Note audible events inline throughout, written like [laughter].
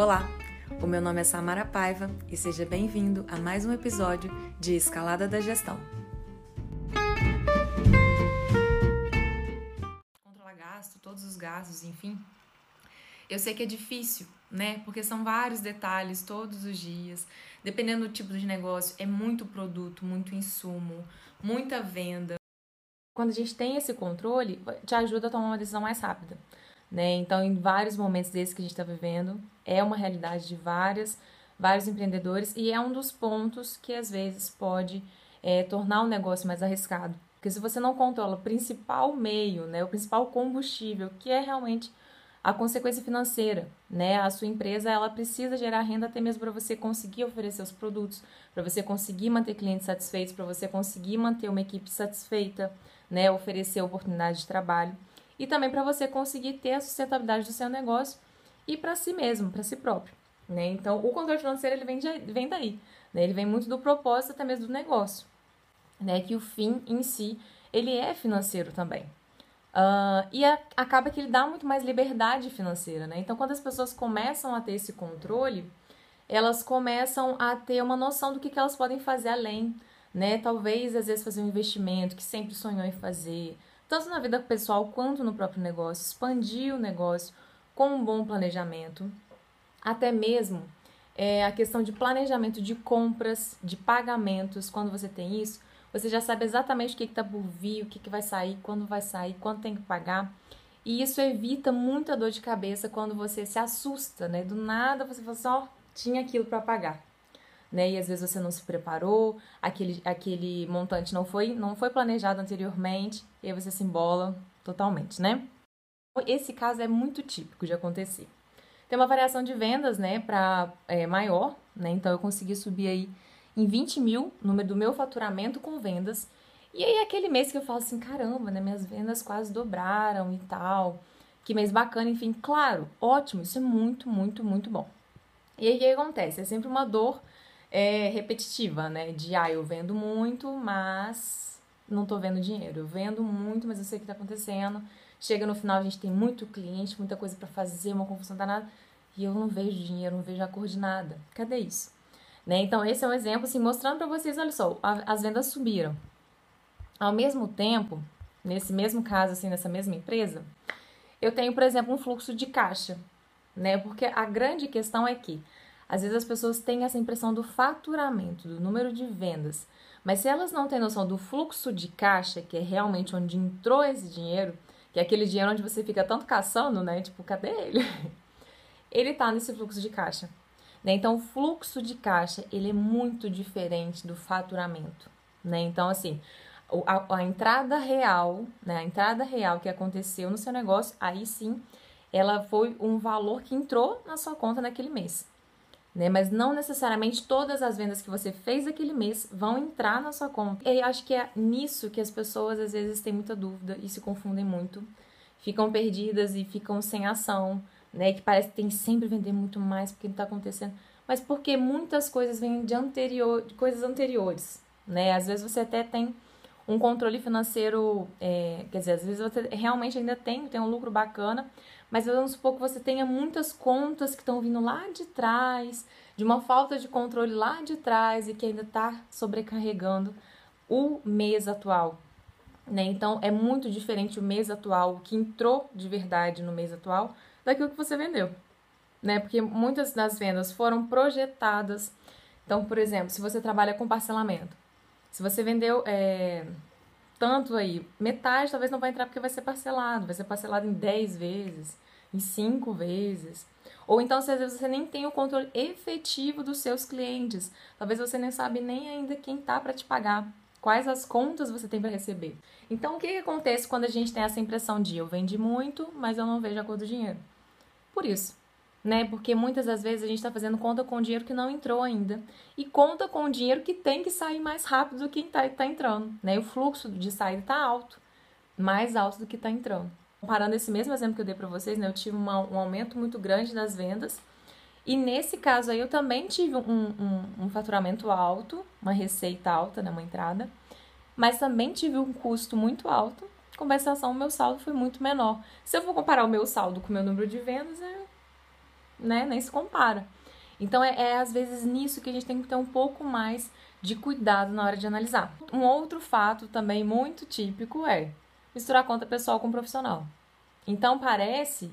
Olá, o meu nome é Samara Paiva e seja bem-vindo a mais um episódio de Escalada da Gestão. Controlar gasto, todos os gastos, enfim. Eu sei que é difícil, né? Porque são vários detalhes todos os dias. Dependendo do tipo de negócio, é muito produto, muito insumo, muita venda. Quando a gente tem esse controle, te ajuda a tomar uma decisão mais rápida. Né? Então, em vários momentos desses que a gente está vivendo, é uma realidade de várias, vários empreendedores e é um dos pontos que às vezes pode é, tornar o negócio mais arriscado. Porque se você não controla o principal meio, né, o principal combustível, que é realmente a consequência financeira, né? A sua empresa ela precisa gerar renda até mesmo para você conseguir oferecer os produtos, para você conseguir manter clientes satisfeitos, para você conseguir manter uma equipe satisfeita, né? Oferecer oportunidade de trabalho e também para você conseguir ter a sustentabilidade do seu negócio e para si mesmo, para si próprio. Né? Então, o controle financeiro ele vem, de, vem daí. Né? Ele vem muito do propósito até mesmo do negócio. Né? Que o fim em si, ele é financeiro também. Uh, e a, acaba que ele dá muito mais liberdade financeira. Né? Então, quando as pessoas começam a ter esse controle, elas começam a ter uma noção do que, que elas podem fazer além. Né? Talvez, às vezes, fazer um investimento que sempre sonhou em fazer tanto na vida pessoal quanto no próprio negócio, expandir o negócio com um bom planejamento, até mesmo é, a questão de planejamento de compras, de pagamentos, quando você tem isso, você já sabe exatamente o que está por vir, o que, que vai sair, quando vai sair, quanto tem que pagar. E isso evita muita dor de cabeça quando você se assusta, né? Do nada você fala só, assim, tinha aquilo para pagar né? E às vezes você não se preparou, aquele, aquele montante não foi, não foi planejado anteriormente, e aí você se embola totalmente, né? Esse caso é muito típico de acontecer. Tem uma variação de vendas, né, para é, maior, né? Então eu consegui subir aí em 20 mil número do meu faturamento com vendas. E aí aquele mês que eu falo assim, caramba, né? Minhas vendas quase dobraram e tal. Que mês bacana, enfim, claro, ótimo, isso é muito, muito, muito bom. E aí o que acontece? É sempre uma dor é, repetitiva, né? De ah, eu vendo muito, mas não tô vendo dinheiro. Eu vendo muito, mas eu sei o que tá acontecendo. Chega no final, a gente tem muito cliente, muita coisa para fazer, uma confusão danada, e eu não vejo dinheiro, não vejo a cor de nada. Cadê isso? Né? Então, esse é um exemplo, assim, mostrando para vocês, olha só, a, as vendas subiram. Ao mesmo tempo, nesse mesmo caso, assim, nessa mesma empresa, eu tenho, por exemplo, um fluxo de caixa, né? Porque a grande questão é que às vezes as pessoas têm essa impressão do faturamento, do número de vendas, mas se elas não têm noção do fluxo de caixa, que é realmente onde entrou esse dinheiro, que é aquele dinheiro onde você fica tanto caçando, né? Tipo, cadê ele? [laughs] Ele tá nesse fluxo de caixa. Né? Então, o fluxo de caixa, ele é muito diferente do faturamento, né? Então, assim, a, a, entrada real, né? A entrada real que aconteceu no seu negócio, aí sim, ela foi um valor que entrou na sua conta naquele mês né? Mas não necessariamente todas as vendas que você fez aquele mês vão entrar na sua conta. E acho que é nisso que as pessoas às vezes têm muita dúvida e se confundem muito, ficam perdidas e ficam sem ação, né? Que parece que tem sempre vender muito mais porque não está acontecendo, mas porque muitas coisas vêm de anterior, de coisas anteriores, né? Às vezes você até tem um controle financeiro, é, quer dizer, às vezes você realmente ainda tem, tem um lucro bacana, mas vamos supor que você tenha muitas contas que estão vindo lá de trás, de uma falta de controle lá de trás e que ainda está sobrecarregando o mês atual. Né? Então é muito diferente o mês atual, o que entrou de verdade no mês atual, daquilo que você vendeu. Né? Porque muitas das vendas foram projetadas. Então, por exemplo, se você trabalha com parcelamento, se você vendeu é, tanto aí, metade talvez não vai entrar porque vai ser parcelado, vai ser parcelado em 10 vezes, em 5 vezes. Ou então, se às vezes você nem tem o controle efetivo dos seus clientes, talvez você nem sabe nem ainda quem tá para te pagar, quais as contas você tem para receber. Então, o que, que acontece quando a gente tem essa impressão de eu vendi muito, mas eu não vejo a cor do dinheiro? Por isso, né? Porque muitas das vezes a gente está fazendo conta com dinheiro que não entrou ainda e conta com dinheiro que tem que sair mais rápido do que está tá entrando, né? O fluxo de saída está alto, mais alto do que está entrando. Comparando esse mesmo exemplo que eu dei para vocês, né? Eu tive uma, um aumento muito grande das vendas e nesse caso aí eu também tive um, um, um faturamento alto, uma receita alta, né? Uma entrada, mas também tive um custo muito alto. Compensação, o meu saldo foi muito menor. Se eu for comparar o meu saldo com o meu número de vendas, é né, nem se compara. Então é, é às vezes nisso que a gente tem que ter um pouco mais de cuidado na hora de analisar. Um outro fato também muito típico é misturar conta pessoal com profissional. Então parece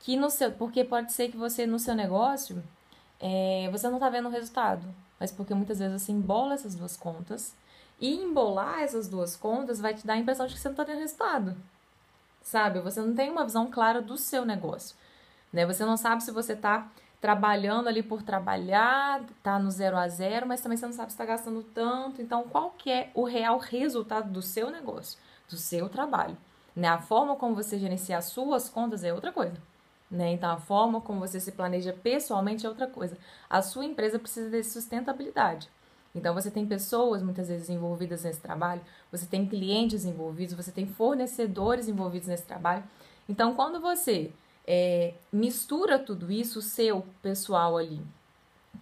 que no seu, porque pode ser que você no seu negócio é, você não está vendo o resultado, mas porque muitas vezes você embola essas duas contas e embolar essas duas contas vai te dar a impressão de que você não está tendo resultado, sabe? Você não tem uma visão clara do seu negócio, né? Você não sabe se você está trabalhando ali por trabalhar, tá no zero a zero, mas também você não sabe se está gastando tanto. Então, qual que é o real resultado do seu negócio, do seu trabalho? Né? A forma como você gerencia as suas contas é outra coisa. Né? Então, a forma como você se planeja pessoalmente é outra coisa. A sua empresa precisa de sustentabilidade. Então, você tem pessoas muitas vezes envolvidas nesse trabalho, você tem clientes envolvidos, você tem fornecedores envolvidos nesse trabalho. Então, quando você é, mistura tudo isso, o seu pessoal ali,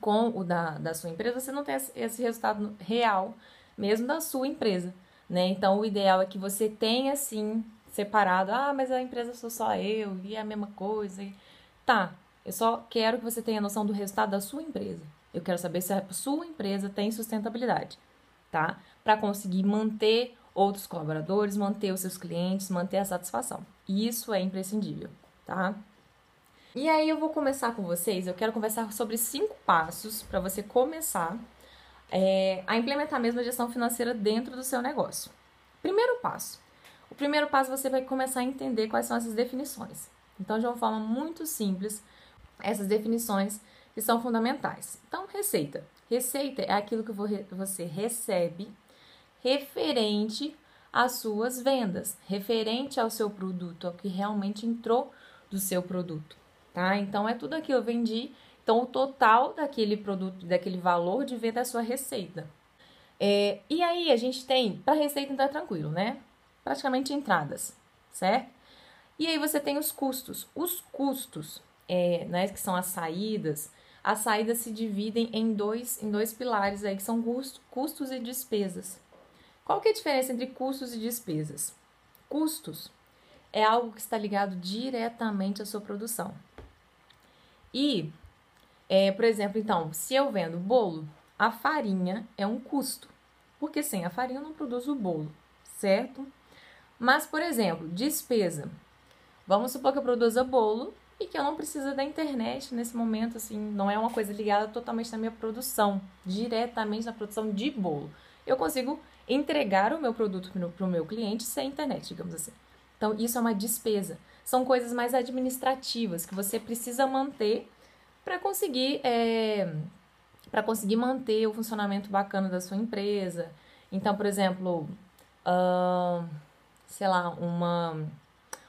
com o da, da sua empresa, você não tem esse resultado real mesmo da sua empresa, né? Então, o ideal é que você tenha, sim, separado. Ah, mas a empresa sou só eu, e é a mesma coisa. Tá, eu só quero que você tenha noção do resultado da sua empresa. Eu quero saber se a sua empresa tem sustentabilidade, tá? Para conseguir manter outros colaboradores, manter os seus clientes, manter a satisfação. Isso é imprescindível tá? E aí eu vou começar com vocês, eu quero conversar sobre cinco passos para você começar é, a implementar mesmo a gestão financeira dentro do seu negócio. Primeiro passo. O primeiro passo você vai começar a entender quais são essas definições. Então, de uma forma muito simples, essas definições que são fundamentais. Então, receita. Receita é aquilo que você recebe referente às suas vendas, referente ao seu produto, ao que realmente entrou do seu produto, tá? Então é tudo aqui eu vendi, então o total daquele produto, daquele valor de venda é a sua receita. É, e aí a gente tem, para receita então é tranquilo, né? Praticamente entradas, certo? E aí você tem os custos. Os custos, é, né, que são as saídas, as saídas se dividem em dois, em dois pilares aí, que são custo, custos e despesas. Qual que é a diferença entre custos e despesas? Custos é algo que está ligado diretamente à sua produção. E, é, por exemplo, então, se eu vendo bolo, a farinha é um custo, porque sem a farinha eu não produzo o bolo, certo? Mas, por exemplo, despesa. Vamos supor que eu produza bolo e que eu não preciso da internet nesse momento, assim, não é uma coisa ligada totalmente na minha produção, diretamente na produção de bolo. Eu consigo entregar o meu produto para o meu cliente sem internet, digamos assim. Então, isso é uma despesa. São coisas mais administrativas que você precisa manter para conseguir, é, conseguir manter o funcionamento bacana da sua empresa. Então, por exemplo, uh, sei lá, uma,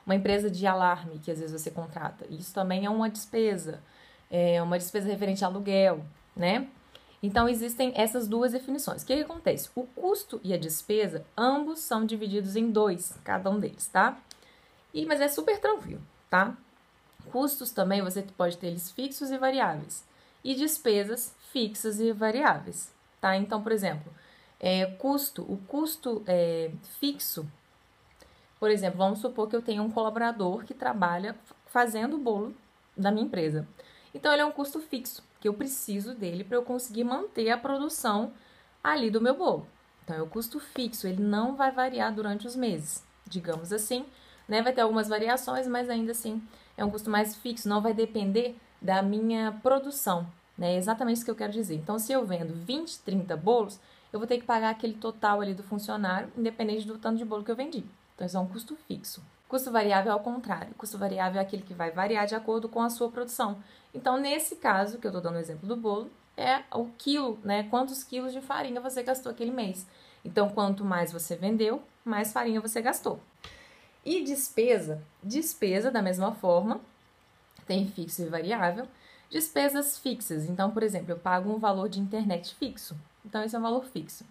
uma empresa de alarme que às vezes você contrata. Isso também é uma despesa, é uma despesa referente a aluguel, né? Então, existem essas duas definições. O que, que, acontece? O custo e a despesa, ambos são divididos em dois, cada um deles, tá? E, mas é super tranquilo, tá? Custos também você pode ter eles fixos e variáveis. E despesas fixas e variáveis, tá? Então, por exemplo, é, custo, o custo é, fixo, por exemplo, vamos supor que eu tenho um colaborador que trabalha fazendo o bolo da minha empresa. Então, ele é um custo fixo que eu preciso dele para eu conseguir manter a produção ali do meu bolo. Então, é o custo fixo, ele não vai variar durante os meses, digamos assim. Né? Vai ter algumas variações, mas ainda assim é um custo mais fixo, não vai depender da minha produção. Né? É exatamente isso que eu quero dizer. Então, se eu vendo 20, 30 bolos, eu vou ter que pagar aquele total ali do funcionário, independente do tanto de bolo que eu vendi. Então, isso é um custo fixo. Custo variável é ao contrário. Custo variável é aquele que vai variar de acordo com a sua produção. Então, nesse caso, que eu estou dando o exemplo do bolo, é o quilo, né? Quantos quilos de farinha você gastou aquele mês. Então, quanto mais você vendeu, mais farinha você gastou. E despesa, despesa da mesma forma, tem fixo e variável. Despesas fixas, então, por exemplo, eu pago um valor de internet fixo. Então, esse é um valor fixo.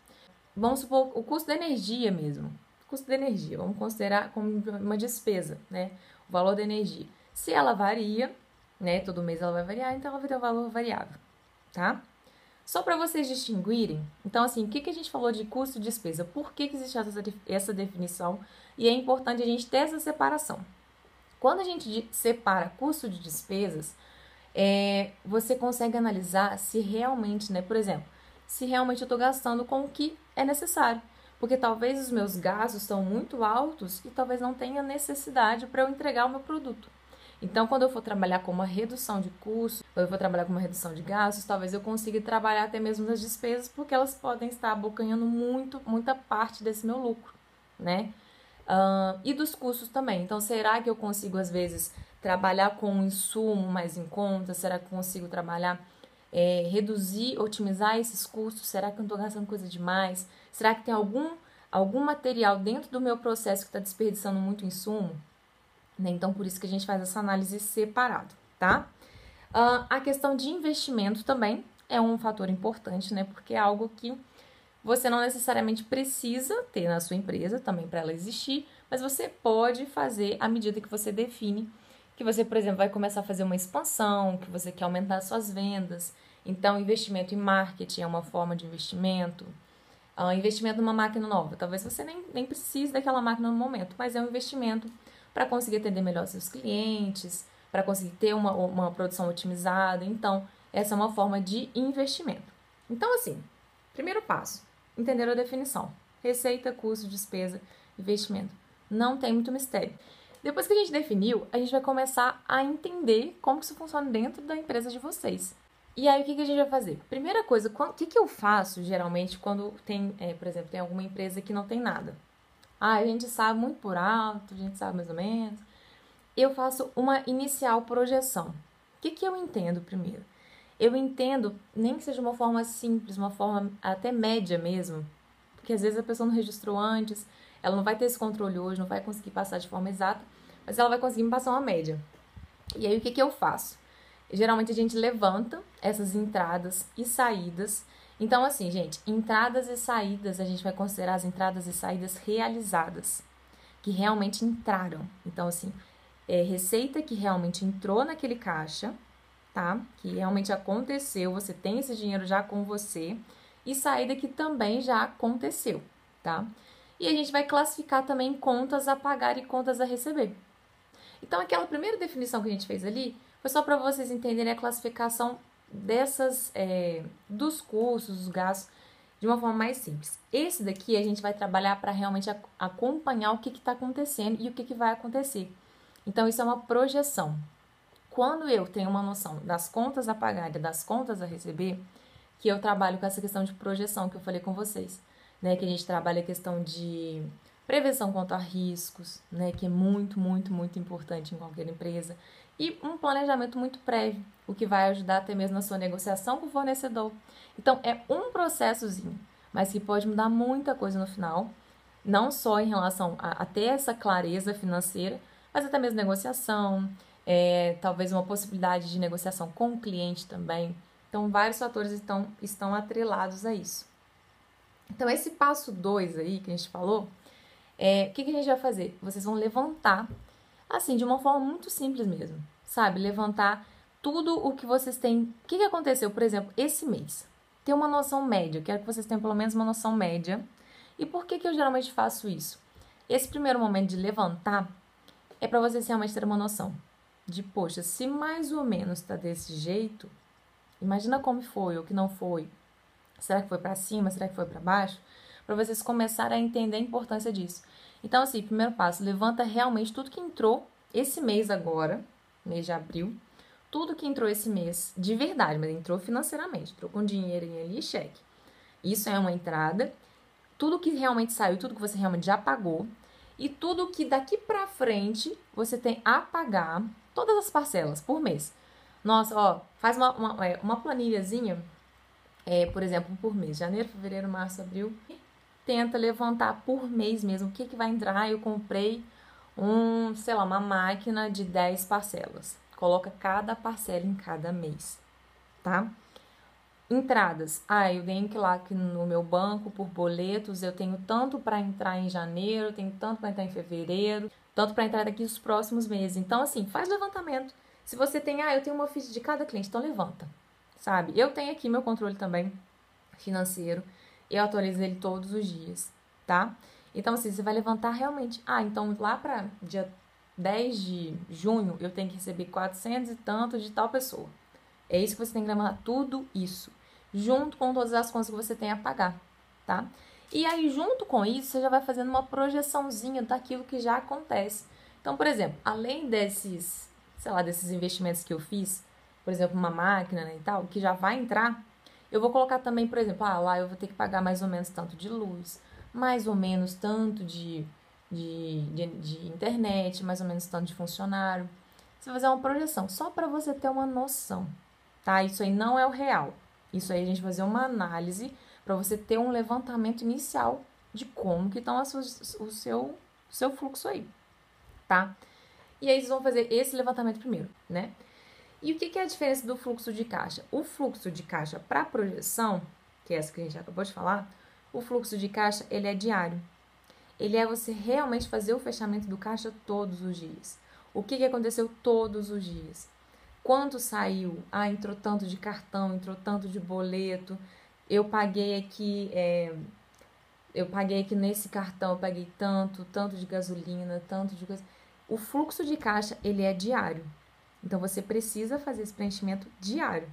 Vamos supor o custo da energia mesmo custo da energia, vamos considerar como uma despesa, né? O valor da energia. Se ela varia, né? Todo mês ela vai variar, então ela vai ter um valor variável, tá? Só para vocês distinguirem, então assim, o que, que a gente falou de custo e despesa? Por que, que existe essa, essa definição? E é importante a gente ter essa separação. Quando a gente separa custo de despesas, é, você consegue analisar se realmente, né, por exemplo, se realmente eu estou gastando com o que é necessário. Porque talvez os meus gastos estão muito altos e talvez não tenha necessidade para eu entregar o meu produto. Então, quando eu for trabalhar com uma redução de custos, ou eu for trabalhar com uma redução de gastos, talvez eu consiga trabalhar até mesmo nas despesas, porque elas podem estar abocanhando muito, muita parte desse meu lucro, né? Uh, e dos custos também. Então, será que eu consigo, às vezes, trabalhar com um insumo mais em conta? Será que eu consigo trabalhar, é, reduzir, otimizar esses custos? Será que eu não estou gastando coisa demais? Será que tem algum, algum material dentro do meu processo que está desperdiçando muito insumo? Né? Então, por isso que a gente faz essa análise separado, tá? Uh, a questão de investimento também é um fator importante, né? Porque é algo que você não necessariamente precisa ter na sua empresa também para ela existir, mas você pode fazer à medida que você define que você, por exemplo, vai começar a fazer uma expansão, que você quer aumentar suas vendas. Então, investimento em marketing é uma forma de investimento. Uh, investimento numa máquina nova. Talvez você nem, nem precise daquela máquina no momento, mas é um investimento para conseguir atender melhor seus clientes, para conseguir ter uma, uma produção otimizada. Então, essa é uma forma de investimento. Então, assim, primeiro passo, entender a definição. Receita, custo, despesa, investimento. Não tem muito mistério. Depois que a gente definiu, a gente vai começar a entender como isso funciona dentro da empresa de vocês. E aí, o que, que a gente vai fazer? Primeira coisa, o que, que eu faço geralmente quando tem, é, por exemplo, tem alguma empresa que não tem nada? Ah, a gente sabe muito por alto, a gente sabe mais ou menos. Eu faço uma inicial projeção. O que, que eu entendo primeiro? Eu entendo, nem que seja uma forma simples, uma forma até média mesmo, porque às vezes a pessoa não registrou antes, ela não vai ter esse controle hoje, não vai conseguir passar de forma exata, mas ela vai conseguir me passar uma média. E aí o que, que eu faço? Geralmente a gente levanta essas entradas e saídas então, assim, gente, entradas e saídas, a gente vai considerar as entradas e saídas realizadas, que realmente entraram. Então, assim, é receita que realmente entrou naquele caixa, tá? Que realmente aconteceu, você tem esse dinheiro já com você, e saída que também já aconteceu, tá? E a gente vai classificar também contas a pagar e contas a receber. Então, aquela primeira definição que a gente fez ali foi só para vocês entenderem a classificação dessas é, dos custos, dos gastos, de uma forma mais simples. Esse daqui a gente vai trabalhar para realmente acompanhar o que está acontecendo e o que, que vai acontecer. Então, isso é uma projeção. Quando eu tenho uma noção das contas a pagar e das contas a receber, que eu trabalho com essa questão de projeção que eu falei com vocês, né? Que a gente trabalha a questão de prevenção contra riscos, né? Que é muito, muito, muito importante em qualquer empresa e um planejamento muito prévio, o que vai ajudar até mesmo na sua negociação com o fornecedor. Então, é um processozinho, mas que pode mudar muita coisa no final, não só em relação a, a ter essa clareza financeira, mas até mesmo negociação, é, talvez uma possibilidade de negociação com o cliente também. Então, vários fatores estão, estão atrelados a isso. Então, esse passo 2 aí que a gente falou, é, o que, que a gente vai fazer? Vocês vão levantar, assim, de uma forma muito simples mesmo sabe? Levantar tudo o que vocês têm. O que, que aconteceu, por exemplo, esse mês? Ter uma noção média, quero que vocês tenham pelo menos uma noção média. E por que, que eu geralmente faço isso? Esse primeiro momento de levantar é para vocês realmente terem uma noção de, poxa, se mais ou menos está desse jeito, imagina como foi ou que não foi. Será que foi para cima? Será que foi para baixo? Para vocês começarem a entender a importância disso. Então, assim, primeiro passo, levanta realmente tudo que entrou esse mês agora, mês de abril, tudo que entrou esse mês, de verdade, mas entrou financeiramente, entrou com dinheiro ali e cheque. Isso é uma entrada. Tudo que realmente saiu, tudo que você realmente já pagou, e tudo que daqui para frente você tem a pagar, todas as parcelas por mês. Nossa, ó, faz uma, uma, é, uma planilhazinha, é, por exemplo, por mês, janeiro, fevereiro, março, abril, tenta levantar por mês mesmo o que, que vai entrar. Eu comprei um, sei lá, uma máquina de 10 parcelas. Coloca cada parcela em cada mês, tá? Entradas. Ah, eu tenho que lá no meu banco por boletos, eu tenho tanto para entrar em janeiro, tenho tanto para entrar em fevereiro, tanto para entrar daqui nos próximos meses. Então, assim, faz levantamento. Se você tem, ah, eu tenho uma ficha de cada cliente, então levanta, sabe? Eu tenho aqui meu controle também financeiro, eu atualizo ele todos os dias, tá? Então, assim, você vai levantar realmente. Ah, então lá para dia 10 de junho eu tenho que receber 400 e tanto de tal pessoa. É isso que você tem que lembrar, tudo isso, junto com todas as contas que você tem a pagar, tá? E aí, junto com isso, você já vai fazendo uma projeçãozinha daquilo que já acontece. Então, por exemplo, além desses, sei lá, desses investimentos que eu fiz, por exemplo, uma máquina né, e tal, que já vai entrar, eu vou colocar também, por exemplo, ah, lá eu vou ter que pagar mais ou menos tanto de luz, mais ou menos tanto de, de, de, de internet, mais ou menos tanto de funcionário. Você vai fazer uma projeção, só para você ter uma noção, tá? Isso aí não é o real. Isso aí a gente vai fazer uma análise para você ter um levantamento inicial de como que estão o seu, seu fluxo aí, tá? E aí vocês vão fazer esse levantamento primeiro, né? E o que, é a diferença do fluxo de caixa? O fluxo de caixa para projeção, que é essa que a gente acabou de falar, o fluxo de caixa ele é diário. Ele é você realmente fazer o fechamento do caixa todos os dias. O que, que aconteceu todos os dias? Quanto saiu? Ah, entrou tanto de cartão, entrou tanto de boleto. Eu paguei aqui, é, eu paguei aqui nesse cartão, eu paguei tanto, tanto de gasolina, tanto de coisa. O fluxo de caixa ele é diário. Então você precisa fazer esse preenchimento diário,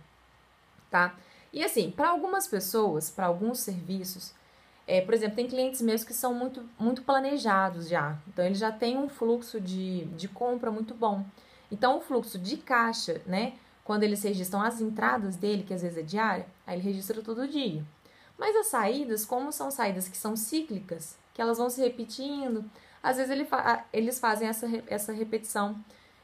tá? E assim, para algumas pessoas, para alguns serviços, é, por exemplo, tem clientes meus que são muito, muito planejados já. Então eles já têm um fluxo de, de compra muito bom. Então o fluxo de caixa, né? Quando eles registram as entradas dele, que às vezes é diária, aí ele registra todo dia. Mas as saídas, como são saídas que são cíclicas, que elas vão se repetindo, às vezes ele fa eles fazem essa, essa repetição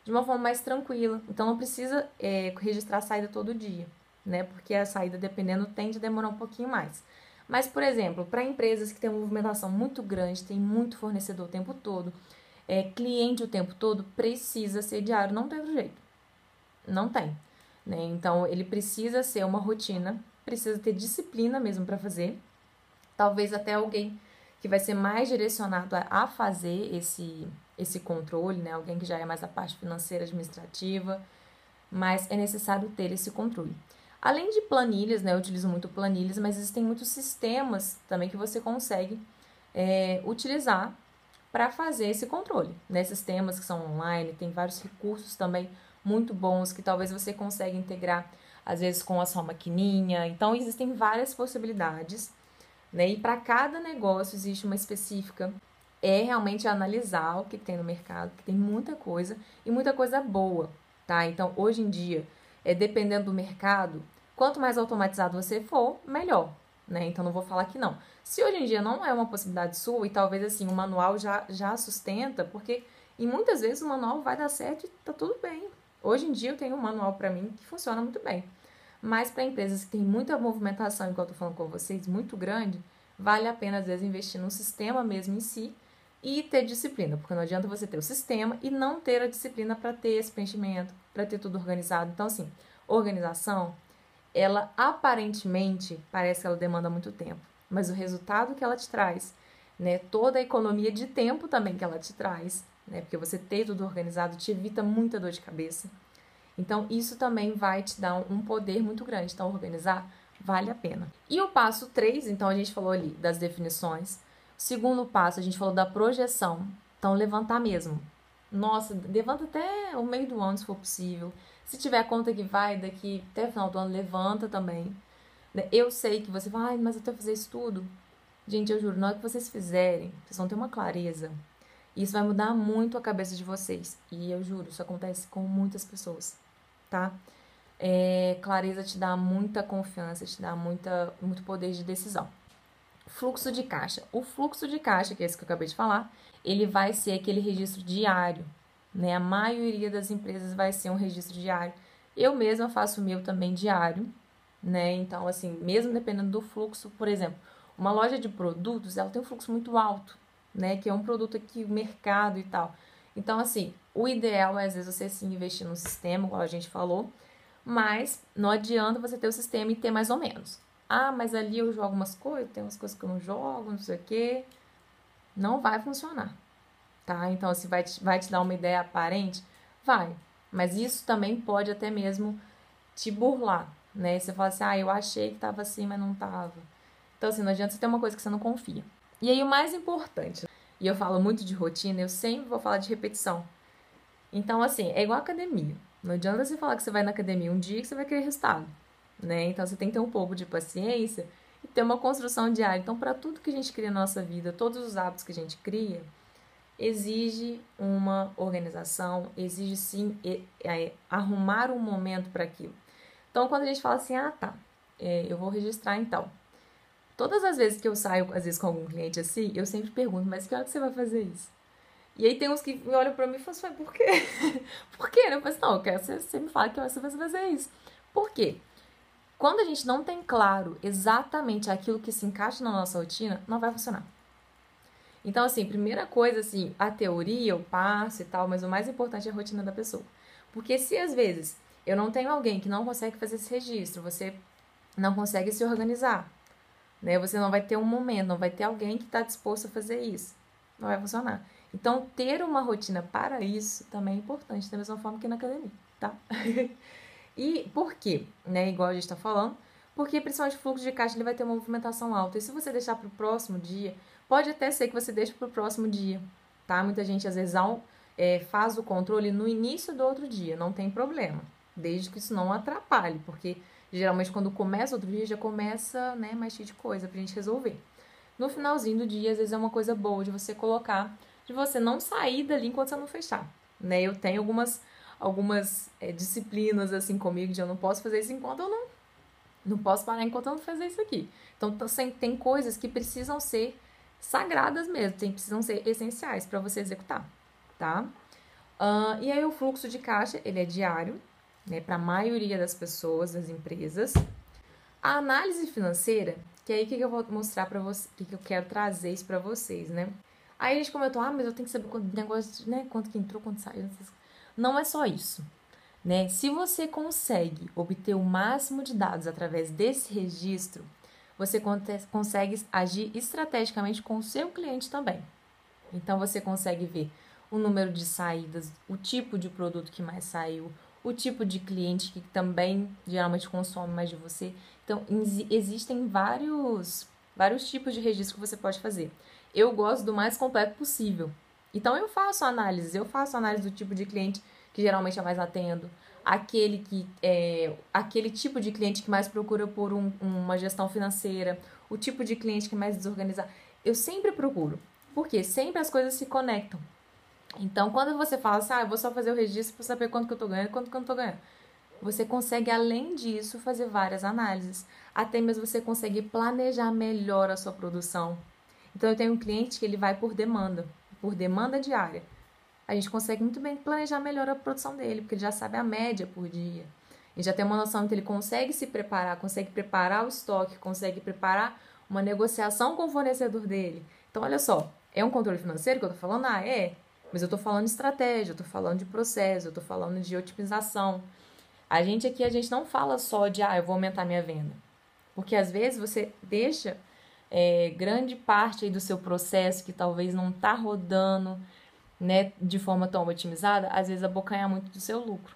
de uma forma mais tranquila. Então não precisa é, registrar a saída todo dia, né? Porque a saída, dependendo, tende a demorar um pouquinho mais. Mas, por exemplo, para empresas que têm uma movimentação muito grande, tem muito fornecedor o tempo todo, é, cliente o tempo todo, precisa ser diário, não tem outro jeito. Não tem. Né? Então, ele precisa ser uma rotina, precisa ter disciplina mesmo para fazer. Talvez até alguém que vai ser mais direcionado a, a fazer esse, esse controle, né? Alguém que já é mais a parte financeira, administrativa, mas é necessário ter esse controle. Além de planilhas, né? Eu utilizo muito planilhas, mas existem muitos sistemas também que você consegue é, utilizar para fazer esse controle. Né? Sistemas que são online, tem vários recursos também muito bons que talvez você consiga integrar às vezes com a sua maquininha. Então existem várias possibilidades, né? E para cada negócio existe uma específica é realmente analisar o que tem no mercado, que tem muita coisa e muita coisa boa, tá? Então, hoje em dia, é dependendo do mercado, quanto mais automatizado você for, melhor, né? Então, não vou falar que não. Se hoje em dia não é uma possibilidade sua e talvez assim o manual já já sustenta, porque e muitas vezes o manual vai dar certo e tá tudo bem. Hoje em dia eu tenho um manual para mim que funciona muito bem. Mas para empresas que têm muita movimentação, igual eu tô falando com vocês, muito grande, vale a pena às vezes investir no sistema mesmo em si e ter disciplina, porque não adianta você ter o sistema e não ter a disciplina para ter esse preenchimento, para ter tudo organizado. Então, assim, organização, ela aparentemente parece que ela demanda muito tempo, mas o resultado que ela te traz, né, toda a economia de tempo também que ela te traz, né, porque você ter tudo organizado te evita muita dor de cabeça. Então, isso também vai te dar um poder muito grande. Então, organizar vale a pena. E o passo 3, então a gente falou ali das definições, Segundo passo, a gente falou da projeção. Então, levantar mesmo. Nossa, levanta até o meio do ano, se for possível. Se tiver conta que vai daqui até o final do ano, levanta também. Eu sei que você vai, mas eu fazer isso tudo. Gente, eu juro, na hora que vocês fizerem, vocês vão ter uma clareza. Isso vai mudar muito a cabeça de vocês. E eu juro, isso acontece com muitas pessoas, tá? É, clareza te dá muita confiança, te dá muita, muito poder de decisão. Fluxo de caixa. O fluxo de caixa, que é esse que eu acabei de falar, ele vai ser aquele registro diário. Né? A maioria das empresas vai ser um registro diário. Eu mesma faço o meu também diário, né? Então, assim, mesmo dependendo do fluxo, por exemplo, uma loja de produtos, ela tem um fluxo muito alto, né? Que é um produto aqui, mercado e tal. Então, assim, o ideal é, às vezes, você sim investir no sistema, como a gente falou, mas não adianta você ter o sistema e ter mais ou menos. Ah, mas ali eu jogo umas coisas, tem umas coisas que eu não jogo, não sei o quê. Não vai funcionar, tá? Então, se vai te, vai te dar uma ideia aparente, vai. Mas isso também pode até mesmo te burlar, né? Você fala assim, ah, eu achei que tava assim, mas não tava. Então, assim, não adianta você ter uma coisa que você não confia. E aí, o mais importante, e eu falo muito de rotina, eu sempre vou falar de repetição. Então, assim, é igual academia, Não adianta você falar que você vai na academia um dia que você vai querer resultado, né? Então você tem que ter um pouco de paciência e ter uma construção diária. Então, para tudo que a gente cria na nossa vida, todos os hábitos que a gente cria, exige uma organização, exige sim é, arrumar um momento para aquilo. Então, quando a gente fala assim, ah, tá, é, eu vou registrar então. Todas as vezes que eu saio, às vezes, com algum cliente assim, eu sempre pergunto, mas que hora que você vai fazer isso? E aí tem uns que olham pra mim e falam assim, por quê? [laughs] por quê? Eu falo assim, não, eu quero que você, você me fale que você vai fazer isso. Por quê? Quando a gente não tem claro exatamente aquilo que se encaixa na nossa rotina, não vai funcionar. Então, assim, primeira coisa, assim, a teoria eu passo e tal, mas o mais importante é a rotina da pessoa. Porque se às vezes eu não tenho alguém que não consegue fazer esse registro, você não consegue se organizar, né? Você não vai ter um momento, não vai ter alguém que está disposto a fazer isso. Não vai funcionar. Então, ter uma rotina para isso também é importante, da mesma forma que na academia, tá? [laughs] e por quê? Né? Igual a gente está falando, porque principalmente o fluxo de caixa ele vai ter uma movimentação alta. E se você deixar para o próximo dia, pode até ser que você deixe para o próximo dia, tá? Muita gente às vezes é, faz o controle no início do outro dia, não tem problema, desde que isso não atrapalhe, porque geralmente quando começa outro dia já começa né, mais cheio de coisa para a gente resolver. No finalzinho do dia, às vezes é uma coisa boa de você colocar de você não sair dali enquanto você não fechar, né? Eu tenho algumas algumas é, disciplinas assim comigo de eu não posso fazer isso enquanto eu não não posso parar enquanto eu não fazer isso aqui. Então tem coisas que precisam ser sagradas mesmo, tem, precisam ser essenciais para você executar, tá? Uh, e aí o fluxo de caixa ele é diário, né? Para a maioria das pessoas, das empresas. A análise financeira, que é aí que eu vou mostrar para vocês, que eu quero trazer isso para vocês, né? Aí a gente comentou, ah, mas eu tenho que saber quanto negócio, né? Quanto que entrou, quanto saiu. Não é só isso. Né? Se você consegue obter o máximo de dados através desse registro, você consegue agir estrategicamente com o seu cliente também. Então você consegue ver o número de saídas, o tipo de produto que mais saiu, o tipo de cliente que também geralmente consome mais de você. Então existem vários vários tipos de registro que você pode fazer eu gosto do mais completo possível. Então eu faço análise, eu faço análise do tipo de cliente que geralmente é mais atendo, aquele que é aquele tipo de cliente que mais procura por um, uma gestão financeira, o tipo de cliente que é mais desorganizado. Eu sempre procuro, porque sempre as coisas se conectam. Então, quando você fala assim, ah, eu vou só fazer o registro para saber quanto que eu tô ganhando, quanto que eu não tô ganhando. Você consegue, além disso, fazer várias análises. Até mesmo você consegue planejar melhor a sua produção. Então eu tenho um cliente que ele vai por demanda, por demanda diária. A gente consegue muito bem planejar melhor a produção dele, porque ele já sabe a média por dia. Ele já tem uma noção que ele consegue se preparar, consegue preparar o estoque, consegue preparar uma negociação com o fornecedor dele. Então, olha só, é um controle financeiro que eu tô falando? Ah, é. Mas eu tô falando de estratégia, eu tô falando de processo, eu tô falando de otimização. A gente aqui, a gente não fala só de, ah, eu vou aumentar minha venda. Porque às vezes você deixa é, grande parte do seu processo que talvez não está rodando né, de forma tão otimizada, às vezes abocanha muito do seu lucro.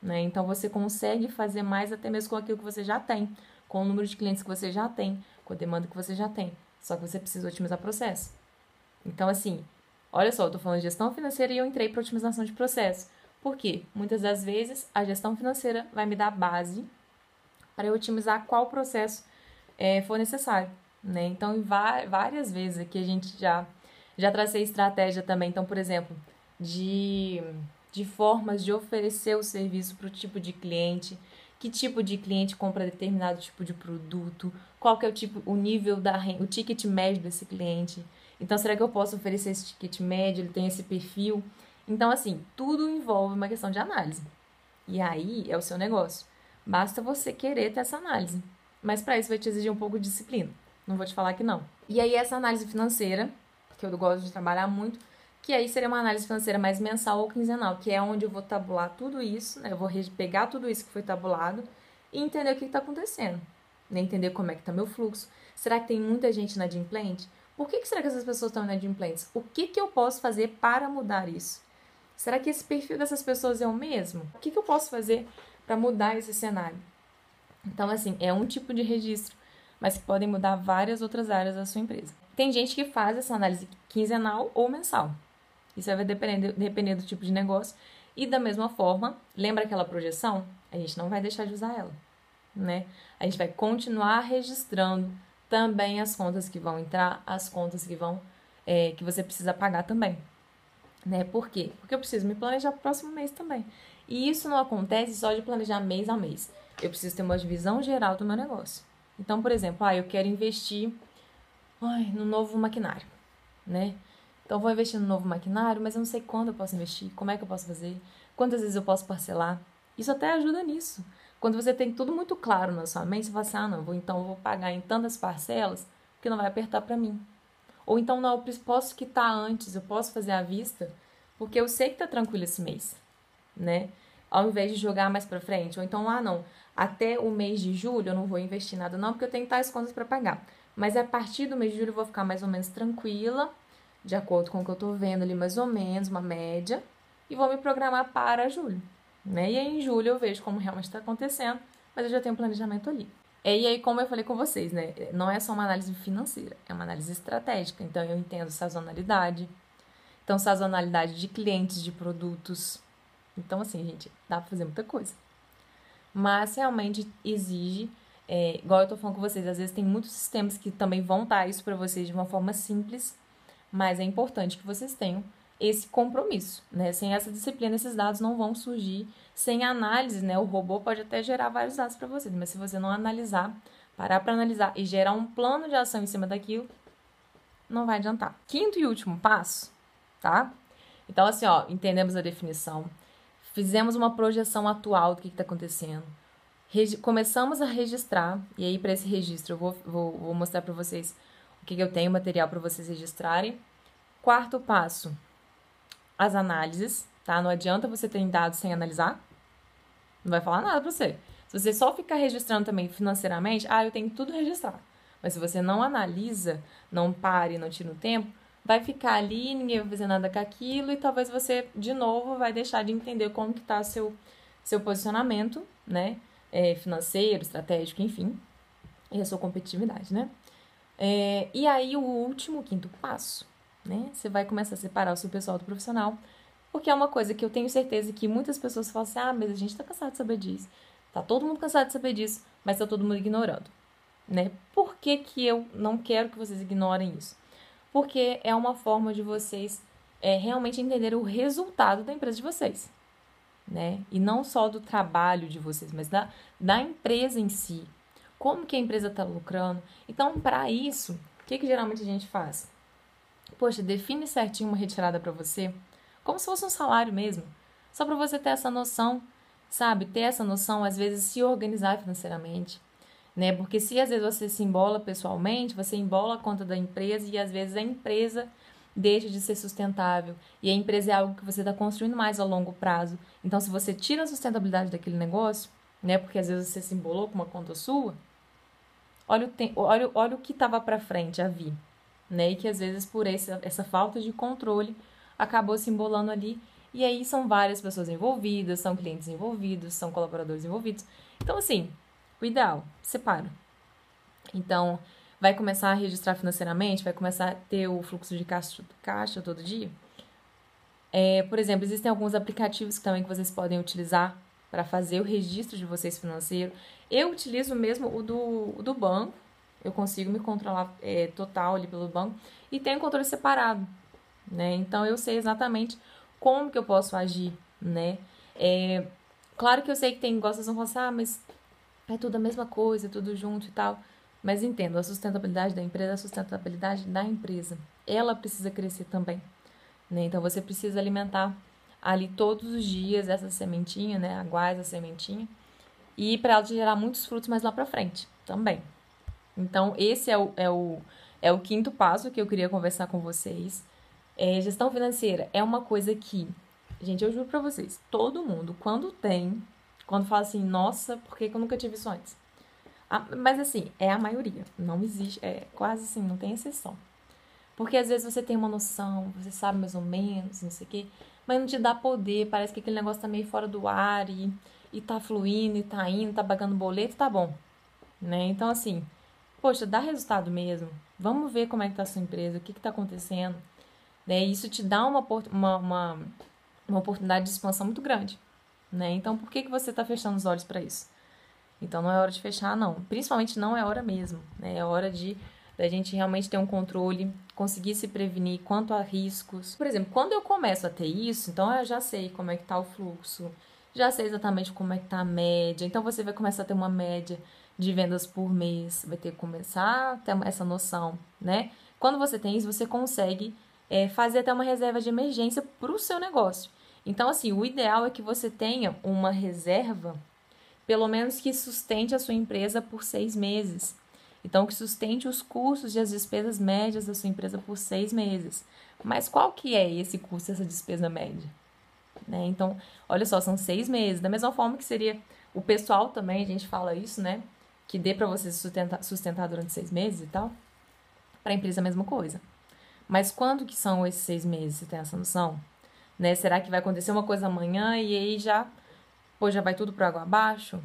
Né? Então você consegue fazer mais até mesmo com aquilo que você já tem, com o número de clientes que você já tem, com a demanda que você já tem. Só que você precisa otimizar o processo. Então, assim, olha só, eu estou falando de gestão financeira e eu entrei para otimização de processo. Por quê? Muitas das vezes a gestão financeira vai me dar base para eu otimizar qual processo é, for necessário né? Então, várias vezes aqui a gente já, já tracei estratégia também. Então, por exemplo, de, de formas de oferecer o serviço para o tipo de cliente, que tipo de cliente compra determinado tipo de produto, qual que é o tipo, o nível da o ticket médio desse cliente. Então, será que eu posso oferecer esse ticket médio? Ele tem esse perfil? Então, assim, tudo envolve uma questão de análise. E aí é o seu negócio. Basta você querer ter essa análise. Mas para isso vai te exigir um pouco de disciplina. Não vou te falar que não. E aí, essa análise financeira, que eu gosto de trabalhar muito, que aí seria uma análise financeira mais mensal ou quinzenal, que é onde eu vou tabular tudo isso, né? Eu vou pegar tudo isso que foi tabulado e entender o que está acontecendo. Né? Entender como é que está meu fluxo. Será que tem muita gente na Adimplente? Por que, que será que essas pessoas estão na Adimplentes? O que, que eu posso fazer para mudar isso? Será que esse perfil dessas pessoas é o mesmo? O que, que eu posso fazer para mudar esse cenário? Então, assim, é um tipo de registro mas que podem mudar várias outras áreas da sua empresa. Tem gente que faz essa análise quinzenal ou mensal. Isso vai depender, depender do tipo de negócio E da mesma forma, lembra aquela projeção? A gente não vai deixar de usar ela, né? A gente vai continuar registrando também as contas que vão entrar, as contas que vão é, que você precisa pagar também, né? Por quê? Porque eu preciso me planejar para o próximo mês também. E isso não acontece só de planejar mês a mês. Eu preciso ter uma divisão geral do meu negócio. Então, por exemplo, ah, eu quero investir ai, no novo maquinário, né? Então, vou investir no novo maquinário, mas eu não sei quando eu posso investir, como é que eu posso fazer, quantas vezes eu posso parcelar. Isso até ajuda nisso. Quando você tem tudo muito claro na sua mente, você fala assim, ah, não, vou, então eu vou pagar em tantas parcelas que não vai apertar para mim. Ou então, não, eu posso quitar antes, eu posso fazer à vista, porque eu sei que tá tranquilo esse mês, né? Ao invés de jogar mais para frente. Ou então, ah, não, até o mês de julho eu não vou investir nada, não, porque eu tenho tais contas para pagar. Mas a partir do mês de julho eu vou ficar mais ou menos tranquila de acordo com o que eu tô vendo ali, mais ou menos, uma média, e vou me programar para julho. Né? E aí em julho eu vejo como realmente está acontecendo, mas eu já tenho um planejamento ali. E aí, como eu falei com vocês, né? Não é só uma análise financeira, é uma análise estratégica. Então, eu entendo sazonalidade. Então, sazonalidade de clientes, de produtos. Então, assim, gente, dá pra fazer muita coisa. Mas realmente exige, é, igual eu tô falando com vocês, às vezes tem muitos sistemas que também vão dar isso para vocês de uma forma simples mas é importante que vocês tenham esse compromisso, né? Sem essa disciplina, esses dados não vão surgir. Sem análise, né? O robô pode até gerar vários dados para vocês, mas se você não analisar, parar para analisar e gerar um plano de ação em cima daquilo, não vai adiantar. Quinto e último passo, tá? Então, assim, ó, entendemos a definição, fizemos uma projeção atual do que está acontecendo, começamos a registrar, e aí, para esse registro, eu vou, vou, vou mostrar para vocês o que, que eu tenho material para vocês registrarem. Quarto passo, as análises, tá? Não adianta você ter dados sem analisar. Não vai falar nada para você. Se você só ficar registrando também financeiramente, ah, eu tenho tudo registrado. Mas se você não analisa, não pare, não tira o tempo, vai ficar ali, ninguém vai fazer nada com aquilo e talvez você, de novo, vai deixar de entender como que tá seu, seu posicionamento, né? É, financeiro, estratégico, enfim, e a sua competitividade, né? É, e aí, o último, quinto passo, né? Você vai começar a separar o seu pessoal do profissional, porque é uma coisa que eu tenho certeza que muitas pessoas falam assim: ah, mas a gente tá cansado de saber disso. Tá todo mundo cansado de saber disso, mas tá todo mundo ignorando, né? Por que, que eu não quero que vocês ignorem isso? Porque é uma forma de vocês é, realmente entender o resultado da empresa de vocês, né? E não só do trabalho de vocês, mas da, da empresa em si, como que a empresa está lucrando. Então, para isso, o que, que geralmente a gente faz? Poxa, define certinho uma retirada para você, como se fosse um salário mesmo, só para você ter essa noção, sabe? Ter essa noção, às vezes, se organizar financeiramente, né? Porque se às vezes você se embola pessoalmente, você embola a conta da empresa e às vezes a empresa deixa de ser sustentável. E a empresa é algo que você está construindo mais a longo prazo. Então, se você tira a sustentabilidade daquele negócio, né? Porque às vezes você se embolou com uma conta sua, olha o, tempo, olha, olha o que estava para frente a vir, né? E que às vezes por essa, essa falta de controle acabou se embolando ali. E aí são várias pessoas envolvidas, são clientes envolvidos, são colaboradores envolvidos. Então, assim, o ideal, separa. Então, vai começar a registrar financeiramente, vai começar a ter o fluxo de caixa, caixa todo dia. É, por exemplo, existem alguns aplicativos também que vocês podem utilizar para fazer o registro de vocês financeiro. Eu utilizo mesmo o do, o do banco, eu consigo me controlar é, total ali pelo banco e tenho controle separado, né? Então eu sei exatamente como que eu posso agir, né? É, claro que eu sei que tem gostas vão falar assim, ah, mas é tudo a mesma coisa, é tudo junto e tal. Mas entendo, a sustentabilidade da empresa, a sustentabilidade da empresa, ela precisa crescer também, né? Então você precisa alimentar ali todos os dias essa sementinha, né? Aguar essa sementinha. E para ela gerar muitos frutos mais lá para frente também. Então, esse é o, é, o, é o quinto passo que eu queria conversar com vocês. É, gestão financeira é uma coisa que, gente, eu juro para vocês, todo mundo, quando tem, quando fala assim, nossa, por que, que eu nunca tive isso antes? mas assim, é a maioria, não existe, é quase assim, não tem exceção. Porque às vezes você tem uma noção, você sabe mais ou menos, não sei o quê, mas não te dá poder, parece que aquele negócio tá meio fora do ar e, e tá fluindo, e tá indo, tá pagando boleto, tá bom. Né? Então, assim, poxa, dá resultado mesmo. Vamos ver como é que tá a sua empresa, o que que tá acontecendo. Né? Isso te dá uma, uma, uma, uma oportunidade de expansão muito grande, né? Então, por que, que você está fechando os olhos para isso? Então, não é hora de fechar, não. Principalmente não é hora mesmo, né? É hora de da gente realmente ter um controle, conseguir se prevenir quanto a riscos. Por exemplo, quando eu começo a ter isso, então eu já sei como é que tá o fluxo, já sei exatamente como é que tá a média. Então você vai começar a ter uma média de vendas por mês, vai ter que começar a ter essa noção, né? Quando você tem isso, você consegue é, fazer até uma reserva de emergência para o seu negócio. Então, assim, o ideal é que você tenha uma reserva, pelo menos que sustente a sua empresa por seis meses. Então, que sustente os custos e as despesas médias da sua empresa por seis meses. Mas qual que é esse custo, essa despesa média? Né? Então, olha só, são seis meses. Da mesma forma que seria o pessoal também, a gente fala isso, né? Que dê para você sustentar, sustentar durante seis meses e tal. Para a empresa, a mesma coisa. Mas quando que são esses seis meses? Você tem essa noção? Né? Será que vai acontecer uma coisa amanhã e aí já, pô, já vai tudo para água abaixo?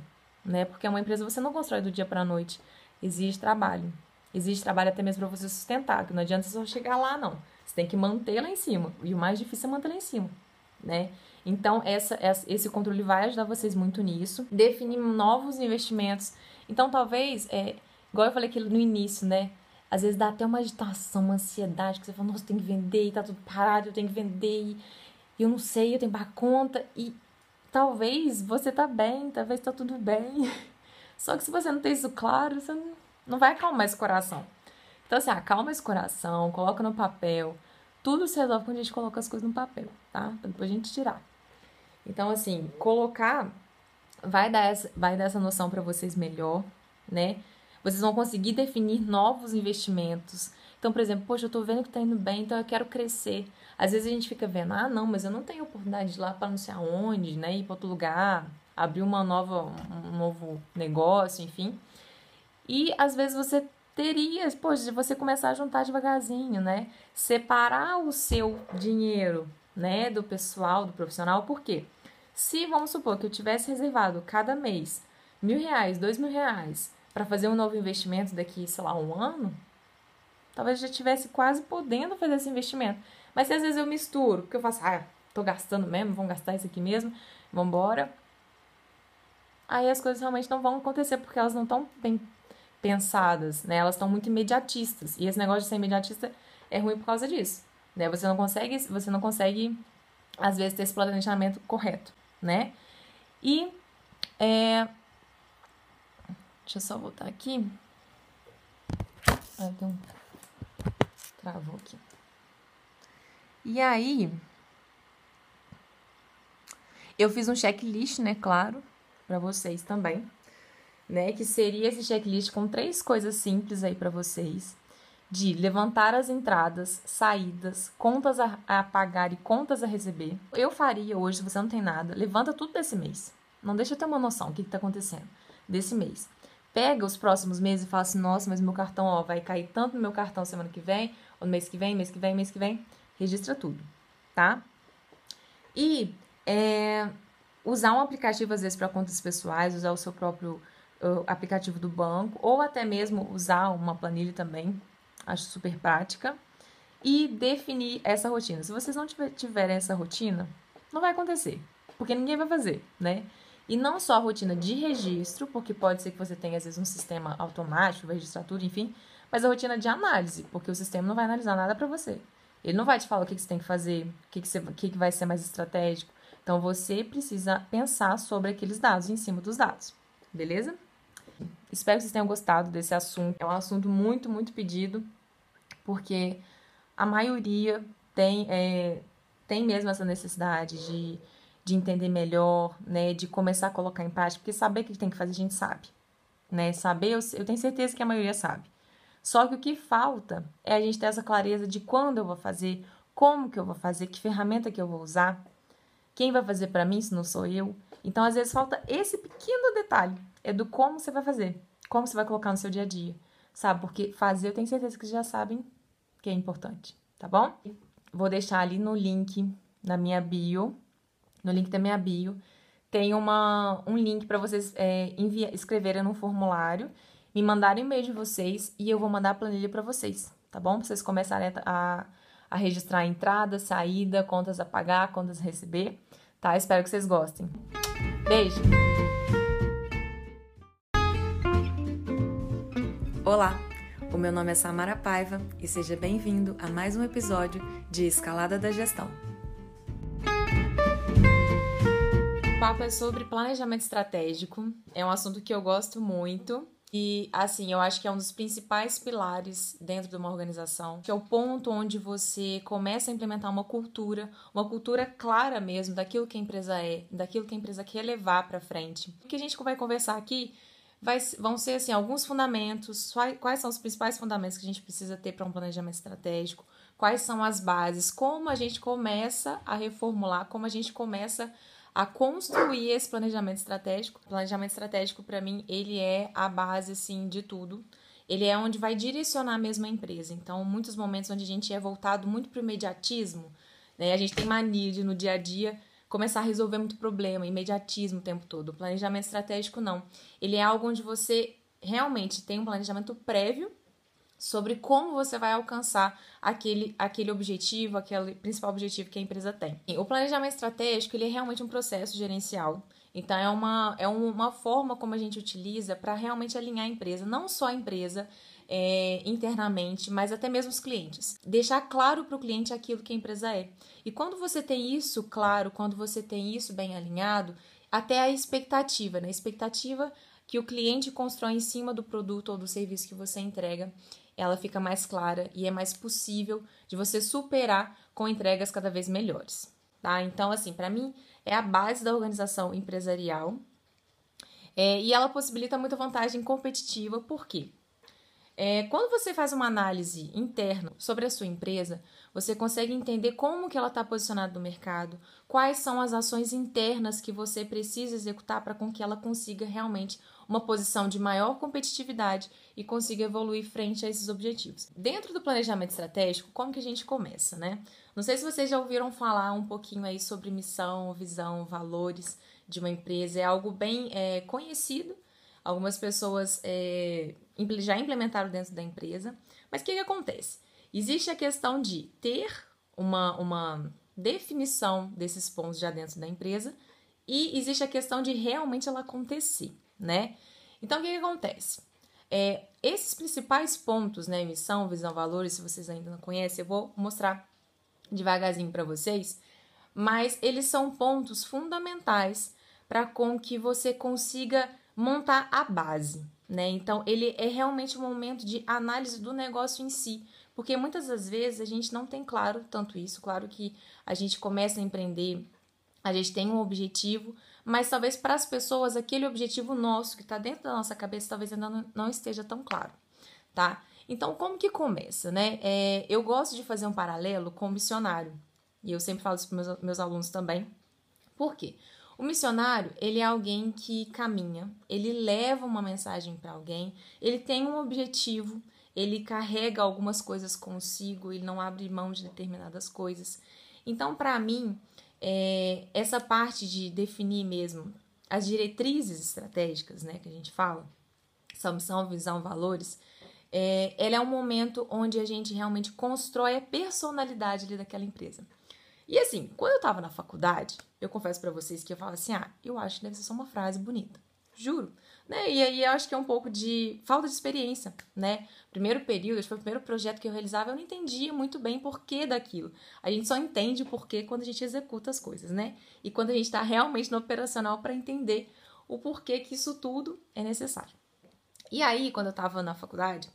Né? Porque uma empresa você não constrói do dia para a noite exige trabalho. Exige trabalho até mesmo para você sustentar, que não adianta só chegar lá, não. Você tem que manter lá em cima. E o mais difícil é manter lá em cima, né? Então, essa, esse controle vai ajudar vocês muito nisso. Definir novos investimentos. Então, talvez, é, igual eu falei aqui no início, né? Às vezes dá até uma agitação, uma ansiedade, que você fala, nossa, tem que vender, tá tudo parado, eu tenho que vender, e eu não sei, eu tenho que pagar conta. E talvez você tá bem, talvez tá tudo bem. [laughs] Só que se você não tem isso claro, você não, vai acalmar esse coração. Então, assim, acalma esse coração, coloca no papel. Tudo se resolve quando a gente coloca as coisas no papel, tá? Pra depois a gente tirar. Então, assim, colocar vai dar essa, vai dar essa noção para vocês melhor, né? Vocês vão conseguir definir novos investimentos. Então, por exemplo, poxa, eu tô vendo que tá indo bem, então eu quero crescer. Às vezes a gente fica vendo, ah, não, mas eu não tenho oportunidade de ir lá para não sei aonde, né? Ir para outro lugar, abrir uma nova, um novo negócio, enfim. E às vezes você teria, poxa, você começar a juntar devagarzinho, né? Separar o seu dinheiro, né, do pessoal, do profissional, por quê? Se vamos supor que eu tivesse reservado cada mês mil reais, dois mil reais para fazer um novo investimento daqui, sei lá, um ano, talvez já tivesse quase podendo fazer esse investimento. Mas se às vezes eu misturo, porque eu faço, ah, tô gastando mesmo, vamos gastar isso aqui mesmo, vamos embora aí as coisas realmente não vão acontecer porque elas não estão bem pensadas, né? Elas estão muito imediatistas. E esse negócio de ser imediatista é ruim por causa disso, né? Você não consegue, você não consegue às vezes ter esse planejamento correto, né? E é... deixa eu só voltar aqui. Ah, tem um travou aqui. E aí eu fiz um checklist, né, claro, para vocês também, né? Que seria esse checklist com três coisas simples aí para vocês. De levantar as entradas, saídas, contas a, a pagar e contas a receber. Eu faria hoje, se você não tem nada, levanta tudo desse mês. Não deixa eu ter uma noção do que está acontecendo desse mês. Pega os próximos meses e fala assim, nossa, mas meu cartão ó, vai cair tanto no meu cartão semana que vem, ou no mês que vem, mês que vem, mês que vem. Registra tudo, tá? E é, usar um aplicativo, às vezes, para contas pessoais, usar o seu próprio uh, aplicativo do banco, ou até mesmo usar uma planilha também, acho super prática, e definir essa rotina. Se vocês não tiver, tiverem essa rotina, não vai acontecer, porque ninguém vai fazer, né? E não só a rotina de registro, porque pode ser que você tenha, às vezes, um sistema automático, vai registrar tudo, enfim, mas a rotina de análise, porque o sistema não vai analisar nada para você. Ele não vai te falar o que, que você tem que fazer, o que, que, você, o que, que vai ser mais estratégico, então você precisa pensar sobre aqueles dados em cima dos dados, beleza? Espero que vocês tenham gostado desse assunto. É um assunto muito, muito pedido, porque a maioria tem, é, tem mesmo essa necessidade de, de entender melhor, né? De começar a colocar em prática, porque saber o que tem que fazer a gente sabe, né? Saber, eu, eu tenho certeza que a maioria sabe. Só que o que falta é a gente ter essa clareza de quando eu vou fazer, como que eu vou fazer, que ferramenta que eu vou usar, quem vai fazer para mim se não sou eu? Então, às vezes, falta esse pequeno detalhe. É do como você vai fazer. Como você vai colocar no seu dia a dia. Sabe? Porque fazer, eu tenho certeza que já sabem que é importante. Tá bom? Vou deixar ali no link na minha bio. No link da minha bio. Tem uma, um link para vocês é, envia, escreverem no formulário. Me mandarem o e-mail de vocês. E eu vou mandar a planilha para vocês. Tá bom? Pra vocês começarem a, a registrar a entrada, saída, contas a pagar, contas a receber, tá? Espero que vocês gostem. Beijo! Olá, o meu nome é Samara Paiva e seja bem-vindo a mais um episódio de Escalada da Gestão. O papo é sobre planejamento estratégico, é um assunto que eu gosto muito e, assim, eu acho que é um dos principais pilares dentro de uma organização, que é o ponto onde você começa a implementar uma cultura, uma cultura clara mesmo daquilo que a empresa é, daquilo que a empresa quer levar para frente. O que a gente vai conversar aqui vai, vão ser, assim, alguns fundamentos, quais são os principais fundamentos que a gente precisa ter para um planejamento estratégico, quais são as bases, como a gente começa a reformular, como a gente começa a construir esse planejamento estratégico. O planejamento estratégico, para mim, ele é a base, assim, de tudo. Ele é onde vai direcionar mesmo a empresa. Então, muitos momentos onde a gente é voltado muito para o imediatismo, né? A gente tem mania de, no dia a dia, começar a resolver muito problema, imediatismo o tempo todo. O planejamento estratégico, não. Ele é algo onde você realmente tem um planejamento prévio sobre como você vai alcançar aquele, aquele objetivo, aquele principal objetivo que a empresa tem. O planejamento estratégico ele é realmente um processo gerencial. Então, é uma, é uma forma como a gente utiliza para realmente alinhar a empresa, não só a empresa é, internamente, mas até mesmo os clientes. Deixar claro para o cliente aquilo que a empresa é. E quando você tem isso claro, quando você tem isso bem alinhado, até a expectativa, né? A expectativa que o cliente constrói em cima do produto ou do serviço que você entrega ela fica mais clara e é mais possível de você superar com entregas cada vez melhores, tá? Então, assim, para mim é a base da organização empresarial é, e ela possibilita muita vantagem competitiva, por quê? É, quando você faz uma análise interna sobre a sua empresa, você consegue entender como que ela está posicionada no mercado, quais são as ações internas que você precisa executar para com que ela consiga realmente uma posição de maior competitividade e consiga evoluir frente a esses objetivos. Dentro do planejamento estratégico, como que a gente começa, né? Não sei se vocês já ouviram falar um pouquinho aí sobre missão, visão, valores de uma empresa. É algo bem é, conhecido. Algumas pessoas é, já implementaram dentro da empresa. Mas o que, que acontece? Existe a questão de ter uma, uma definição desses pontos já dentro da empresa e existe a questão de realmente ela acontecer né? Então, o que, que acontece? É, esses principais pontos, né, missão, visão, valores, se vocês ainda não conhecem, eu vou mostrar devagarzinho para vocês, mas eles são pontos fundamentais para com que você consiga montar a base, né? Então, ele é realmente um momento de análise do negócio em si, porque muitas das vezes a gente não tem claro tanto isso, claro que a gente começa a empreender, a gente tem um objetivo, mas talvez para as pessoas aquele objetivo nosso que está dentro da nossa cabeça talvez ainda não esteja tão claro, tá? Então, como que começa, né? É, eu gosto de fazer um paralelo com o missionário, e eu sempre falo isso para meus, meus alunos também. Por quê? O missionário, ele é alguém que caminha, ele leva uma mensagem para alguém, ele tem um objetivo, ele carrega algumas coisas consigo, ele não abre mão de determinadas coisas. Então, para mim, é, essa parte de definir mesmo as diretrizes estratégicas, né, que a gente fala, são missão, visão, valores, é, ela é um momento onde a gente realmente constrói a personalidade ali daquela empresa. E assim, quando eu estava na faculdade, eu confesso para vocês que eu falava assim, ah, eu acho que deve ser só uma frase bonita. Juro. Né? E aí eu acho que é um pouco de falta de experiência, né? Primeiro período, acho que foi o primeiro projeto que eu realizava, eu não entendia muito bem porquê daquilo. A gente só entende o porquê quando a gente executa as coisas, né? E quando a gente está realmente no operacional para entender o porquê que isso tudo é necessário. E aí, quando eu estava na faculdade,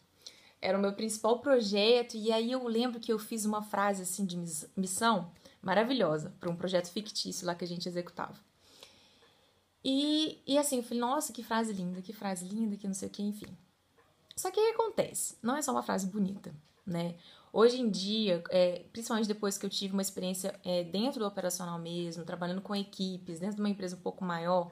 era o meu principal projeto, e aí eu lembro que eu fiz uma frase assim de missão maravilhosa para um projeto fictício lá que a gente executava. E, e assim, eu falei, nossa, que frase linda, que frase linda, que não sei o que, enfim. Só que o que acontece? Não é só uma frase bonita, né? Hoje em dia, é, principalmente depois que eu tive uma experiência é, dentro do operacional mesmo, trabalhando com equipes, dentro de uma empresa um pouco maior,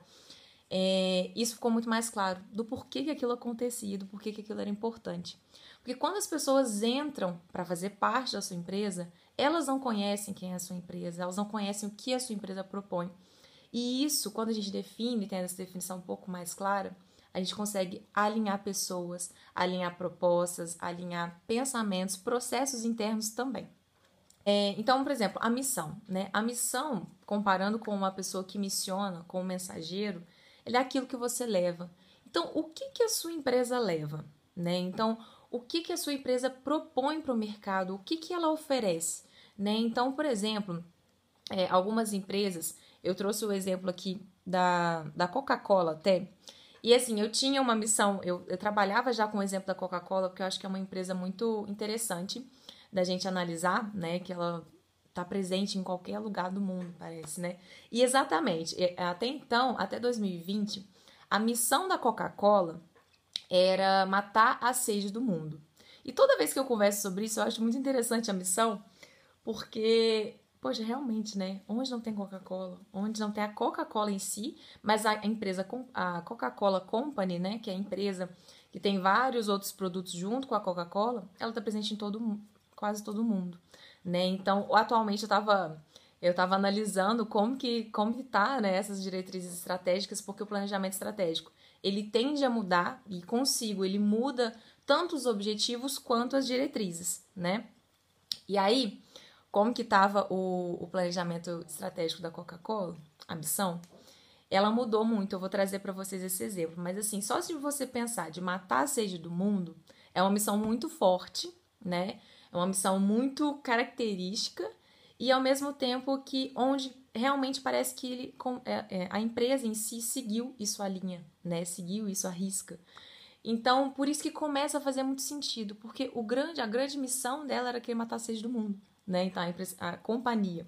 é, isso ficou muito mais claro do porquê que aquilo acontecia, do porquê que aquilo era importante. Porque quando as pessoas entram para fazer parte da sua empresa, elas não conhecem quem é a sua empresa, elas não conhecem o que a sua empresa propõe. E isso, quando a gente define, tem essa definição um pouco mais clara, a gente consegue alinhar pessoas, alinhar propostas, alinhar pensamentos, processos internos também. É, então, por exemplo, a missão, né? A missão, comparando com uma pessoa que missiona, com um mensageiro, ele é aquilo que você leva. Então, o que, que a sua empresa leva, né? Então, o que, que a sua empresa propõe para o mercado, o que, que ela oferece, né? Então, por exemplo, é, algumas empresas, eu trouxe o exemplo aqui da, da Coca-Cola até, e assim, eu tinha uma missão, eu, eu trabalhava já com o exemplo da Coca-Cola, porque eu acho que é uma empresa muito interessante da gente analisar, né? Que ela está presente em qualquer lugar do mundo, parece, né? E exatamente, até então, até 2020, a missão da Coca-Cola era matar a sede do mundo. E toda vez que eu converso sobre isso, eu acho muito interessante a missão, porque Poxa, realmente, né? Onde não tem Coca-Cola, onde não tem a Coca-Cola em si, mas a empresa, a Coca-Cola Company, né? Que é a empresa que tem vários outros produtos junto com a Coca-Cola, ela está presente em todo, quase todo mundo, né? Então, atualmente eu estava eu estava analisando como que como que tá, né, essas diretrizes estratégicas, porque o planejamento estratégico, ele tende a mudar e consigo, ele muda tanto os objetivos quanto as diretrizes, né? E aí, como que estava o, o planejamento estratégico da Coca-Cola, a missão, ela mudou muito. Eu vou trazer para vocês esse exemplo. Mas assim, só se você pensar de matar a sede do mundo, é uma missão muito forte, né? É uma missão muito característica e ao mesmo tempo que onde realmente parece que ele, é, é, a empresa em si seguiu isso à linha, né? Seguiu isso à risca. Então, por isso que começa a fazer muito sentido, porque o grande, a grande missão dela era querer matar a sede do mundo né? Então, a, a companhia.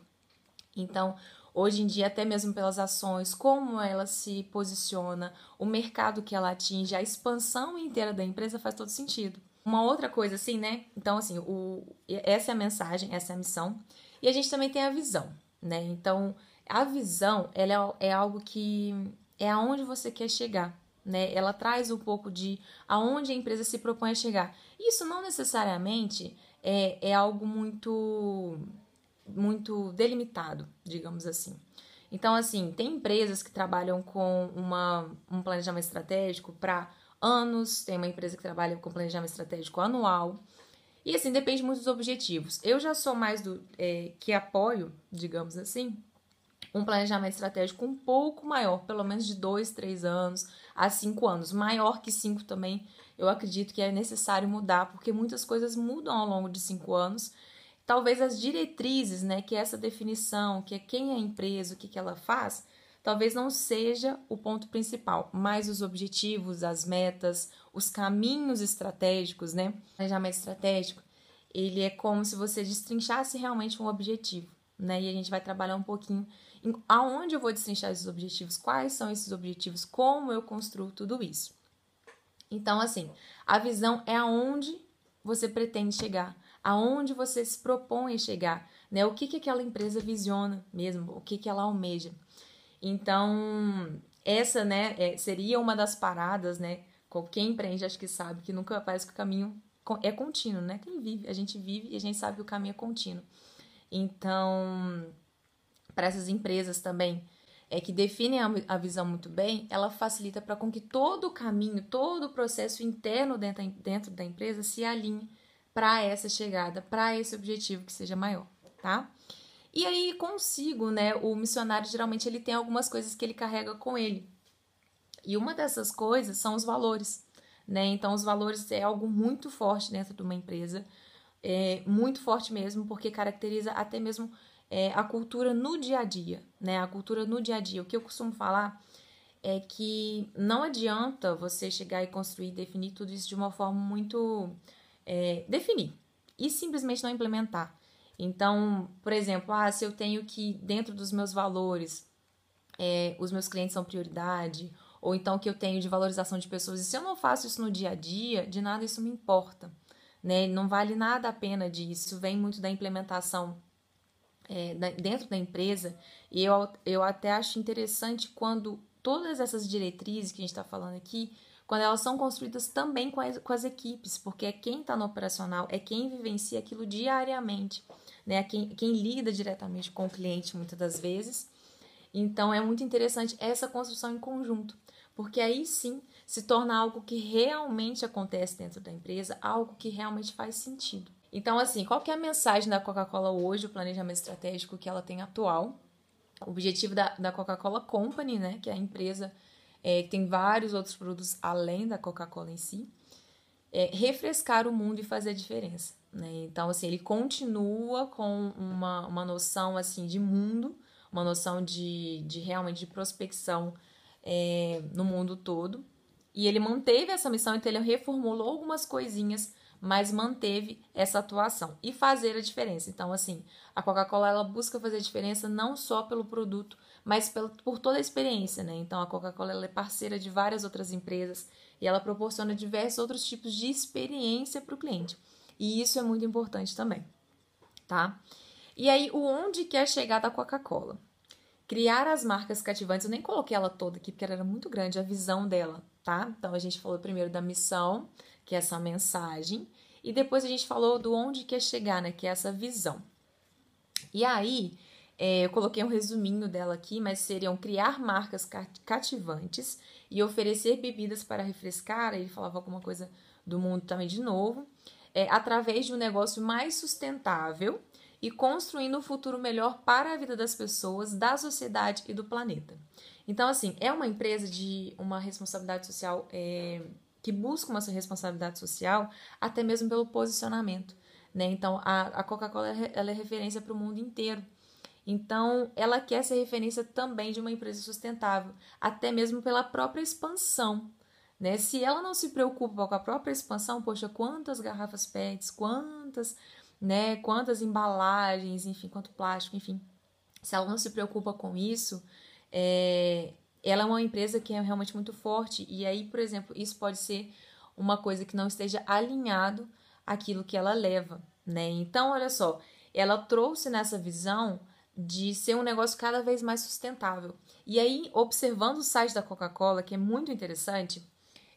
Então, hoje em dia, até mesmo pelas ações, como ela se posiciona, o mercado que ela atinge, a expansão inteira da empresa faz todo sentido. Uma outra coisa, assim, né? Então, assim, o, essa é a mensagem, essa é a missão. E a gente também tem a visão, né? Então, a visão, ela é, é algo que é aonde você quer chegar, né? Ela traz um pouco de aonde a empresa se propõe a chegar. Isso não necessariamente é, é algo muito, muito delimitado, digamos assim. Então, assim, tem empresas que trabalham com uma, um planejamento estratégico para anos, tem uma empresa que trabalha com planejamento estratégico anual. E assim, depende muito dos objetivos. Eu já sou mais do é, que apoio, digamos assim, um planejamento estratégico um pouco maior, pelo menos de dois, três anos a cinco anos. Maior que cinco também eu acredito que é necessário mudar, porque muitas coisas mudam ao longo de cinco anos. Talvez as diretrizes, né, que é essa definição, que é quem é a empresa, o que, que ela faz, talvez não seja o ponto principal, mas os objetivos, as metas, os caminhos estratégicos, né? O planejamento estratégico, ele é como se você destrinchasse realmente um objetivo, né? E a gente vai trabalhar um pouquinho em aonde eu vou destrinchar esses objetivos, quais são esses objetivos, como eu construo tudo isso. Então, assim, a visão é aonde você pretende chegar, aonde você se propõe chegar, né? O que, que aquela empresa visiona mesmo, o que, que ela almeja. Então, essa, né, é, seria uma das paradas, né? Quem empreende acho que sabe que nunca parece que o caminho é contínuo, né? Quem vive, a gente vive e a gente sabe que o caminho é contínuo. Então, para essas empresas também, é, que definem a, visão muito bem, ela facilita para com que todo o caminho, todo o processo interno dentro, dentro da empresa se alinhe para essa chegada, para esse objetivo que seja maior, tá? E aí consigo, né? O missionário geralmente ele tem algumas coisas que ele carrega com ele. E uma dessas coisas são os valores, né? Então os valores é algo muito forte dentro de uma empresa, é muito forte mesmo, porque caracteriza até mesmo é, a cultura no dia a dia, né? A cultura no dia a dia. O que eu costumo falar é que não adianta você chegar e construir, definir tudo isso de uma forma muito é, definir e simplesmente não implementar. Então, por exemplo, ah, se eu tenho que dentro dos meus valores, é, os meus clientes são prioridade, ou então que eu tenho de valorização de pessoas, e se eu não faço isso no dia a dia, de nada isso me importa, né? Não vale nada a pena disso. Vem muito da implementação é, dentro da empresa, e eu, eu até acho interessante quando todas essas diretrizes que a gente está falando aqui, quando elas são construídas também com as, com as equipes, porque é quem está no operacional, é quem vivencia aquilo diariamente, né? Quem, quem lida diretamente com o cliente muitas das vezes. Então é muito interessante essa construção em conjunto, porque aí sim se torna algo que realmente acontece dentro da empresa, algo que realmente faz sentido. Então, assim, qual que é a mensagem da Coca-Cola hoje, o planejamento estratégico que ela tem atual? O objetivo da, da Coca-Cola Company, né, que é a empresa é, que tem vários outros produtos além da Coca-Cola em si, é refrescar o mundo e fazer a diferença. Né? Então, assim, ele continua com uma, uma noção, assim, de mundo, uma noção de, de realmente de prospecção é, no mundo todo. E ele manteve essa missão, então ele reformulou algumas coisinhas, mas manteve essa atuação e fazer a diferença. Então, assim, a Coca-Cola ela busca fazer a diferença não só pelo produto, mas por toda a experiência, né? Então, a Coca-Cola é parceira de várias outras empresas e ela proporciona diversos outros tipos de experiência para o cliente. E isso é muito importante também, tá? E aí, o onde quer chegar da Coca-Cola? Criar as marcas cativantes. Eu nem coloquei ela toda aqui porque ela era muito grande, a visão dela, tá? Então, a gente falou primeiro da missão, que é essa mensagem, e depois a gente falou do onde quer chegar, né? Que é essa visão. E aí, é, eu coloquei um resuminho dela aqui, mas seriam criar marcas cativantes e oferecer bebidas para refrescar. Ele falava alguma coisa do mundo também de novo é, através de um negócio mais sustentável e construindo um futuro melhor para a vida das pessoas, da sociedade e do planeta. Então, assim, é uma empresa de uma responsabilidade social é, que busca uma responsabilidade social, até mesmo pelo posicionamento. Né? Então, a, a Coca-Cola ela é referência para o mundo inteiro. Então, ela quer ser referência também de uma empresa sustentável, até mesmo pela própria expansão né? Se ela não se preocupa com a própria expansão, poxa, quantas garrafas PETs, quantas, né, quantas embalagens, enfim, quanto plástico, enfim. Se ela não se preocupa com isso, é, ela é uma empresa que é realmente muito forte. E aí, por exemplo, isso pode ser uma coisa que não esteja alinhado àquilo que ela leva, né? Então, olha só, ela trouxe nessa visão de ser um negócio cada vez mais sustentável. E aí, observando o site da Coca-Cola, que é muito interessante,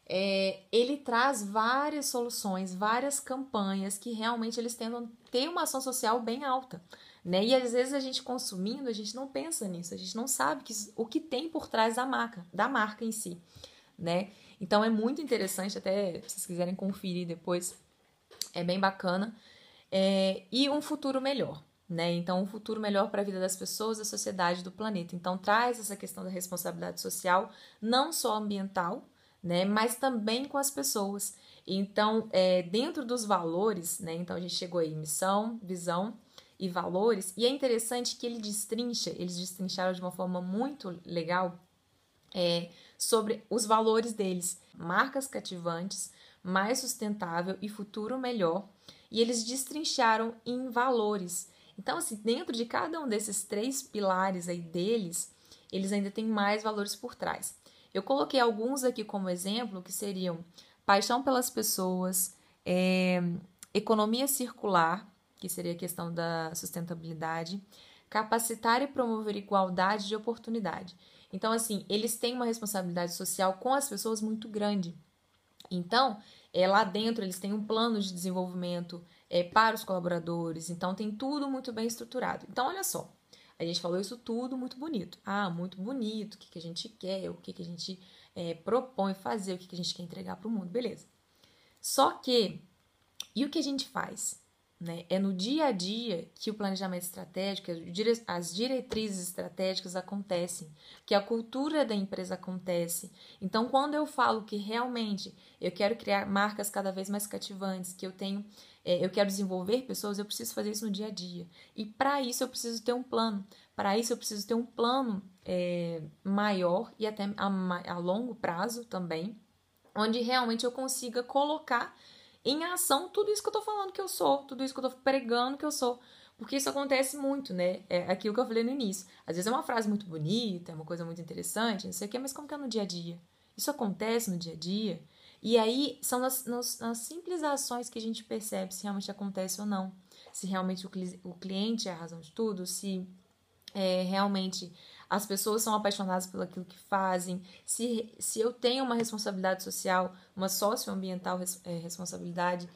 é, ele traz várias soluções, várias campanhas que realmente eles tentam ter uma ação social bem alta. Né? E às vezes a gente consumindo, a gente não pensa nisso, a gente não sabe que, o que tem por trás da marca, da marca em si. Né? Então é muito interessante, até se vocês quiserem conferir depois, é bem bacana. É, e um futuro melhor. Né? Então, um futuro melhor para a vida das pessoas, da sociedade, do planeta. Então, traz essa questão da responsabilidade social, não só ambiental, né? Mas também com as pessoas. Então, é, dentro dos valores, né? Então a gente chegou aí, missão, visão e valores. E é interessante que ele destrincha, eles destrincharam de uma forma muito legal é, sobre os valores deles. Marcas cativantes, mais sustentável e futuro melhor. E eles destrincharam em valores. Então, assim, dentro de cada um desses três pilares aí deles, eles ainda têm mais valores por trás. Eu coloquei alguns aqui como exemplo, que seriam paixão pelas pessoas, é, economia circular, que seria a questão da sustentabilidade, capacitar e promover igualdade de oportunidade. Então, assim, eles têm uma responsabilidade social com as pessoas muito grande. Então, é, lá dentro eles têm um plano de desenvolvimento é, para os colaboradores, então tem tudo muito bem estruturado. Então, olha só, a gente falou isso tudo muito bonito. Ah, muito bonito, o que, que a gente quer, o que, que a gente é, propõe fazer, o que, que a gente quer entregar para o mundo, beleza. Só que, e o que a gente faz? Né? É no dia a dia que o planejamento estratégico, as diretrizes estratégicas acontecem, que a cultura da empresa acontece. Então, quando eu falo que realmente eu quero criar marcas cada vez mais cativantes, que eu tenho é, eu quero desenvolver pessoas, eu preciso fazer isso no dia a dia. E para isso eu preciso ter um plano. Para isso eu preciso ter um plano é, maior e até a, a longo prazo também, onde realmente eu consiga colocar em ação tudo isso que eu tô falando que eu sou, tudo isso que eu tô pregando que eu sou. Porque isso acontece muito, né? É aquilo que eu falei no início. Às vezes é uma frase muito bonita, é uma coisa muito interessante, não sei o quê, mas como que é no dia a dia? Isso acontece no dia a dia? E aí são nas, nas, nas, simples ações que a gente percebe se realmente acontece ou não. Se realmente o, o cliente é a razão de tudo, se é, realmente as pessoas são apaixonadas pelo aquilo que fazem, se, se eu tenho uma responsabilidade social, uma socioambiental res, é, responsabilidade,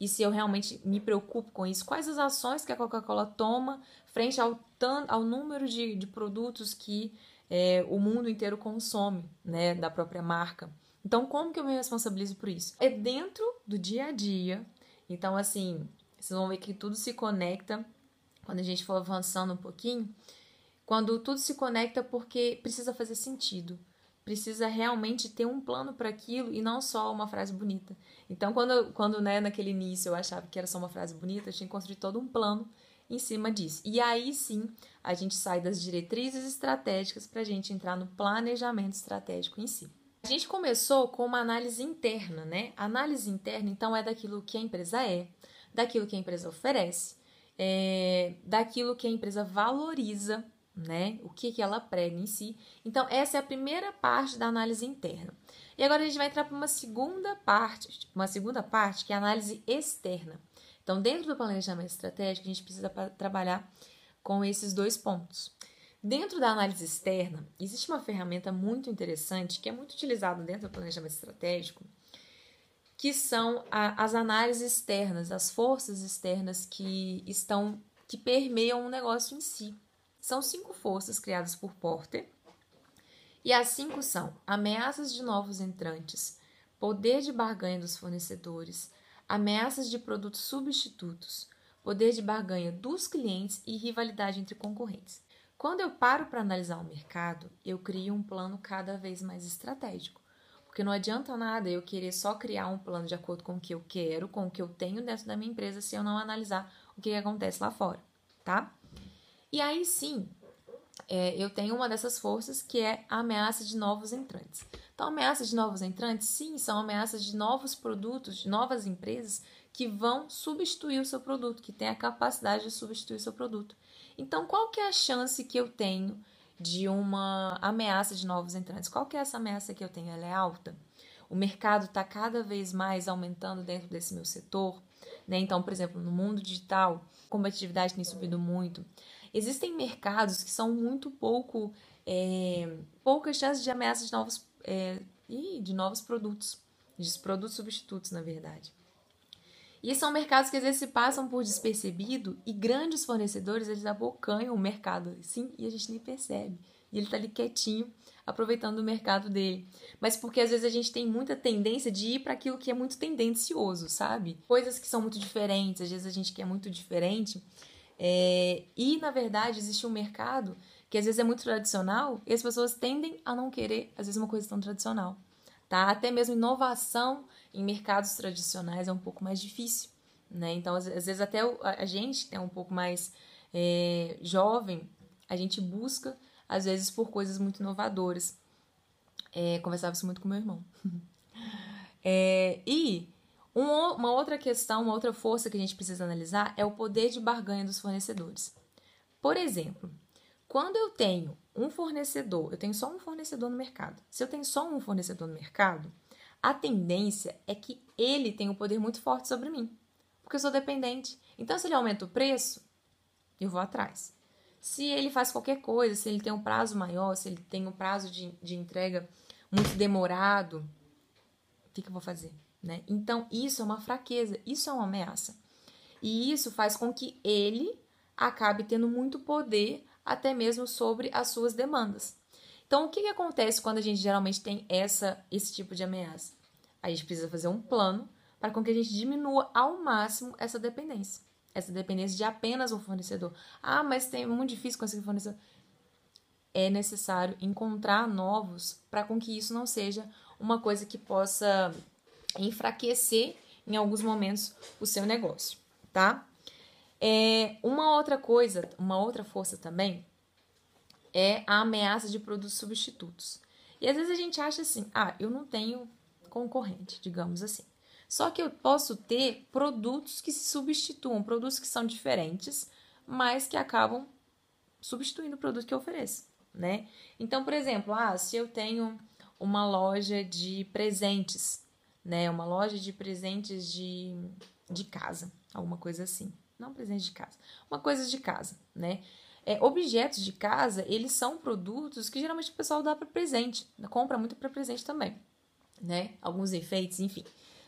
e se eu realmente me preocupo com isso, quais as ações que a Coca-Cola toma frente ao, ao número de, de produtos que é, o mundo inteiro consome, né, da própria marca. Então, como que eu me responsabilizo por isso? É dentro do dia a dia. Então, assim, Vocês vão ver que tudo se conecta quando a gente for avançando um pouquinho. Quando tudo se conecta porque precisa fazer sentido. Precisa realmente ter um plano para aquilo e não só uma frase bonita. Então, quando, quando né, naquele início eu achava que era só uma frase bonita, eu tinha que construir todo um plano em cima disso. E aí sim a gente sai das diretrizes estratégicas para a gente entrar no planejamento estratégico em si. A gente começou com uma análise interna, né? Análise interna, então, é daquilo que a empresa é, daquilo que a empresa oferece, é, daquilo que a empresa valoriza, né? O que, que ela prega em si. Então, essa é a primeira parte da análise interna. E agora a gente vai entrar para uma segunda parte, uma segunda parte que é a análise externa. Então, dentro do planejamento estratégico, a gente precisa trabalhar com esses dois pontos. Dentro da análise externa, existe uma ferramenta muito interessante que é muito utilizada dentro do planejamento estratégico, que são a, as análises externas, as forças externas que estão que permeiam o negócio em si. São cinco forças criadas por Porter. E as cinco são ameaças de novos entrantes, poder de barganha dos fornecedores, ameaças de produtos substitutos, poder de barganha dos clientes e rivalidade entre concorrentes. Quando eu paro para analisar o mercado, eu crio um plano cada vez mais estratégico. Porque não adianta nada eu querer só criar um plano de acordo com o que eu quero, com o que eu tenho dentro da minha empresa, se eu não analisar o que acontece lá fora, tá? E aí sim, é, eu tenho uma dessas forças que é a ameaça de novos entrantes. Então, ameaças de novos entrantes, sim, são ameaças de novos produtos, de novas empresas que vão substituir o seu produto, que têm a capacidade de substituir o seu produto. Então, qual que é a chance que eu tenho de uma ameaça de novos entrantes? Qual que é essa ameaça que eu tenho? Ela é alta? O mercado está cada vez mais aumentando dentro desse meu setor. Né? Então, por exemplo, no mundo digital, competitividade tem subido muito. Existem mercados que são muito pouco, é, poucas chances de ameaça de novos, é, de novos produtos, de produtos substitutos, na verdade. E são mercados que às vezes se passam por despercebido e grandes fornecedores eles abocanham o mercado, sim, e a gente nem percebe. E ele está ali quietinho, aproveitando o mercado dele. Mas porque às vezes a gente tem muita tendência de ir para aquilo que é muito tendencioso, sabe? Coisas que são muito diferentes, às vezes a gente quer muito diferente. É... E na verdade existe um mercado que às vezes é muito tradicional e as pessoas tendem a não querer, às vezes, uma coisa tão tradicional. Tá? Até mesmo inovação em mercados tradicionais é um pouco mais difícil, né? Então, às, vezes até a gente que é um pouco mais é, jovem, a gente busca, às vezes, por coisas muito inovadoras. É, conversava isso muito com meu irmão. [laughs] é, e uma outra questão, uma outra força que a gente precisa analisar é o poder de barganha dos fornecedores. Por exemplo, quando eu tenho um fornecedor, eu tenho só um fornecedor no mercado. Se eu tenho só um fornecedor no mercado, a tendência é que ele tenha um poder muito forte sobre mim, porque eu sou dependente. Então, se ele aumenta o preço, eu vou atrás. Se ele faz qualquer coisa, se ele tem um prazo maior, se ele tem um prazo de, de entrega muito demorado, o que, que eu vou fazer? Né? Então, isso é uma fraqueza, isso é uma ameaça. E isso faz com que ele acabe tendo muito poder até mesmo sobre as suas demandas. Então, o que, que acontece quando a gente geralmente tem essa, esse tipo de ameaça? A gente precisa fazer um plano para que a gente diminua ao máximo essa dependência. Essa dependência de apenas um fornecedor. Ah, mas tem, é muito difícil conseguir fornecedor. É necessário encontrar novos para com que isso não seja uma coisa que possa enfraquecer em alguns momentos o seu negócio, tá? É, uma outra coisa, uma outra força também é a ameaça de produtos substitutos. E às vezes a gente acha assim: ah, eu não tenho concorrente, digamos assim. Só que eu posso ter produtos que se substituam, produtos que são diferentes, mas que acabam substituindo o produto que eu ofereço, né? Então, por exemplo, ah, se eu tenho uma loja de presentes, né? Uma loja de presentes de, de casa, alguma coisa assim. Não presente de casa, uma coisa de casa, né? É, objetos de casa, eles são produtos que geralmente o pessoal dá para presente, compra muito para presente também, né? Alguns enfeites, enfim.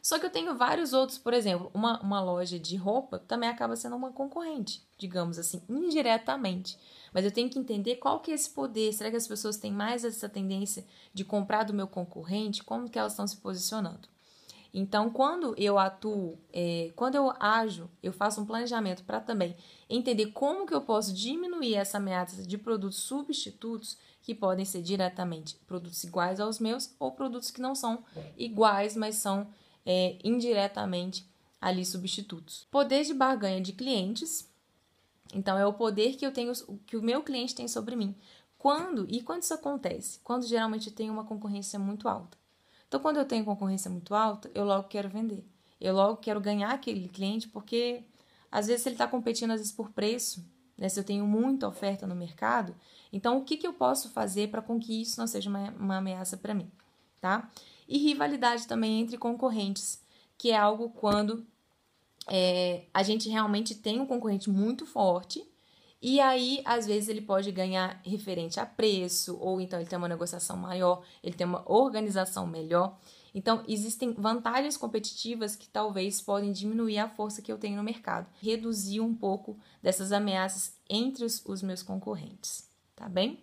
Só que eu tenho vários outros, por exemplo, uma, uma loja de roupa também acaba sendo uma concorrente, digamos assim, indiretamente. Mas eu tenho que entender qual que é esse poder. Será que as pessoas têm mais essa tendência de comprar do meu concorrente? Como que elas estão se posicionando? Então, quando eu atuo, é, quando eu ajo, eu faço um planejamento para também entender como que eu posso diminuir essa ameaça de produtos substitutos que podem ser diretamente produtos iguais aos meus ou produtos que não são iguais, mas são é, indiretamente ali substitutos. Poder de barganha de clientes. Então, é o poder que eu tenho, que o meu cliente tem sobre mim. Quando e quando isso acontece? Quando geralmente tem uma concorrência muito alta. Então, quando eu tenho concorrência muito alta, eu logo quero vender. Eu logo quero ganhar aquele cliente, porque às vezes ele está competindo às vezes por preço, né? Se eu tenho muita oferta no mercado, então o que, que eu posso fazer para com que isso não seja uma, uma ameaça para mim, tá? E rivalidade também entre concorrentes, que é algo quando é, a gente realmente tem um concorrente muito forte e aí, às vezes, ele pode ganhar referente a preço, ou então ele tem uma negociação maior, ele tem uma organização melhor. Então, existem vantagens competitivas que talvez podem diminuir a força que eu tenho no mercado, reduzir um pouco dessas ameaças entre os, os meus concorrentes, tá bem?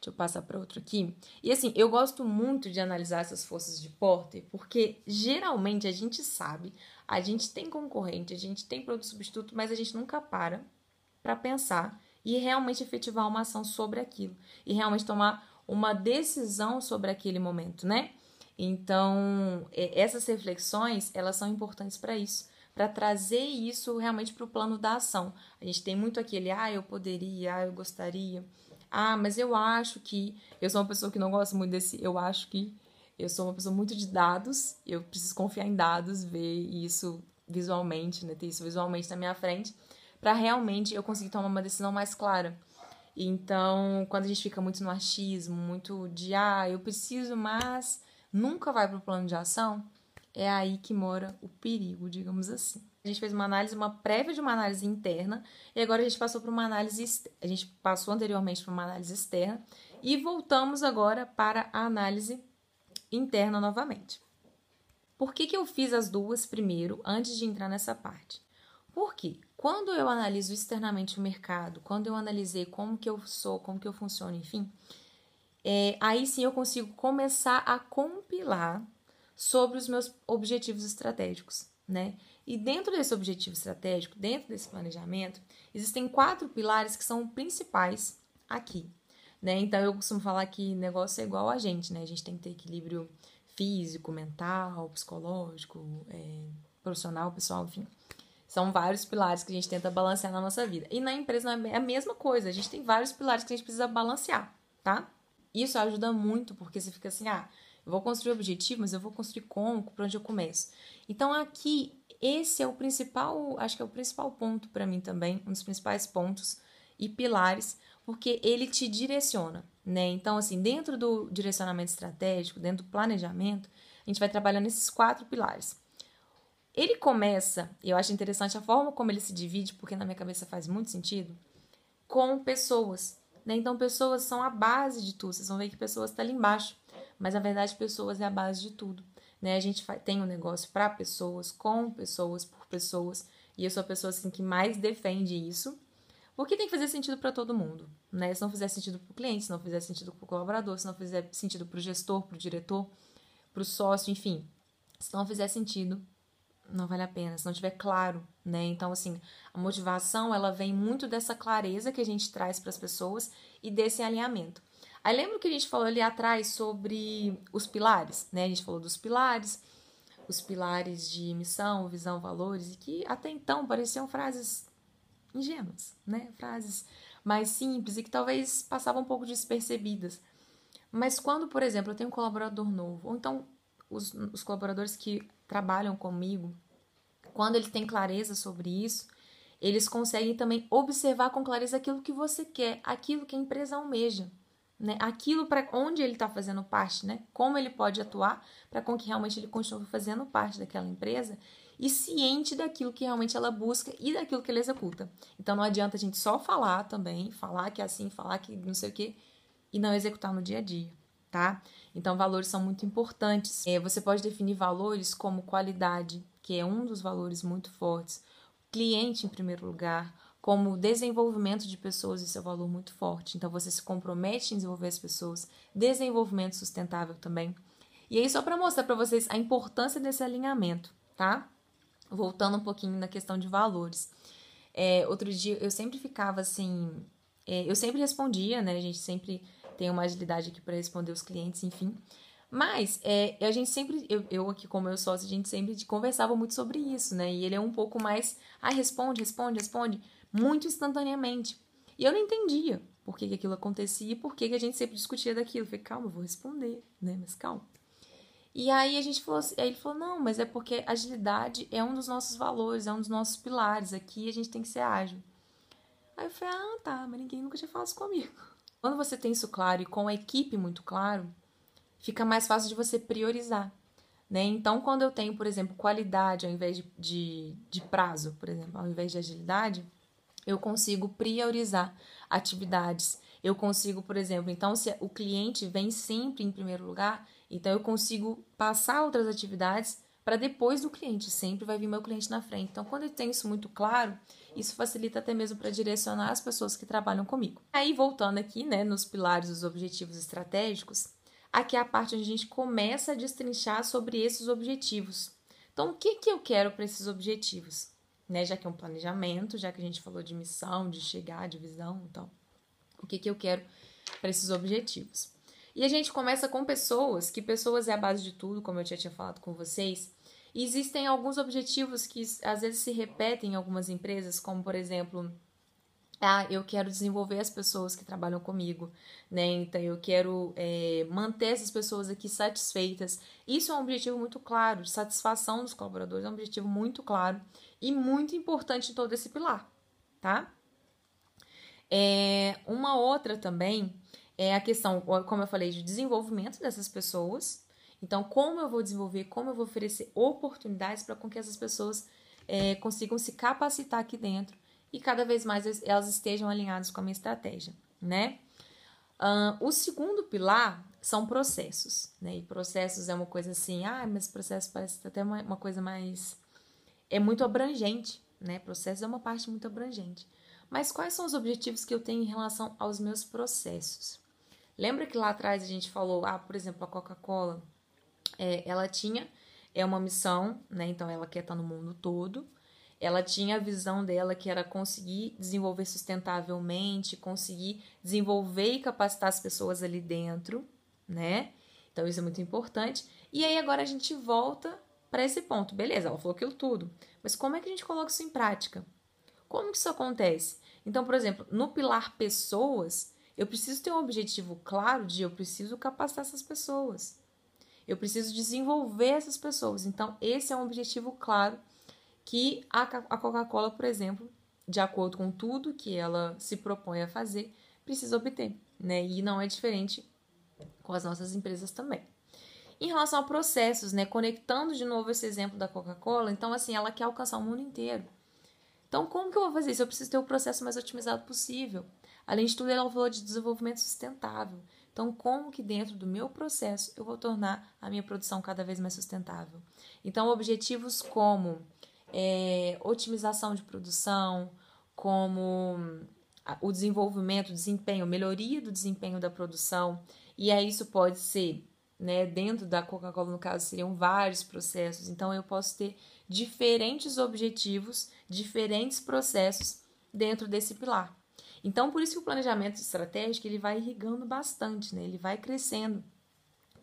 Deixa eu passar para outro aqui. E assim, eu gosto muito de analisar essas forças de Porter, porque geralmente a gente sabe, a gente tem concorrente, a gente tem produto substituto, mas a gente nunca para para pensar e realmente efetivar uma ação sobre aquilo e realmente tomar uma decisão sobre aquele momento, né? Então, essas reflexões, elas são importantes para isso, para trazer isso realmente para o plano da ação. A gente tem muito aquele, ah, eu poderia, ah, eu gostaria, ah, mas eu acho que. Eu sou uma pessoa que não gosta muito desse, eu acho que. Eu sou uma pessoa muito de dados, eu preciso confiar em dados, ver isso visualmente, né? Ter isso visualmente na minha frente para realmente eu conseguir tomar uma decisão mais clara. Então, quando a gente fica muito no achismo, muito de ah, eu preciso, mas nunca vai para o plano de ação, é aí que mora o perigo, digamos assim. A gente fez uma análise, uma prévia de uma análise interna, e agora a gente passou para uma análise, a gente passou anteriormente para uma análise externa e voltamos agora para a análise interna novamente. Por que, que eu fiz as duas primeiro antes de entrar nessa parte? Por quê? Quando eu analiso externamente o mercado, quando eu analisei como que eu sou, como que eu funciono, enfim, é, aí sim eu consigo começar a compilar sobre os meus objetivos estratégicos, né? E dentro desse objetivo estratégico, dentro desse planejamento, existem quatro pilares que são principais aqui, né? Então eu costumo falar que negócio é igual a gente, né? A gente tem que ter equilíbrio físico, mental, psicológico, é, profissional, pessoal, enfim. São vários pilares que a gente tenta balancear na nossa vida. E na empresa é a mesma coisa, a gente tem vários pilares que a gente precisa balancear, tá? Isso ajuda muito, porque você fica assim, ah, eu vou construir objetivo, mas eu vou construir como, por onde eu começo. Então aqui, esse é o principal, acho que é o principal ponto para mim também, um dos principais pontos e pilares, porque ele te direciona, né? Então, assim, dentro do direcionamento estratégico, dentro do planejamento, a gente vai trabalhando esses quatro pilares. Ele começa, eu acho interessante a forma como ele se divide, porque na minha cabeça faz muito sentido, com pessoas. Né? Então, pessoas são a base de tudo. Vocês vão ver que pessoas estão tá ali embaixo, mas na verdade, pessoas é a base de tudo. Né? A gente tem um negócio para pessoas, com pessoas, por pessoas, e eu sou a pessoa assim, que mais defende isso, porque tem que fazer sentido para todo mundo. Né? Se não fizer sentido para o cliente, se não fizer sentido para o colaborador, se não fizer sentido para o gestor, para o diretor, para o sócio, enfim, se não fizer sentido não vale a pena, se não tiver claro, né? Então, assim, a motivação, ela vem muito dessa clareza que a gente traz para as pessoas e desse alinhamento. Aí lembra que a gente falou ali atrás sobre os pilares, né? A gente falou dos pilares, os pilares de missão, visão, valores, e que até então pareciam frases ingênuas, né? Frases mais simples e que talvez passavam um pouco despercebidas. Mas quando, por exemplo, eu tenho um colaborador novo, ou então os, os colaboradores que trabalham comigo, quando eles têm clareza sobre isso, eles conseguem também observar com clareza aquilo que você quer, aquilo que a empresa almeja, né? Aquilo para onde ele está fazendo parte, né? Como ele pode atuar para com que realmente ele continue fazendo parte daquela empresa e ciente daquilo que realmente ela busca e daquilo que ele executa. Então não adianta a gente só falar também, falar que é assim, falar que não sei o quê e não executar no dia a dia, tá? Então, valores são muito importantes. É, você pode definir valores como qualidade, que é um dos valores muito fortes, cliente em primeiro lugar, como desenvolvimento de pessoas, isso é um valor muito forte. Então, você se compromete em desenvolver as pessoas, desenvolvimento sustentável também. E aí, só para mostrar para vocês a importância desse alinhamento, tá? Voltando um pouquinho na questão de valores. É, outro dia eu sempre ficava assim. É, eu sempre respondia, né? A gente sempre tem uma agilidade aqui para responder os clientes, enfim. Mas é, a gente sempre, eu, eu aqui como meu sócio, a gente sempre conversava muito sobre isso, né? E ele é um pouco mais, ah, responde, responde, responde, muito instantaneamente. E eu não entendia por que, que aquilo acontecia e por que, que a gente sempre discutia daquilo. Eu falei, calma, eu vou responder, né? Mas calma. E aí a gente falou assim, aí ele falou, não, mas é porque agilidade é um dos nossos valores, é um dos nossos pilares. Aqui a gente tem que ser ágil. Aí eu falei, ah, tá, mas ninguém nunca tinha falado isso comigo. Quando você tem isso claro e com a equipe muito claro, fica mais fácil de você priorizar. Né? Então, quando eu tenho, por exemplo, qualidade ao invés de, de, de prazo, por exemplo, ao invés de agilidade, eu consigo priorizar atividades. Eu consigo, por exemplo, então, se o cliente vem sempre em primeiro lugar, então eu consigo passar outras atividades para depois do cliente. Sempre vai vir meu cliente na frente. Então, quando eu tenho isso muito claro, isso facilita até mesmo para direcionar as pessoas que trabalham comigo. Aí, voltando aqui, né, nos pilares dos objetivos estratégicos, aqui é a parte onde a gente começa a destrinchar sobre esses objetivos. Então, o que, que eu quero para esses objetivos? Né, já que é um planejamento, já que a gente falou de missão, de chegar, de visão, então, o que, que eu quero para esses objetivos? E a gente começa com pessoas, que pessoas é a base de tudo, como eu já tinha falado com vocês. Existem alguns objetivos que às vezes se repetem em algumas empresas, como por exemplo, ah, eu quero desenvolver as pessoas que trabalham comigo, né? Então eu quero é, manter essas pessoas aqui satisfeitas. Isso é um objetivo muito claro, satisfação dos colaboradores é um objetivo muito claro e muito importante em todo esse pilar, tá? É, uma outra também é a questão, como eu falei, de desenvolvimento dessas pessoas. Então, como eu vou desenvolver, como eu vou oferecer oportunidades para com que essas pessoas é, consigam se capacitar aqui dentro e cada vez mais elas estejam alinhadas com a minha estratégia, né? Uh, o segundo pilar são processos, né? E processos é uma coisa assim, ah, mas processo parece até uma, uma coisa mais. É muito abrangente, né? Processo é uma parte muito abrangente. Mas quais são os objetivos que eu tenho em relação aos meus processos? Lembra que lá atrás a gente falou, ah, por exemplo, a Coca-Cola, é, ela tinha é uma missão, né? Então ela quer estar no mundo todo. Ela tinha a visão dela que era conseguir desenvolver sustentavelmente, conseguir desenvolver e capacitar as pessoas ali dentro, né? Então isso é muito importante. E aí agora a gente volta para esse ponto. Beleza, ela falou aquilo tudo. Mas como é que a gente coloca isso em prática? Como que isso acontece? Então, por exemplo, no pilar pessoas, eu preciso ter um objetivo claro de eu preciso capacitar essas pessoas. Eu preciso desenvolver essas pessoas. Então, esse é um objetivo claro que a Coca-Cola, por exemplo, de acordo com tudo que ela se propõe a fazer, precisa obter, né? E não é diferente com as nossas empresas também. Em relação a processos, né, conectando de novo esse exemplo da Coca-Cola, então assim, ela quer alcançar o mundo inteiro. Então, como que eu vou fazer isso? Eu preciso ter o processo mais otimizado possível. Além de tudo, ela falou de desenvolvimento sustentável. Então, como que dentro do meu processo eu vou tornar a minha produção cada vez mais sustentável? Então, objetivos como é, otimização de produção, como o desenvolvimento, desempenho, melhoria do desempenho da produção, e aí isso pode ser, né, dentro da Coca-Cola, no caso, seriam vários processos, então eu posso ter diferentes objetivos, diferentes processos dentro desse pilar. Então, por isso que o planejamento estratégico ele vai irrigando bastante, né? Ele vai crescendo,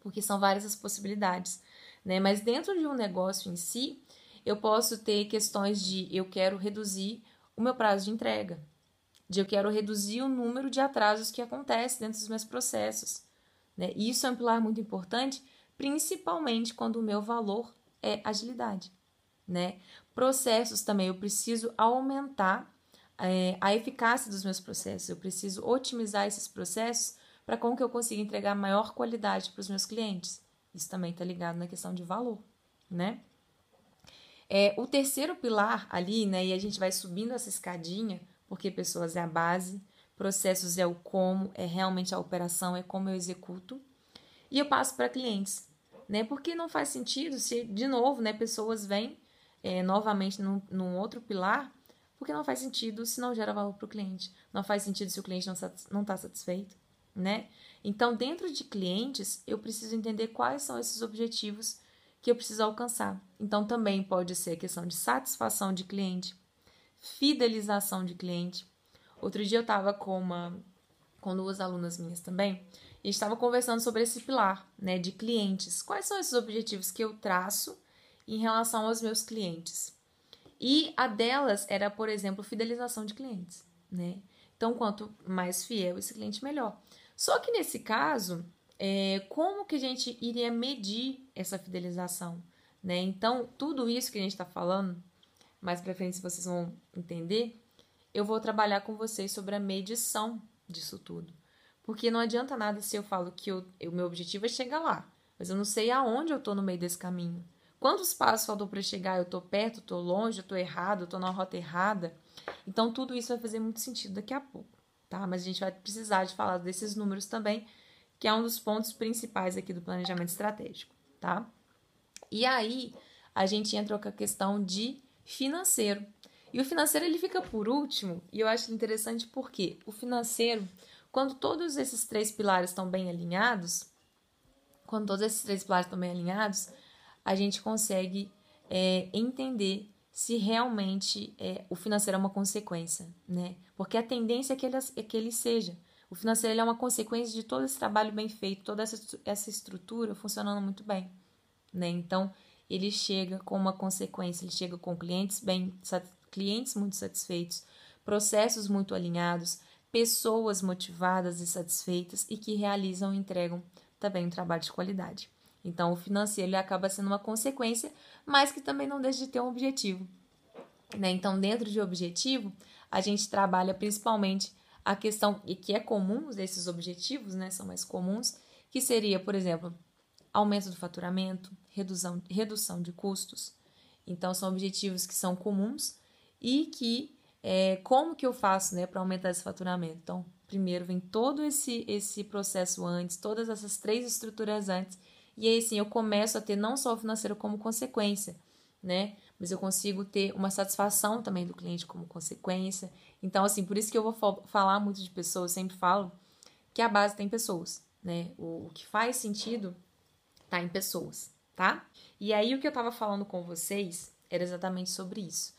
porque são várias as possibilidades, né? Mas dentro de um negócio em si, eu posso ter questões de eu quero reduzir o meu prazo de entrega, de eu quero reduzir o número de atrasos que acontece dentro dos meus processos, né? Isso é um pilar muito importante, principalmente quando o meu valor é agilidade, né? Processos também eu preciso aumentar é, a eficácia dos meus processos. Eu preciso otimizar esses processos para como que eu consiga entregar maior qualidade para os meus clientes. Isso também está ligado na questão de valor, né? É, o terceiro pilar ali, né, e a gente vai subindo essa escadinha, porque pessoas é a base, processos é o como, é realmente a operação, é como eu executo. E eu passo para clientes, né? Porque não faz sentido se, de novo, né, pessoas vêm é, novamente num, num outro pilar porque não faz sentido se não gera valor para o cliente. Não faz sentido se o cliente não está satisfeito. né? Então, dentro de clientes, eu preciso entender quais são esses objetivos que eu preciso alcançar. Então, também pode ser a questão de satisfação de cliente, fidelização de cliente. Outro dia eu estava com uma com duas alunas minhas também, e estava conversando sobre esse pilar, né, de clientes. Quais são esses objetivos que eu traço em relação aos meus clientes? E a delas era, por exemplo, fidelização de clientes, né? Então, quanto mais fiel esse cliente, melhor. Só que nesse caso, é, como que a gente iria medir essa fidelização? Né? Então, tudo isso que a gente está falando, mais para frente, vocês vão entender, eu vou trabalhar com vocês sobre a medição disso tudo. Porque não adianta nada se eu falo que o meu objetivo é chegar lá, mas eu não sei aonde eu estou no meio desse caminho. Quantos passos faltou para chegar? Eu estou perto, estou longe, eu estou errado, eu estou na rota errada. Então, tudo isso vai fazer muito sentido daqui a pouco, tá? Mas a gente vai precisar de falar desses números também, que é um dos pontos principais aqui do planejamento estratégico, tá? E aí, a gente entra com a questão de financeiro. E o financeiro ele fica por último, e eu acho interessante porque o financeiro, quando todos esses três pilares estão bem alinhados, quando todos esses três pilares estão bem alinhados, a gente consegue é, entender se realmente é, o financeiro é uma consequência, né? Porque a tendência é que ele, é que ele seja. O financeiro é uma consequência de todo esse trabalho bem feito, toda essa, essa estrutura funcionando muito bem, né? Então, ele chega com uma consequência, ele chega com clientes bem clientes muito satisfeitos, processos muito alinhados, pessoas motivadas e satisfeitas e que realizam e entregam também um trabalho de qualidade. Então, o financeiro ele acaba sendo uma consequência, mas que também não deixa de ter um objetivo. Né? Então, dentro de objetivo, a gente trabalha principalmente a questão, e que é comum desses objetivos, né, são mais comuns, que seria, por exemplo, aumento do faturamento, redução, redução de custos. Então, são objetivos que são comuns e que é, como que eu faço né, para aumentar esse faturamento? Então, primeiro vem todo esse, esse processo antes, todas essas três estruturas antes, e aí sim eu começo a ter não só o financeiro como consequência, né? Mas eu consigo ter uma satisfação também do cliente como consequência. Então, assim, por isso que eu vou falar muito de pessoas, sempre falo que a base tem pessoas, né? O, o que faz sentido tá em pessoas, tá? E aí o que eu tava falando com vocês era exatamente sobre isso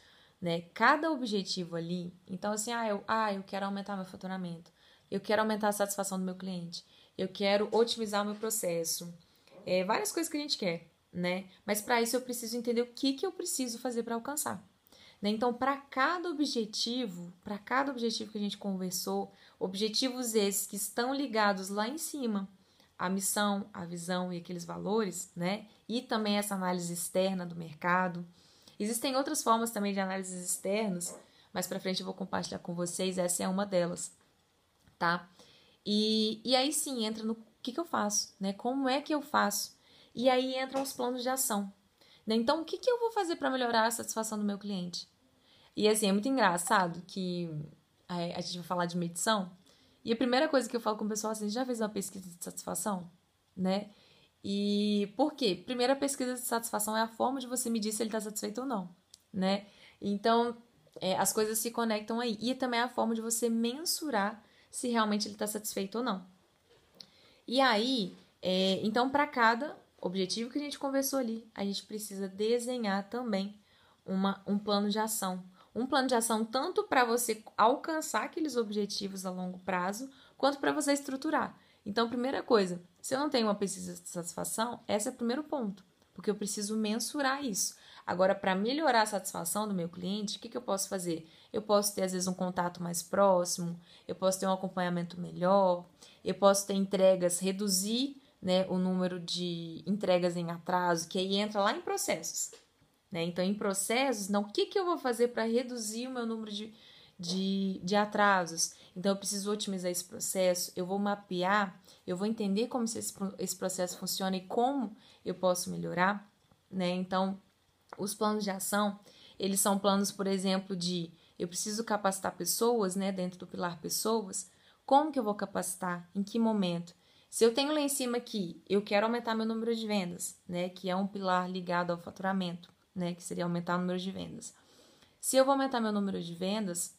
né? Cada objetivo ali, então assim, ah, eu, ah, eu quero aumentar meu faturamento, eu quero aumentar a satisfação do meu cliente, eu quero otimizar o meu processo, é, várias coisas que a gente quer, né? Mas para isso eu preciso entender o que, que eu preciso fazer para alcançar. Né? Então, para cada objetivo, para cada objetivo que a gente conversou, objetivos esses que estão ligados lá em cima, a missão, a visão e aqueles valores, né? E também essa análise externa do mercado, Existem outras formas também de análises externas, mas para frente eu vou compartilhar com vocês, essa é uma delas, tá? E, e aí sim entra no que, que eu faço, né? Como é que eu faço? E aí entram os planos de ação. Né? Então, o que, que eu vou fazer para melhorar a satisfação do meu cliente? E assim, é muito engraçado que a, a gente vai falar de medição. E a primeira coisa que eu falo com o pessoal é assim, já fez uma pesquisa de satisfação? Né? E por quê? Primeira pesquisa de satisfação é a forma de você medir se ele está satisfeito ou não, né? Então, é, as coisas se conectam aí. E também é a forma de você mensurar se realmente ele está satisfeito ou não. E aí, é, então, para cada objetivo que a gente conversou ali, a gente precisa desenhar também uma, um plano de ação. Um plano de ação tanto para você alcançar aqueles objetivos a longo prazo, quanto para você estruturar. Então, primeira coisa, se eu não tenho uma pesquisa de satisfação, esse é o primeiro ponto, porque eu preciso mensurar isso. Agora, para melhorar a satisfação do meu cliente, o que, que eu posso fazer? Eu posso ter, às vezes, um contato mais próximo, eu posso ter um acompanhamento melhor, eu posso ter entregas, reduzir né, o número de entregas em atraso, que aí entra lá em processos. Né? Então, em processos, não, o que, que eu vou fazer para reduzir o meu número de, de, de atrasos? Então, eu preciso otimizar esse processo, eu vou mapear, eu vou entender como esse, esse processo funciona e como eu posso melhorar, né? Então, os planos de ação, eles são planos, por exemplo, de eu preciso capacitar pessoas, né, dentro do pilar pessoas, como que eu vou capacitar? Em que momento? Se eu tenho lá em cima aqui, eu quero aumentar meu número de vendas, né, que é um pilar ligado ao faturamento, né, que seria aumentar o número de vendas. Se eu vou aumentar meu número de vendas,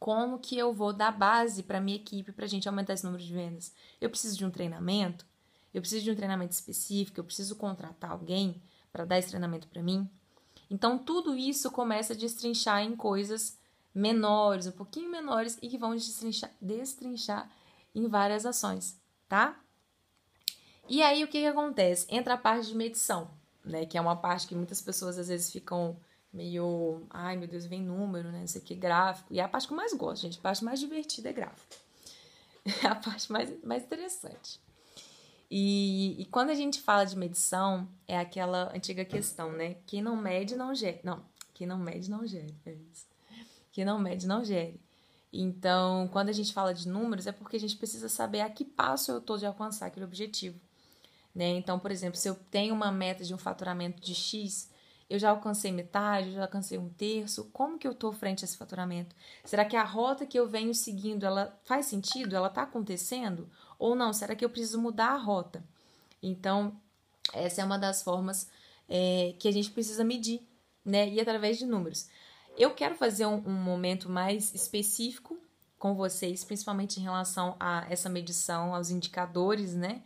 como que eu vou dar base para minha equipe para a gente aumentar esse número de vendas? Eu preciso de um treinamento? Eu preciso de um treinamento específico? Eu preciso contratar alguém para dar esse treinamento para mim? Então, tudo isso começa a destrinchar em coisas menores, um pouquinho menores e que vão destrinchar, destrinchar em várias ações, tá? E aí, o que, que acontece? Entra a parte de medição, né? Que é uma parte que muitas pessoas às vezes ficam meio, ai meu Deus, vem número, né? Não sei o que, gráfico. E é a parte que eu mais gosto, gente. A parte mais divertida é gráfico. [laughs] É a parte mais, mais interessante. E, e quando a gente fala de medição, é aquela antiga questão, né? Quem não mede, não gere. Não, quem não mede, não gere. É isso. Quem não mede, não gere. Então, quando a gente fala de números, é porque a gente precisa saber a que passo eu estou de alcançar aquele objetivo. Né? Então, por exemplo, se eu tenho uma meta de um faturamento de X, eu já alcancei metade, eu já alcancei um terço, como que eu estou frente a esse faturamento? Será que a rota que eu venho seguindo, ela faz sentido? Ela está acontecendo? Ou não? Será que eu preciso mudar a rota? Então, essa é uma das formas é, que a gente precisa medir, né? E através de números. Eu quero fazer um, um momento mais específico com vocês, principalmente em relação a essa medição, aos indicadores, né?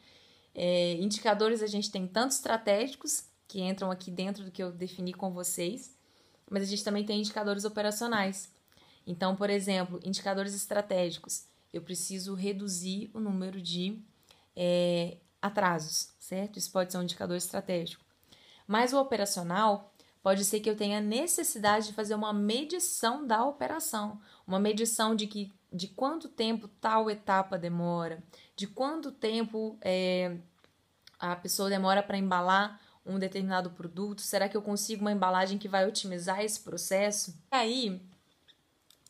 É, indicadores a gente tem tanto estratégicos que entram aqui dentro do que eu defini com vocês, mas a gente também tem indicadores operacionais. Então, por exemplo, indicadores estratégicos. Eu preciso reduzir o número de é, atrasos, certo? Isso pode ser um indicador estratégico. Mas o operacional pode ser que eu tenha necessidade de fazer uma medição da operação, uma medição de que de quanto tempo tal etapa demora, de quanto tempo é, a pessoa demora para embalar um determinado produto? Será que eu consigo uma embalagem que vai otimizar esse processo? E aí,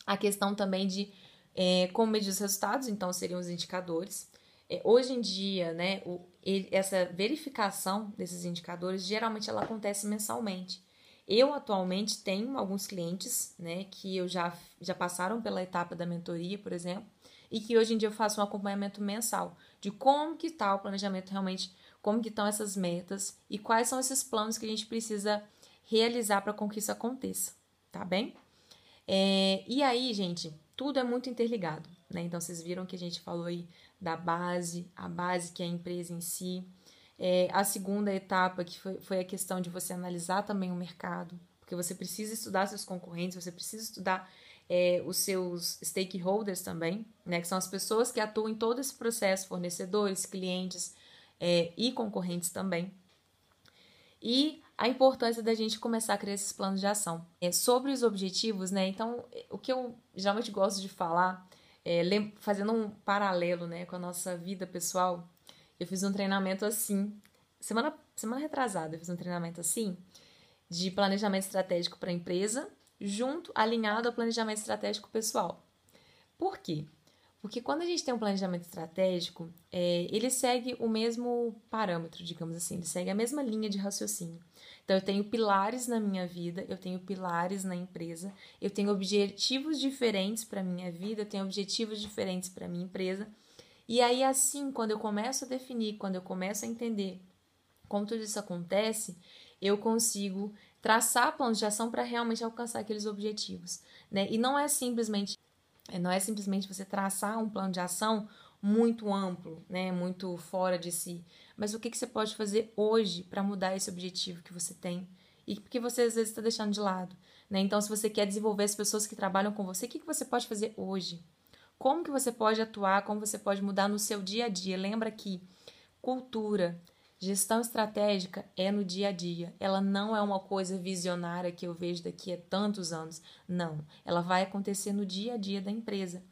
a questão também de é, como medir os resultados, então seriam os indicadores. É, hoje em dia, né, o, ele, essa verificação desses indicadores geralmente ela acontece mensalmente. Eu atualmente tenho alguns clientes, né, que eu já, já passaram pela etapa da mentoria, por exemplo, e que hoje em dia eu faço um acompanhamento mensal de como que está o planejamento realmente como que estão essas metas e quais são esses planos que a gente precisa realizar para que isso aconteça, tá bem? É, e aí, gente, tudo é muito interligado, né? Então, vocês viram que a gente falou aí da base, a base que é a empresa em si. É, a segunda etapa, que foi, foi a questão de você analisar também o mercado, porque você precisa estudar seus concorrentes, você precisa estudar é, os seus stakeholders também, né? Que são as pessoas que atuam em todo esse processo, fornecedores, clientes, é, e concorrentes também. E a importância da gente começar a criar esses planos de ação. É, sobre os objetivos, né? Então, o que eu geralmente gosto de falar, é, fazendo um paralelo né, com a nossa vida pessoal, eu fiz um treinamento assim, semana, semana retrasada, eu fiz um treinamento assim, de planejamento estratégico para a empresa, junto, alinhado ao planejamento estratégico pessoal. Por quê? Porque quando a gente tem um planejamento estratégico, é, ele segue o mesmo parâmetro, digamos assim, ele segue a mesma linha de raciocínio. Então, eu tenho pilares na minha vida, eu tenho pilares na empresa, eu tenho objetivos diferentes para minha vida, eu tenho objetivos diferentes para minha empresa. E aí, assim, quando eu começo a definir, quando eu começo a entender como tudo isso acontece, eu consigo traçar planos de ação para realmente alcançar aqueles objetivos. Né? E não é simplesmente não é simplesmente você traçar um plano de ação muito amplo, né, muito fora de si, mas o que, que você pode fazer hoje para mudar esse objetivo que você tem e que você às vezes está deixando de lado. Né? Então, se você quer desenvolver as pessoas que trabalham com você, o que, que você pode fazer hoje? Como que você pode atuar, como você pode mudar no seu dia a dia? Lembra que cultura, Gestão estratégica é no dia a dia. Ela não é uma coisa visionária que eu vejo daqui a tantos anos. Não. Ela vai acontecer no dia a dia da empresa.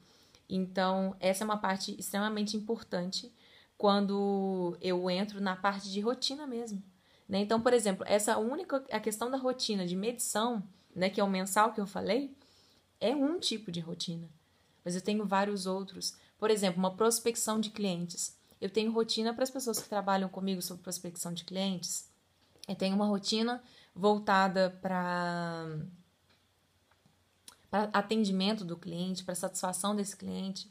Então, essa é uma parte extremamente importante quando eu entro na parte de rotina mesmo. Né? Então, por exemplo, essa única a questão da rotina de medição, né, que é o mensal que eu falei, é um tipo de rotina. Mas eu tenho vários outros. Por exemplo, uma prospecção de clientes. Eu tenho rotina para as pessoas que trabalham comigo sobre prospecção de clientes. Eu tenho uma rotina voltada para para atendimento do cliente, para satisfação desse cliente,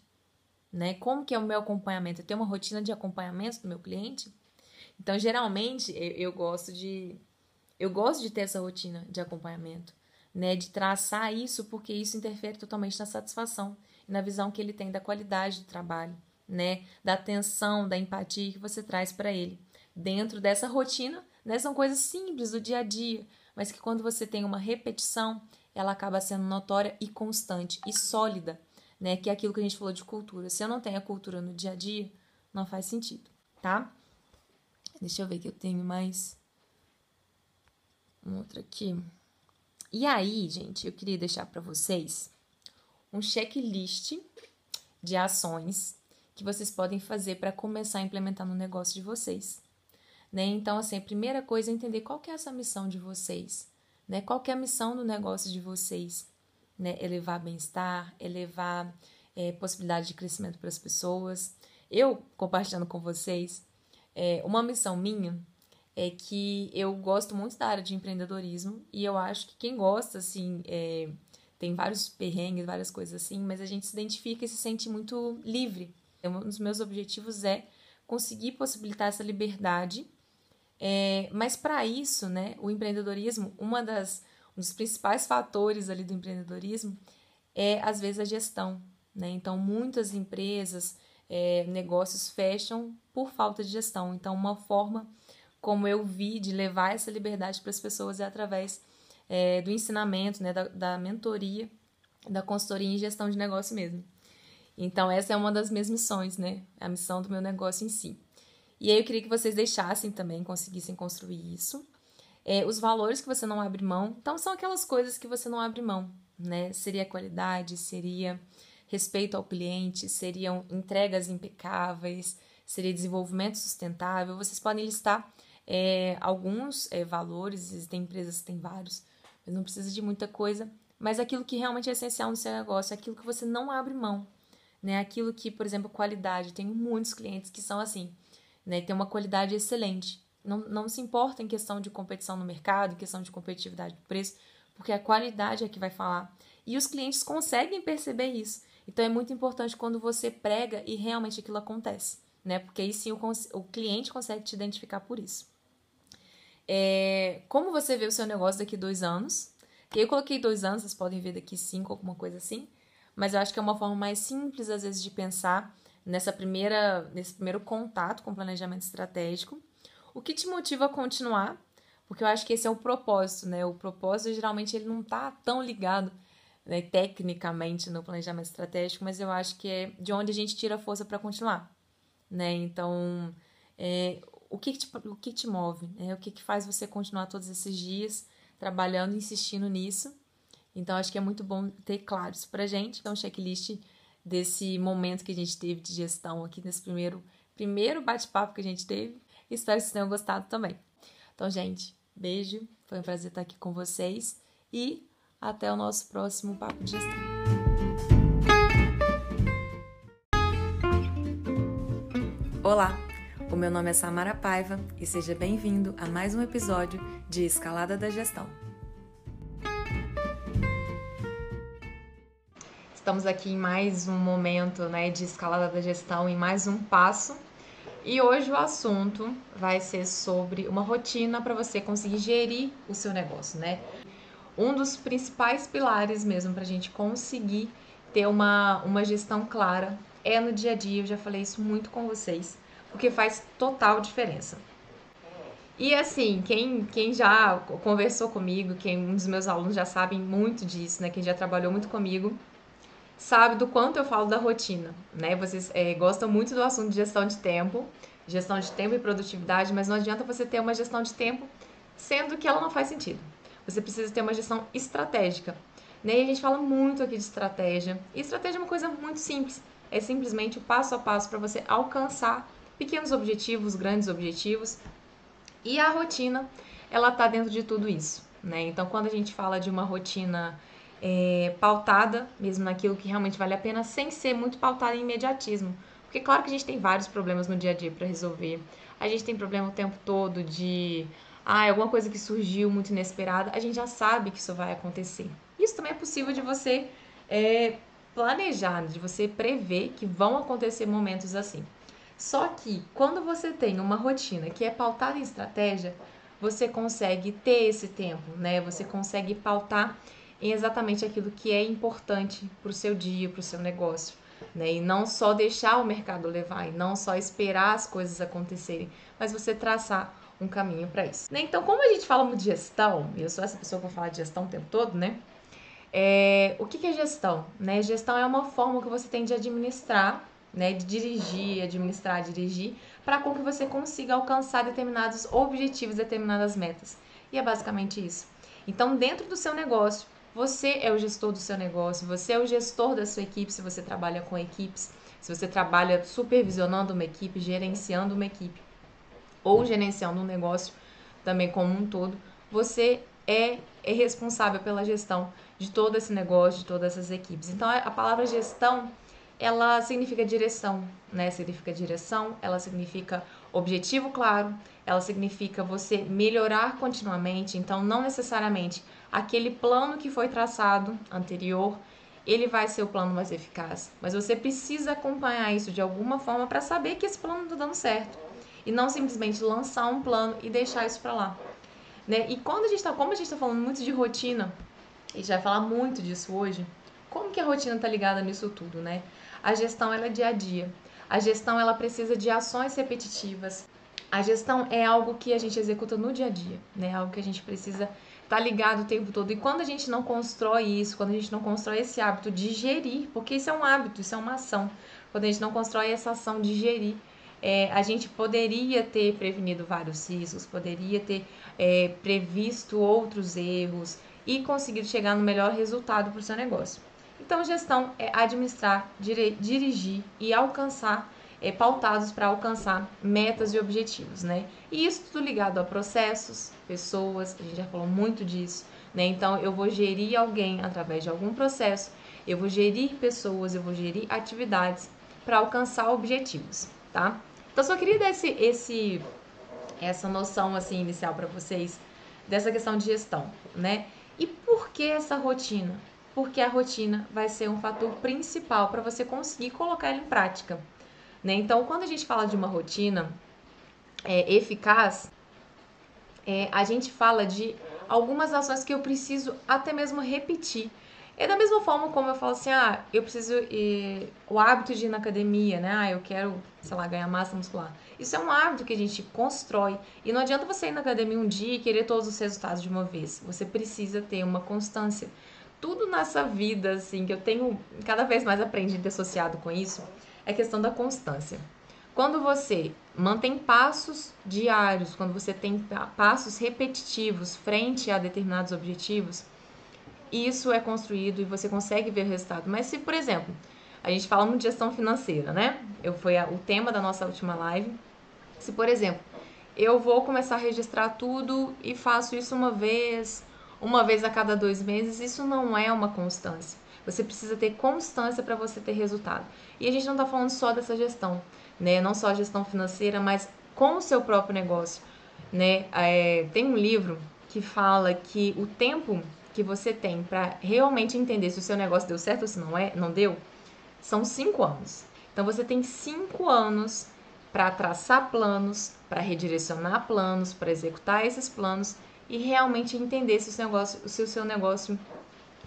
né? Como que é o meu acompanhamento? Eu tenho uma rotina de acompanhamento do meu cliente. Então, geralmente, eu, eu gosto de eu gosto de ter essa rotina de acompanhamento, né, de traçar isso, porque isso interfere totalmente na satisfação e na visão que ele tem da qualidade do trabalho, né, da atenção, da empatia que você traz para ele. Dentro dessa rotina, né, são coisas simples do dia a dia, mas que quando você tem uma repetição, ela acaba sendo notória e constante e sólida, né, que é aquilo que a gente falou de cultura. Se eu não tenho a cultura no dia a dia, não faz sentido, tá? Deixa eu ver que eu tenho mais um outro aqui. E aí, gente, eu queria deixar para vocês um checklist de ações que vocês podem fazer para começar a implementar no negócio de vocês. Né? Então, assim, a primeira coisa é entender qual que é essa missão de vocês, né? Qual que é a missão do negócio de vocês, né? Elevar bem-estar, elevar é, possibilidade de crescimento para as pessoas. Eu, compartilhando com vocês, é, uma missão minha é que eu gosto muito da área de empreendedorismo e eu acho que quem gosta, assim, é, tem vários perrengues, várias coisas assim, mas a gente se identifica e se sente muito livre. Um dos meus objetivos é conseguir possibilitar essa liberdade, é, mas para isso, né, o empreendedorismo, uma das, um dos principais fatores ali do empreendedorismo é, às vezes, a gestão. Né? Então, muitas empresas, é, negócios fecham por falta de gestão. Então, uma forma como eu vi de levar essa liberdade para as pessoas é através é, do ensinamento, né, da, da mentoria, da consultoria em gestão de negócio mesmo. Então, essa é uma das minhas missões, né? A missão do meu negócio em si. E aí eu queria que vocês deixassem também, conseguissem construir isso. É, os valores que você não abre mão. Então, são aquelas coisas que você não abre mão, né? Seria qualidade, seria respeito ao cliente, seriam entregas impecáveis, seria desenvolvimento sustentável. Vocês podem listar é, alguns é, valores, existem empresas que têm vários, mas não precisa de muita coisa. Mas aquilo que realmente é essencial no seu negócio, aquilo que você não abre mão, né? Aquilo que, por exemplo, qualidade. Tenho muitos clientes que são assim, né? Tem uma qualidade excelente. Não, não se importa em questão de competição no mercado, em questão de competitividade do preço, porque a qualidade é que vai falar. E os clientes conseguem perceber isso. Então é muito importante quando você prega e realmente aquilo acontece, né? Porque aí sim o, o cliente consegue te identificar por isso. É, como você vê o seu negócio daqui dois anos? Eu coloquei dois anos, vocês podem ver daqui cinco, alguma coisa assim. Mas eu acho que é uma forma mais simples, às vezes, de pensar nessa primeira, nesse primeiro contato com o planejamento estratégico. O que te motiva a continuar? Porque eu acho que esse é o propósito, né? O propósito, geralmente, ele não está tão ligado né, tecnicamente no planejamento estratégico, mas eu acho que é de onde a gente tira força para continuar, né? Então, é, o que te, o que te move, né? o que, que faz você continuar todos esses dias trabalhando, insistindo nisso. Então, acho que é muito bom ter claro isso pra gente. Então, checklist desse momento que a gente teve de gestão aqui nesse primeiro, primeiro bate-papo que a gente teve. Espero que vocês tenham gostado também. Então, gente, beijo. Foi um prazer estar aqui com vocês e até o nosso próximo papo de gestão. Olá! O meu nome é Samara Paiva e seja bem-vindo a mais um episódio de Escalada da Gestão. Estamos aqui em mais um momento né, de escalada da gestão, em mais um passo. E hoje o assunto vai ser sobre uma rotina para você conseguir gerir o seu negócio, né? Um dos principais pilares mesmo para a gente conseguir ter uma, uma gestão clara é no dia a dia. Eu já falei isso muito com vocês porque faz total diferença. E assim, quem, quem já conversou comigo, quem um dos meus alunos já sabem muito disso, né? Quem já trabalhou muito comigo, sabe do quanto eu falo da rotina, né? Vocês é, gostam muito do assunto de gestão de tempo, gestão de tempo e produtividade, mas não adianta você ter uma gestão de tempo sendo que ela não faz sentido. Você precisa ter uma gestão estratégica. Né? E a gente fala muito aqui de estratégia. E estratégia é uma coisa muito simples. É simplesmente o passo a passo para você alcançar pequenos objetivos, grandes objetivos. E a rotina, ela tá dentro de tudo isso, né? Então, quando a gente fala de uma rotina é, pautada, mesmo naquilo que realmente vale a pena, sem ser muito pautada em imediatismo. Porque, claro que a gente tem vários problemas no dia a dia para resolver. A gente tem problema o tempo todo de ah, alguma coisa que surgiu muito inesperada, a gente já sabe que isso vai acontecer. Isso também é possível de você é, planejar, de você prever que vão acontecer momentos assim. Só que quando você tem uma rotina que é pautada em estratégia, você consegue ter esse tempo, né? Você consegue pautar em exatamente aquilo que é importante para o seu dia, para o seu negócio. Né? E não só deixar o mercado levar, e não só esperar as coisas acontecerem, mas você traçar um caminho para isso. Né? Então, como a gente fala muito de gestão, e eu sou essa pessoa que vai falar de gestão o tempo todo, né? É, o que, que é gestão? Né? Gestão é uma forma que você tem de administrar, né? de dirigir, administrar, dirigir, para com que você consiga alcançar determinados objetivos, determinadas metas. E é basicamente isso. Então, dentro do seu negócio, você é o gestor do seu negócio, você é o gestor da sua equipe se você trabalha com equipes, se você trabalha supervisionando uma equipe, gerenciando uma equipe ou gerenciando um negócio também como um todo, você é, é responsável pela gestão de todo esse negócio, de todas essas equipes. Então, a palavra gestão, ela significa direção, né? Significa direção, ela significa objetivo claro, ela significa você melhorar continuamente. Então, não necessariamente aquele plano que foi traçado anterior, ele vai ser o plano mais eficaz. Mas você precisa acompanhar isso de alguma forma para saber que esse plano está dando certo. E não simplesmente lançar um plano e deixar isso para lá. Né? E quando a gente tá, como a gente está falando muito de rotina, e gente vai falar muito disso hoje, como que a rotina está ligada nisso tudo, né? A gestão ela é dia a dia. A gestão ela precisa de ações repetitivas. A gestão é algo que a gente executa no dia a dia, né? Algo que a gente precisa tá ligado o tempo todo. E quando a gente não constrói isso, quando a gente não constrói esse hábito de gerir, porque isso é um hábito, isso é uma ação. Quando a gente não constrói essa ação de gerir, é, a gente poderia ter prevenido vários riscos, poderia ter é, previsto outros erros e conseguido chegar no melhor resultado para o seu negócio. Então, gestão é administrar, dirigir e alcançar, é, pautados para alcançar metas e objetivos, né? E isso tudo ligado a processos, pessoas, a gente já falou muito disso, né? Então, eu vou gerir alguém através de algum processo, eu vou gerir pessoas, eu vou gerir atividades para alcançar objetivos, tá? Então, só queria dar esse, esse essa noção assim inicial para vocês dessa questão de gestão, né? E por que essa rotina? Porque a rotina vai ser um fator principal para você conseguir colocar ela em prática. Né? Então, quando a gente fala de uma rotina é, eficaz, é, a gente fala de algumas ações que eu preciso até mesmo repetir. É da mesma forma como eu falo assim, ah, eu preciso ir, o hábito de ir na academia, né? Ah, eu quero, sei lá, ganhar massa muscular. Isso é um hábito que a gente constrói. E não adianta você ir na academia um dia e querer todos os resultados de uma vez. Você precisa ter uma constância. Tudo nessa vida, assim, que eu tenho cada vez mais aprendido associado com isso, é questão da constância. Quando você mantém passos diários, quando você tem passos repetitivos frente a determinados objetivos, isso é construído e você consegue ver o resultado. Mas se, por exemplo, a gente fala de gestão financeira, né? Eu foi o tema da nossa última live. Se, por exemplo, eu vou começar a registrar tudo e faço isso uma vez, uma vez a cada dois meses, isso não é uma constância. Você precisa ter constância para você ter resultado. E a gente não está falando só dessa gestão, né? Não só a gestão financeira, mas com o seu próprio negócio, né? É, tem um livro que fala que o tempo que você tem para realmente entender se o seu negócio deu certo ou se não é, não deu, são cinco anos. Então você tem cinco anos para traçar planos, para redirecionar planos, para executar esses planos e realmente entender se o, seu negócio, se o seu negócio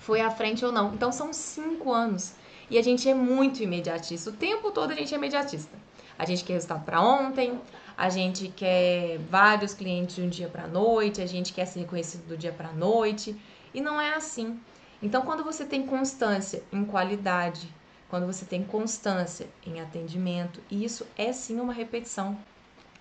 foi à frente ou não. Então são cinco anos e a gente é muito imediatista. O tempo todo a gente é imediatista. A gente quer resultado para ontem, a gente quer vários clientes de um dia para noite, a gente quer ser reconhecido do dia para noite. E não é assim. Então, quando você tem constância em qualidade, quando você tem constância em atendimento, isso é sim uma repetição.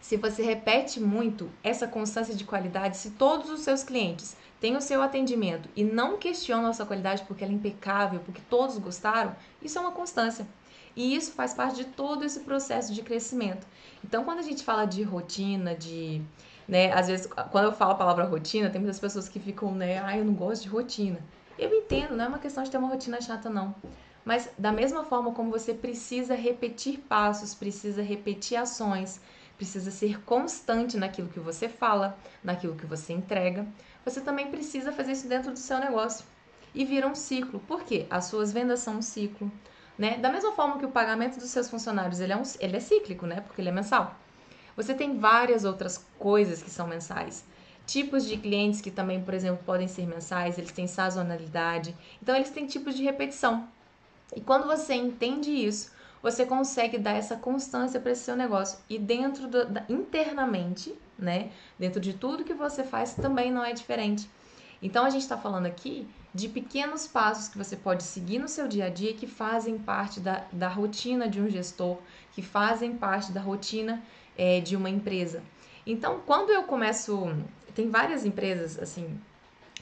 Se você repete muito essa constância de qualidade, se todos os seus clientes têm o seu atendimento e não questionam a sua qualidade porque ela é impecável, porque todos gostaram, isso é uma constância. E isso faz parte de todo esse processo de crescimento. Então, quando a gente fala de rotina, de né? Às vezes, quando eu falo a palavra rotina, tem muitas pessoas que ficam, né? Ah, eu não gosto de rotina. Eu entendo, não é uma questão de ter uma rotina chata, não. Mas da mesma forma como você precisa repetir passos, precisa repetir ações, precisa ser constante naquilo que você fala, naquilo que você entrega, você também precisa fazer isso dentro do seu negócio. E vira um ciclo. Por quê? As suas vendas são um ciclo. Né? Da mesma forma que o pagamento dos seus funcionários ele é, um, ele é cíclico, né? Porque ele é mensal. Você tem várias outras coisas que são mensais. tipos de clientes que também, por exemplo, podem ser mensais, eles têm sazonalidade. Então, eles têm tipos de repetição. E quando você entende isso, você consegue dar essa constância para esse seu negócio. E dentro do, da, internamente, né? Dentro de tudo que você faz, também não é diferente. Então, a gente está falando aqui de pequenos passos que você pode seguir no seu dia a dia que fazem parte da, da rotina de um gestor, que fazem parte da rotina é, de uma empresa. Então, quando eu começo. Tem várias empresas, assim.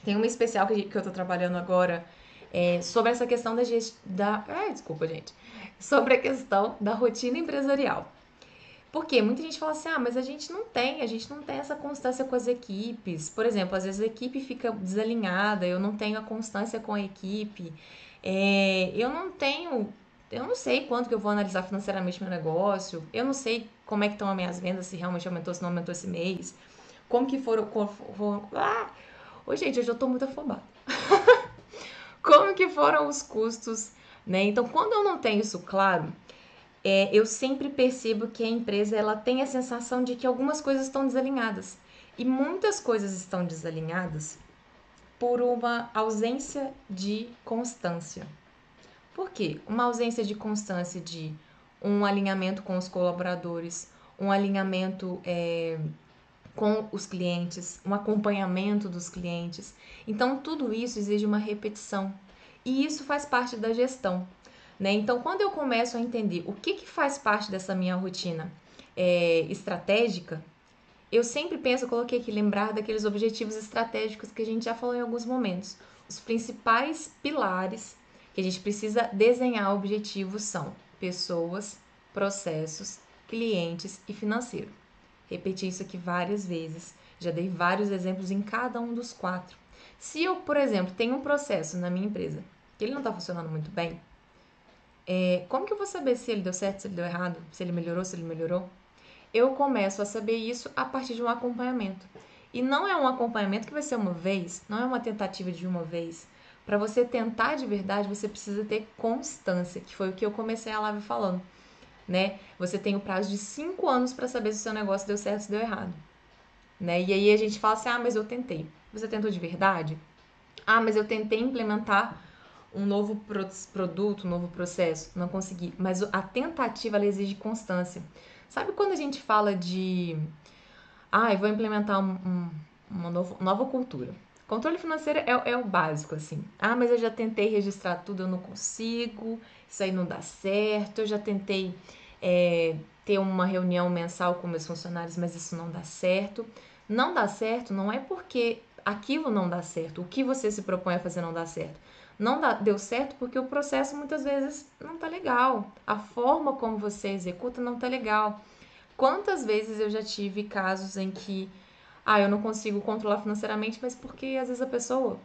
Tem uma especial que, que eu tô trabalhando agora é, sobre essa questão da, da. Ah, desculpa, gente. Sobre a questão da rotina empresarial. Porque muita gente fala assim: ah, mas a gente não tem, a gente não tem essa constância com as equipes. Por exemplo, às vezes a equipe fica desalinhada, eu não tenho a constância com a equipe. É, eu não tenho eu não sei quanto que eu vou analisar financeiramente meu negócio, eu não sei como é que estão as minhas vendas, se realmente aumentou, se não aumentou esse mês, como que foram... For, ah! Ô, gente, eu já tô muito afobada. [laughs] como que foram os custos, né? Então, quando eu não tenho isso claro, é, eu sempre percebo que a empresa ela tem a sensação de que algumas coisas estão desalinhadas. E muitas coisas estão desalinhadas por uma ausência de constância. Por quê? Uma ausência de constância de um alinhamento com os colaboradores, um alinhamento é, com os clientes, um acompanhamento dos clientes. Então, tudo isso exige uma repetição. E isso faz parte da gestão. Né? Então, quando eu começo a entender o que, que faz parte dessa minha rotina é, estratégica, eu sempre penso, eu coloquei aqui, lembrar daqueles objetivos estratégicos que a gente já falou em alguns momentos. Os principais pilares que a gente precisa desenhar objetivos são pessoas, processos, clientes e financeiro. Repeti isso aqui várias vezes, já dei vários exemplos em cada um dos quatro. Se eu, por exemplo, tenho um processo na minha empresa que ele não está funcionando muito bem, é, como que eu vou saber se ele deu certo, se ele deu errado, se ele melhorou, se ele melhorou? Eu começo a saber isso a partir de um acompanhamento. E não é um acompanhamento que vai ser uma vez, não é uma tentativa de uma vez. Para você tentar de verdade, você precisa ter constância, que foi o que eu comecei a live falando, né? Você tem o prazo de cinco anos para saber se o seu negócio deu certo ou deu errado, né? E aí a gente fala assim: ah, mas eu tentei. Você tentou de verdade? Ah, mas eu tentei implementar um novo produto, um novo processo, não consegui. Mas a tentativa ela exige constância. Sabe quando a gente fala de, ah, eu vou implementar um, um, uma novo, nova cultura? Controle financeiro é, é, o básico, assim. Ah, mas eu já tentei registrar tudo, eu não consigo, isso aí não dá certo. Eu já tentei é, ter uma reunião mensal com meus funcionários, mas isso não dá certo. Não dá certo não é porque aquilo não dá certo, o que você se propõe a fazer não dá certo. Não dá, deu certo porque o processo muitas vezes não tá legal. A forma como você executa não tá legal. Quantas vezes eu já tive casos em que ah, eu não consigo controlar financeiramente, mas porque às vezes a pessoa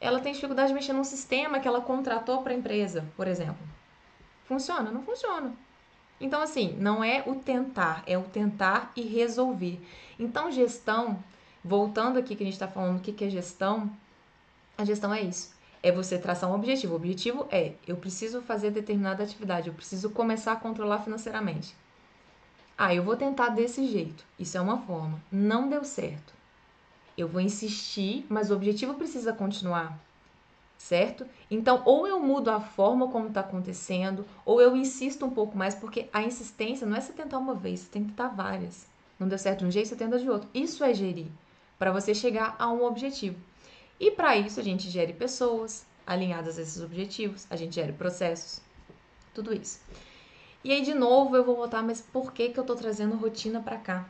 ela tem dificuldade de mexer num sistema que ela contratou para a empresa, por exemplo. Funciona? Não funciona. Então, assim, não é o tentar, é o tentar e resolver. Então, gestão, voltando aqui que a gente está falando o que é gestão, a gestão é isso. É você traçar um objetivo. O objetivo é: eu preciso fazer determinada atividade, eu preciso começar a controlar financeiramente. Ah, eu vou tentar desse jeito. Isso é uma forma. Não deu certo. Eu vou insistir, mas o objetivo precisa continuar. Certo? Então, ou eu mudo a forma como está acontecendo, ou eu insisto um pouco mais, porque a insistência não é você tentar uma vez, você tem que tentar várias. Não deu certo de um jeito, você tenta de outro. Isso é gerir, para você chegar a um objetivo. E para isso, a gente gere pessoas alinhadas a esses objetivos, a gente gere processos, tudo isso. E aí, de novo, eu vou voltar, mas por que, que eu estou trazendo rotina para cá?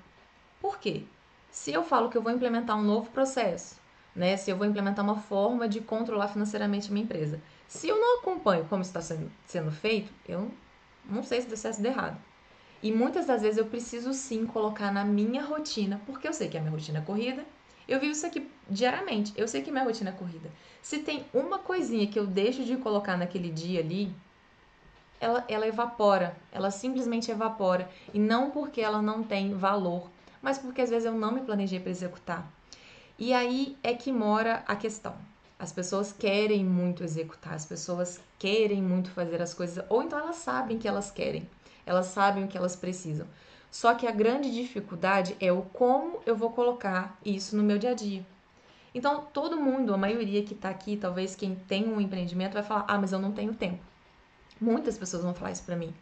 Por quê? Se eu falo que eu vou implementar um novo processo, né? Se eu vou implementar uma forma de controlar financeiramente a minha empresa. Se eu não acompanho como está sendo, sendo feito, eu não sei se deu certo ou errado. E muitas das vezes eu preciso sim colocar na minha rotina, porque eu sei que a minha rotina é corrida. Eu vivo isso aqui diariamente. Eu sei que minha rotina é corrida. Se tem uma coisinha que eu deixo de colocar naquele dia ali, ela, ela evapora, ela simplesmente evapora. E não porque ela não tem valor, mas porque às vezes eu não me planejei para executar. E aí é que mora a questão. As pessoas querem muito executar, as pessoas querem muito fazer as coisas, ou então elas sabem que elas querem, elas sabem o que elas precisam. Só que a grande dificuldade é o como eu vou colocar isso no meu dia a dia. Então, todo mundo, a maioria que está aqui, talvez quem tem um empreendimento, vai falar: ah, mas eu não tenho tempo. Muitas pessoas vão falar isso para mim.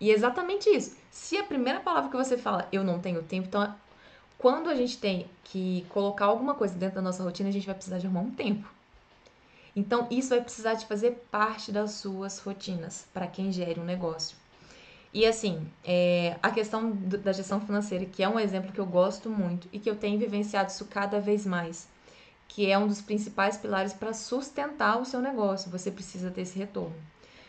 E é exatamente isso. Se a primeira palavra que você fala, eu não tenho tempo, então quando a gente tem que colocar alguma coisa dentro da nossa rotina, a gente vai precisar de arrumar um tempo. Então, isso vai precisar de fazer parte das suas rotinas para quem gere um negócio. E assim, é, a questão da gestão financeira, que é um exemplo que eu gosto muito e que eu tenho vivenciado isso cada vez mais, que é um dos principais pilares para sustentar o seu negócio. Você precisa ter esse retorno.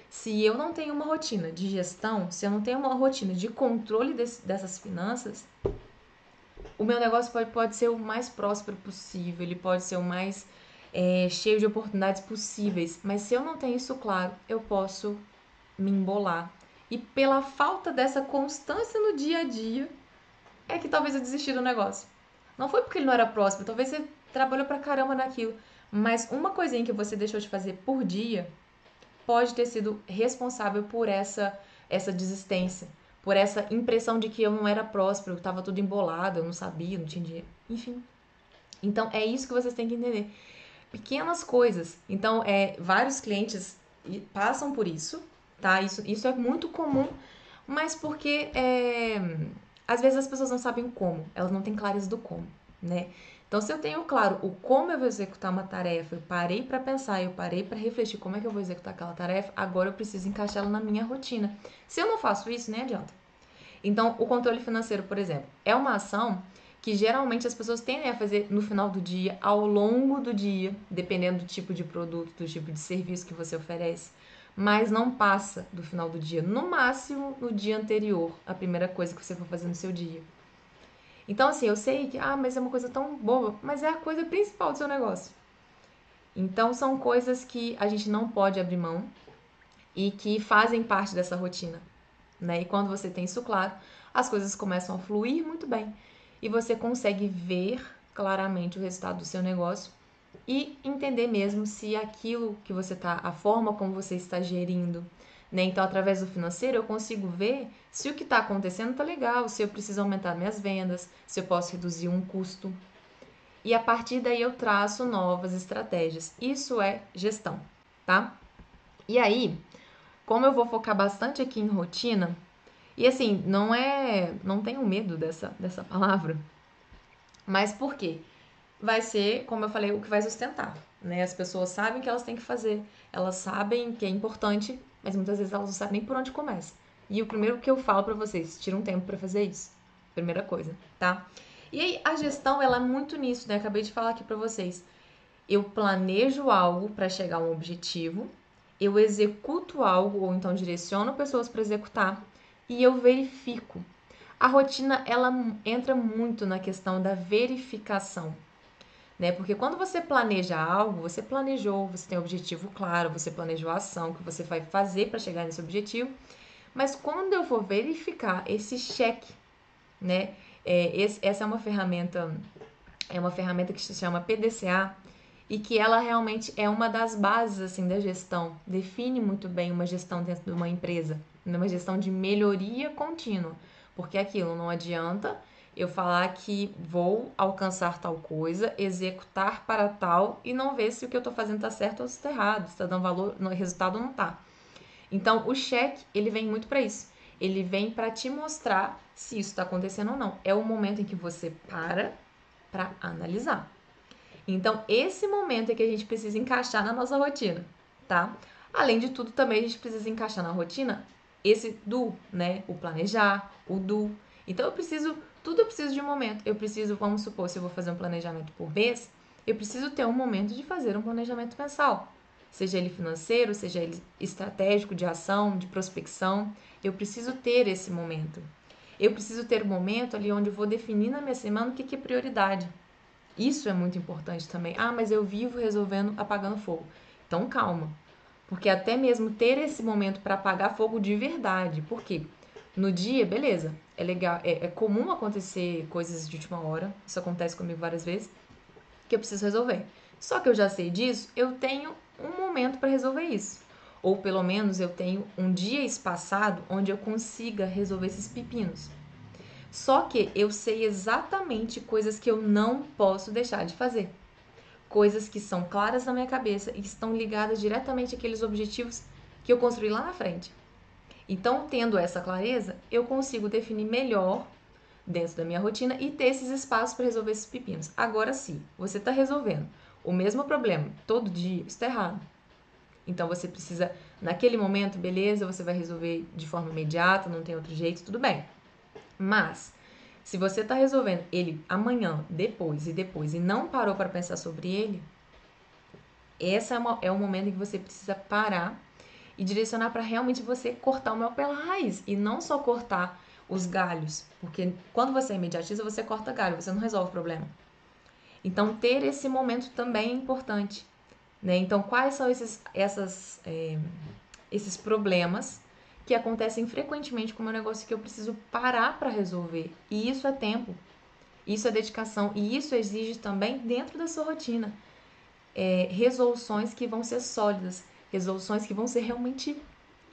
Se eu não tenho uma rotina de gestão, se eu não tenho uma rotina de controle desse, dessas finanças, o meu negócio pode, pode ser o mais próspero possível, ele pode ser o mais é, cheio de oportunidades possíveis, mas se eu não tenho isso claro, eu posso me embolar. E pela falta dessa constância no dia a dia, é que talvez eu desisti do negócio. Não foi porque ele não era próspero, talvez você trabalhou pra caramba naquilo, mas uma coisinha que você deixou de fazer por dia pode ter sido responsável por essa essa desistência, por essa impressão de que eu não era próspero, que estava tudo embolado, eu não sabia, não tinha dinheiro, enfim. Então é isso que vocês têm que entender. Pequenas coisas. Então, é, vários clientes passam por isso, tá? Isso, isso é muito comum, mas porque é, às vezes as pessoas não sabem como, elas não têm clareza do como, né? Então, se eu tenho claro o como eu vou executar uma tarefa, eu parei para pensar, eu parei para refletir como é que eu vou executar aquela tarefa, agora eu preciso encaixá-la na minha rotina. Se eu não faço isso, nem adianta. Então, o controle financeiro, por exemplo, é uma ação que geralmente as pessoas tendem a fazer no final do dia, ao longo do dia, dependendo do tipo de produto, do tipo de serviço que você oferece, mas não passa do final do dia, no máximo no dia anterior, a primeira coisa que você for fazer no seu dia. Então, assim, eu sei que, ah, mas é uma coisa tão boba, mas é a coisa principal do seu negócio. Então, são coisas que a gente não pode abrir mão e que fazem parte dessa rotina, né? E quando você tem isso claro, as coisas começam a fluir muito bem e você consegue ver claramente o resultado do seu negócio e entender mesmo se aquilo que você tá, a forma como você está gerindo, né? Então, através do financeiro, eu consigo ver se o que está acontecendo está legal, se eu preciso aumentar minhas vendas, se eu posso reduzir um custo. E a partir daí eu traço novas estratégias. Isso é gestão, tá? E aí, como eu vou focar bastante aqui em rotina, e assim, não é. Não tenho medo dessa, dessa palavra. Mas por quê? Vai ser, como eu falei, o que vai sustentar. Né? As pessoas sabem o que elas têm que fazer, elas sabem que é importante, mas muitas vezes elas não sabem nem por onde começa. E o primeiro que eu falo para vocês, tira um tempo para fazer isso. Primeira coisa, tá? E aí a gestão, ela é muito nisso, né? Acabei de falar aqui para vocês. Eu planejo algo para chegar a um objetivo, eu executo algo ou então direciono pessoas para executar e eu verifico. A rotina ela entra muito na questão da verificação né? Porque quando você planeja algo, você planejou, você tem um objetivo claro, você planejou a ação que você vai fazer para chegar nesse objetivo. Mas quando eu for verificar esse cheque, né? É, esse, essa é uma ferramenta, é uma ferramenta que se chama PDCA e que ela realmente é uma das bases assim da gestão. Define muito bem uma gestão dentro de uma empresa, uma gestão de melhoria contínua, porque aquilo não adianta eu falar que vou alcançar tal coisa, executar para tal e não ver se o que eu estou fazendo está certo ou se está errado, se está dando valor, no resultado não está. Então, o cheque, ele vem muito para isso. Ele vem para te mostrar se isso está acontecendo ou não. É o momento em que você para para analisar. Então, esse momento é que a gente precisa encaixar na nossa rotina, tá? Além de tudo, também a gente precisa encaixar na rotina esse do, né? O planejar, o do. Então, eu preciso tudo eu preciso de um momento. Eu preciso, vamos supor, se eu vou fazer um planejamento por mês, eu preciso ter um momento de fazer um planejamento mensal. Seja ele financeiro, seja ele estratégico, de ação, de prospecção. Eu preciso ter esse momento. Eu preciso ter um momento ali onde eu vou definir na minha semana o que, que é prioridade. Isso é muito importante também. Ah, mas eu vivo resolvendo apagando fogo. Então calma. Porque até mesmo ter esse momento para apagar fogo de verdade. Por quê? No dia, beleza, é legal, é, é comum acontecer coisas de última hora, isso acontece comigo várias vezes, que eu preciso resolver. Só que eu já sei disso, eu tenho um momento para resolver isso. Ou pelo menos eu tenho um dia espaçado onde eu consiga resolver esses pepinos. Só que eu sei exatamente coisas que eu não posso deixar de fazer. Coisas que são claras na minha cabeça e estão ligadas diretamente àqueles objetivos que eu construí lá na frente. Então, tendo essa clareza, eu consigo definir melhor dentro da minha rotina e ter esses espaços para resolver esses pepinos. Agora sim, você está resolvendo o mesmo problema todo dia, está errado. Então você precisa, naquele momento, beleza, você vai resolver de forma imediata, não tem outro jeito, tudo bem. Mas, se você está resolvendo ele amanhã, depois e depois e não parou para pensar sobre ele, esse é, é o momento em que você precisa parar e direcionar para realmente você cortar o mel pela raiz e não só cortar os galhos, porque quando você imediatista, você corta galho, você não resolve o problema. Então, ter esse momento também é importante. Né? Então, quais são esses, essas, é, esses problemas que acontecem frequentemente com o meu negócio que eu preciso parar para resolver? E isso é tempo, isso é dedicação, e isso exige também dentro da sua rotina é, resoluções que vão ser sólidas, resoluções que vão ser realmente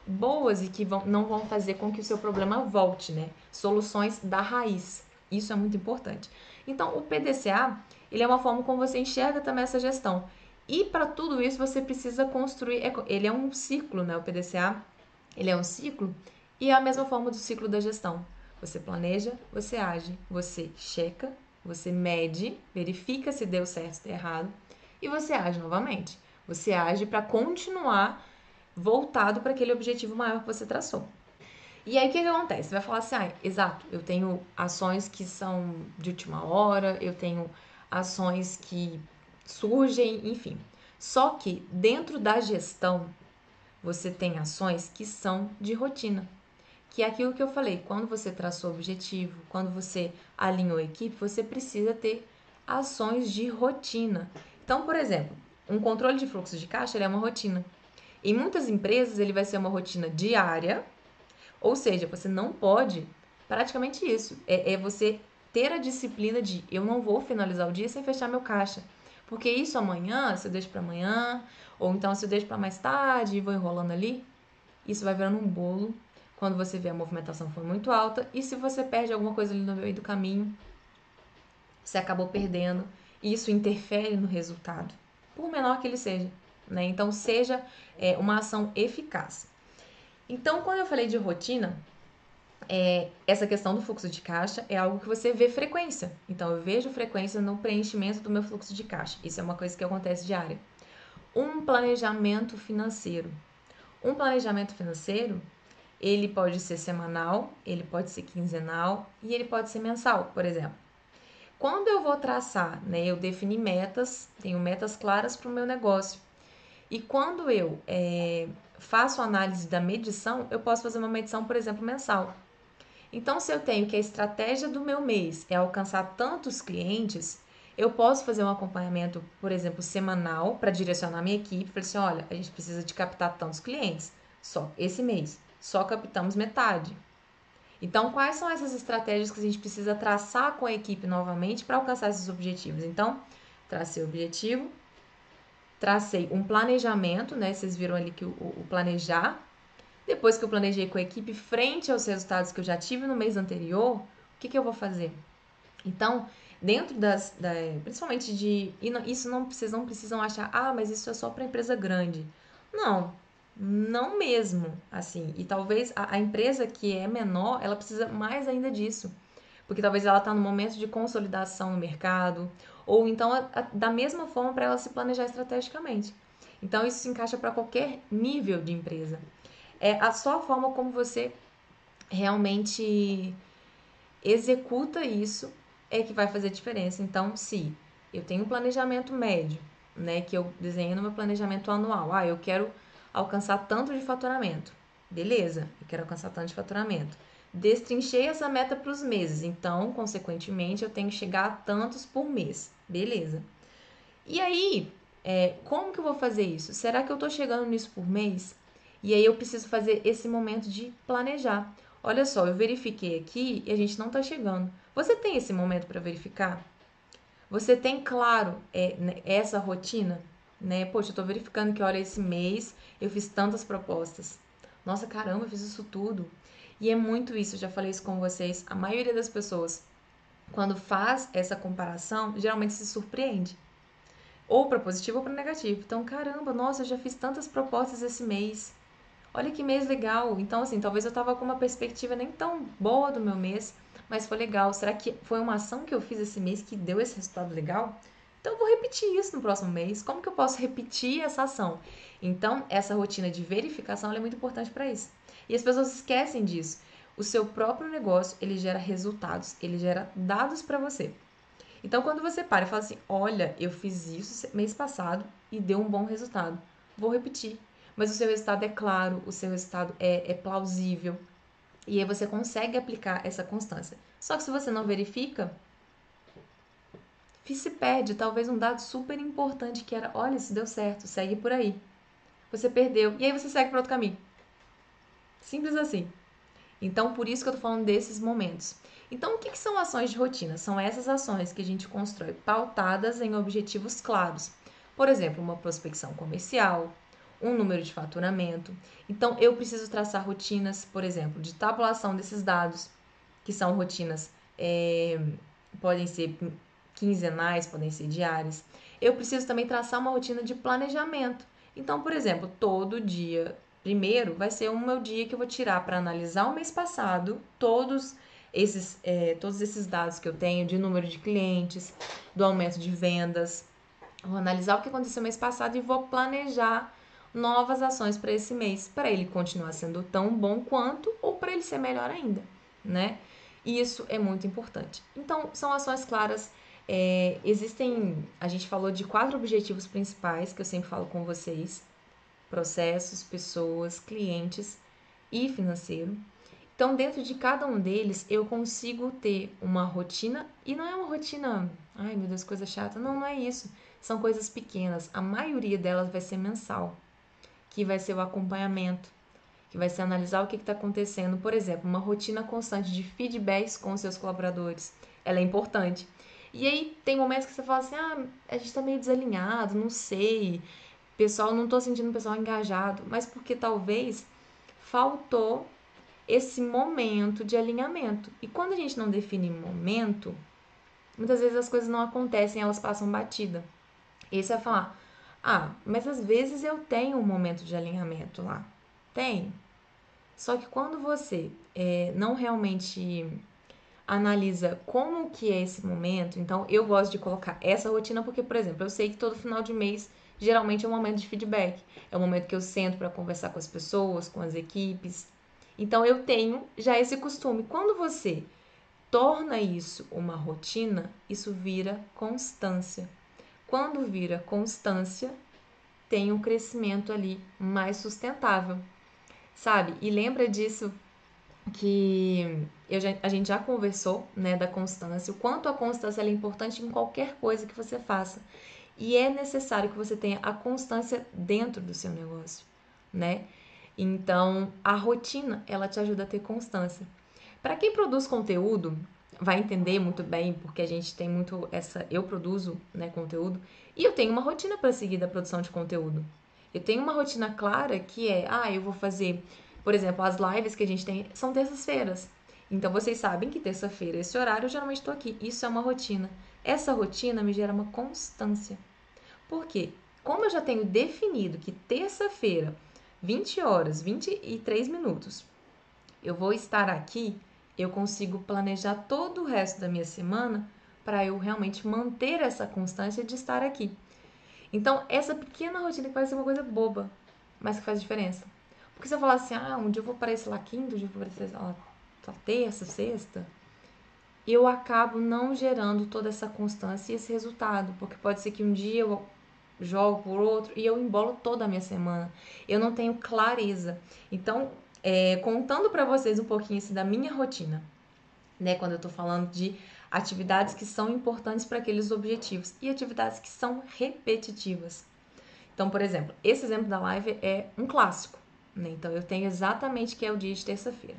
boas e que vão, não vão fazer com que o seu problema volte, né? Soluções da raiz. Isso é muito importante. Então, o PDCA, ele é uma forma como você enxerga também essa gestão. E para tudo isso você precisa construir, é ele é um ciclo, né? O PDCA, ele é um ciclo e é a mesma forma do ciclo da gestão. Você planeja, você age, você checa, você mede, verifica se deu certo ou errado e você age novamente. Você age para continuar voltado para aquele objetivo maior que você traçou. E aí o que, que acontece? Você vai falar assim, ah, exato, eu tenho ações que são de última hora, eu tenho ações que surgem, enfim. Só que dentro da gestão, você tem ações que são de rotina. Que é aquilo que eu falei, quando você traçou objetivo, quando você alinhou a equipe, você precisa ter ações de rotina. Então, por exemplo, um controle de fluxo de caixa é uma rotina. Em muitas empresas, ele vai ser uma rotina diária, ou seja, você não pode, praticamente isso, é, é você ter a disciplina de eu não vou finalizar o dia sem fechar meu caixa. Porque isso amanhã, se eu deixo para amanhã, ou então se eu deixo para mais tarde e vou enrolando ali, isso vai virando um bolo quando você vê a movimentação foi muito alta e se você perde alguma coisa ali no meio do caminho, você acabou perdendo e isso interfere no resultado, por menor que ele seja. Né? Então, seja é, uma ação eficaz. Então, quando eu falei de rotina, é, essa questão do fluxo de caixa é algo que você vê frequência. Então, eu vejo frequência no preenchimento do meu fluxo de caixa. Isso é uma coisa que acontece diária. Um planejamento financeiro. Um planejamento financeiro, ele pode ser semanal, ele pode ser quinzenal e ele pode ser mensal, por exemplo. Quando eu vou traçar, né, eu defini metas, tenho metas claras para o meu negócio. E quando eu é, faço análise da medição, eu posso fazer uma medição, por exemplo, mensal. Então, se eu tenho que a estratégia do meu mês é alcançar tantos clientes, eu posso fazer um acompanhamento, por exemplo, semanal para direcionar minha equipe, para assim, olha, a gente precisa de captar tantos clientes, só esse mês, só captamos metade. Então, quais são essas estratégias que a gente precisa traçar com a equipe novamente para alcançar esses objetivos? Então, tracei o objetivo, tracei um planejamento, né? Vocês viram ali que o, o planejar depois que eu planejei com a equipe, frente aos resultados que eu já tive no mês anterior, o que, que eu vou fazer? Então, dentro das. Da, principalmente de. Isso não, vocês não precisam achar, ah, mas isso é só para empresa grande. Não, não mesmo. Assim, e talvez a, a empresa que é menor, ela precisa mais ainda disso. Porque talvez ela está no momento de consolidação no mercado, ou então a, a, da mesma forma para ela se planejar estrategicamente. Então, isso se encaixa para qualquer nível de empresa. É a só a forma como você realmente executa isso é que vai fazer diferença. Então, se eu tenho um planejamento médio, né, que eu desenho no meu planejamento anual, ah, eu quero alcançar tanto de faturamento. Beleza, eu quero alcançar tanto de faturamento. Destrinchei essa meta para os meses, então, consequentemente, eu tenho que chegar a tantos por mês. Beleza. E aí, é, como que eu vou fazer isso? Será que eu estou chegando nisso por mês? E aí eu preciso fazer esse momento de planejar. Olha só, eu verifiquei aqui e a gente não está chegando. Você tem esse momento para verificar? Você tem claro é, né, essa rotina? Né? Poxa, eu estou verificando que, olha, esse mês eu fiz tantas propostas. Nossa, caramba, eu fiz isso tudo. E é muito isso, já falei isso com vocês. A maioria das pessoas, quando faz essa comparação, geralmente se surpreende. Ou para positivo ou para negativo. Então, caramba, nossa, eu já fiz tantas propostas esse mês. Olha que mês legal. Então, assim, talvez eu tava com uma perspectiva nem tão boa do meu mês, mas foi legal. Será que foi uma ação que eu fiz esse mês que deu esse resultado legal? Então, eu vou repetir isso no próximo mês. Como que eu posso repetir essa ação? Então, essa rotina de verificação é muito importante para isso. E as pessoas esquecem disso. O seu próprio negócio, ele gera resultados, ele gera dados para você. Então, quando você para e fala assim: Olha, eu fiz isso mês passado e deu um bom resultado, vou repetir. Mas o seu resultado é claro, o seu resultado é, é plausível. E aí você consegue aplicar essa constância. Só que se você não verifica, se perde talvez um dado super importante que era: olha, isso deu certo, segue por aí. Você perdeu. E aí você segue para outro caminho. Simples assim. Então, por isso que eu tô falando desses momentos. Então, o que, que são ações de rotina? São essas ações que a gente constrói pautadas em objetivos claros. Por exemplo, uma prospecção comercial, um número de faturamento. Então, eu preciso traçar rotinas, por exemplo, de tabulação desses dados, que são rotinas, é, podem ser quinzenais, podem ser diárias. Eu preciso também traçar uma rotina de planejamento. Então, por exemplo, todo dia Primeiro, vai ser o meu dia que eu vou tirar para analisar o mês passado, todos esses, é, todos esses dados que eu tenho de número de clientes, do aumento de vendas. Vou analisar o que aconteceu mês passado e vou planejar novas ações para esse mês, para ele continuar sendo tão bom quanto ou para ele ser melhor ainda, né? Isso é muito importante. Então, são ações claras. É, existem, a gente falou de quatro objetivos principais que eu sempre falo com vocês processos, pessoas, clientes e financeiro. Então, dentro de cada um deles, eu consigo ter uma rotina, e não é uma rotina, ai meu Deus, coisa chata. Não, não é isso. São coisas pequenas. A maioria delas vai ser mensal, que vai ser o acompanhamento, que vai ser analisar o que está acontecendo. Por exemplo, uma rotina constante de feedbacks com seus colaboradores. Ela é importante. E aí tem momentos que você fala assim: ah, a gente está meio desalinhado, não sei pessoal, não estou sentindo o pessoal engajado, mas porque talvez faltou esse momento de alinhamento. E quando a gente não define momento, muitas vezes as coisas não acontecem, elas passam batida. Esse é falar, ah, mas às vezes eu tenho um momento de alinhamento lá. Tem. Só que quando você é, não realmente analisa como que é esse momento, então eu gosto de colocar essa rotina porque, por exemplo, eu sei que todo final de mês geralmente é um momento de feedback. É o momento que eu sento para conversar com as pessoas, com as equipes. Então eu tenho já esse costume. Quando você torna isso uma rotina, isso vira constância. Quando vira constância, tem um crescimento ali mais sustentável, sabe? E lembra disso que já, a gente já conversou, né, da constância, o quanto a constância é importante em qualquer coisa que você faça. E é necessário que você tenha a constância dentro do seu negócio, né? Então, a rotina, ela te ajuda a ter constância. Para quem produz conteúdo, vai entender muito bem, porque a gente tem muito essa, eu produzo, né, conteúdo, e eu tenho uma rotina para seguir da produção de conteúdo. Eu tenho uma rotina clara que é, ah, eu vou fazer, por exemplo, as lives que a gente tem são terças-feiras. Então vocês sabem que terça-feira, esse horário, eu geralmente estou aqui. Isso é uma rotina. Essa rotina me gera uma constância. Por quê? Como eu já tenho definido que terça-feira, 20 horas, 23 minutos, eu vou estar aqui, eu consigo planejar todo o resto da minha semana para eu realmente manter essa constância de estar aqui. Então, essa pequena rotina que ser uma coisa boba, mas que faz diferença. Porque se eu falar assim, ah, um dia eu vou aparecer lá quinta, um dia eu vou aparecer terça, sexta, eu acabo não gerando toda essa constância e esse resultado, porque pode ser que um dia eu jogo por outro e eu embolo toda a minha semana. Eu não tenho clareza. Então, é, contando para vocês um pouquinho da minha rotina, né, quando eu tô falando de atividades que são importantes para aqueles objetivos e atividades que são repetitivas. Então, por exemplo, esse exemplo da live é um clássico, né? Então, eu tenho exatamente que é o dia de terça-feira.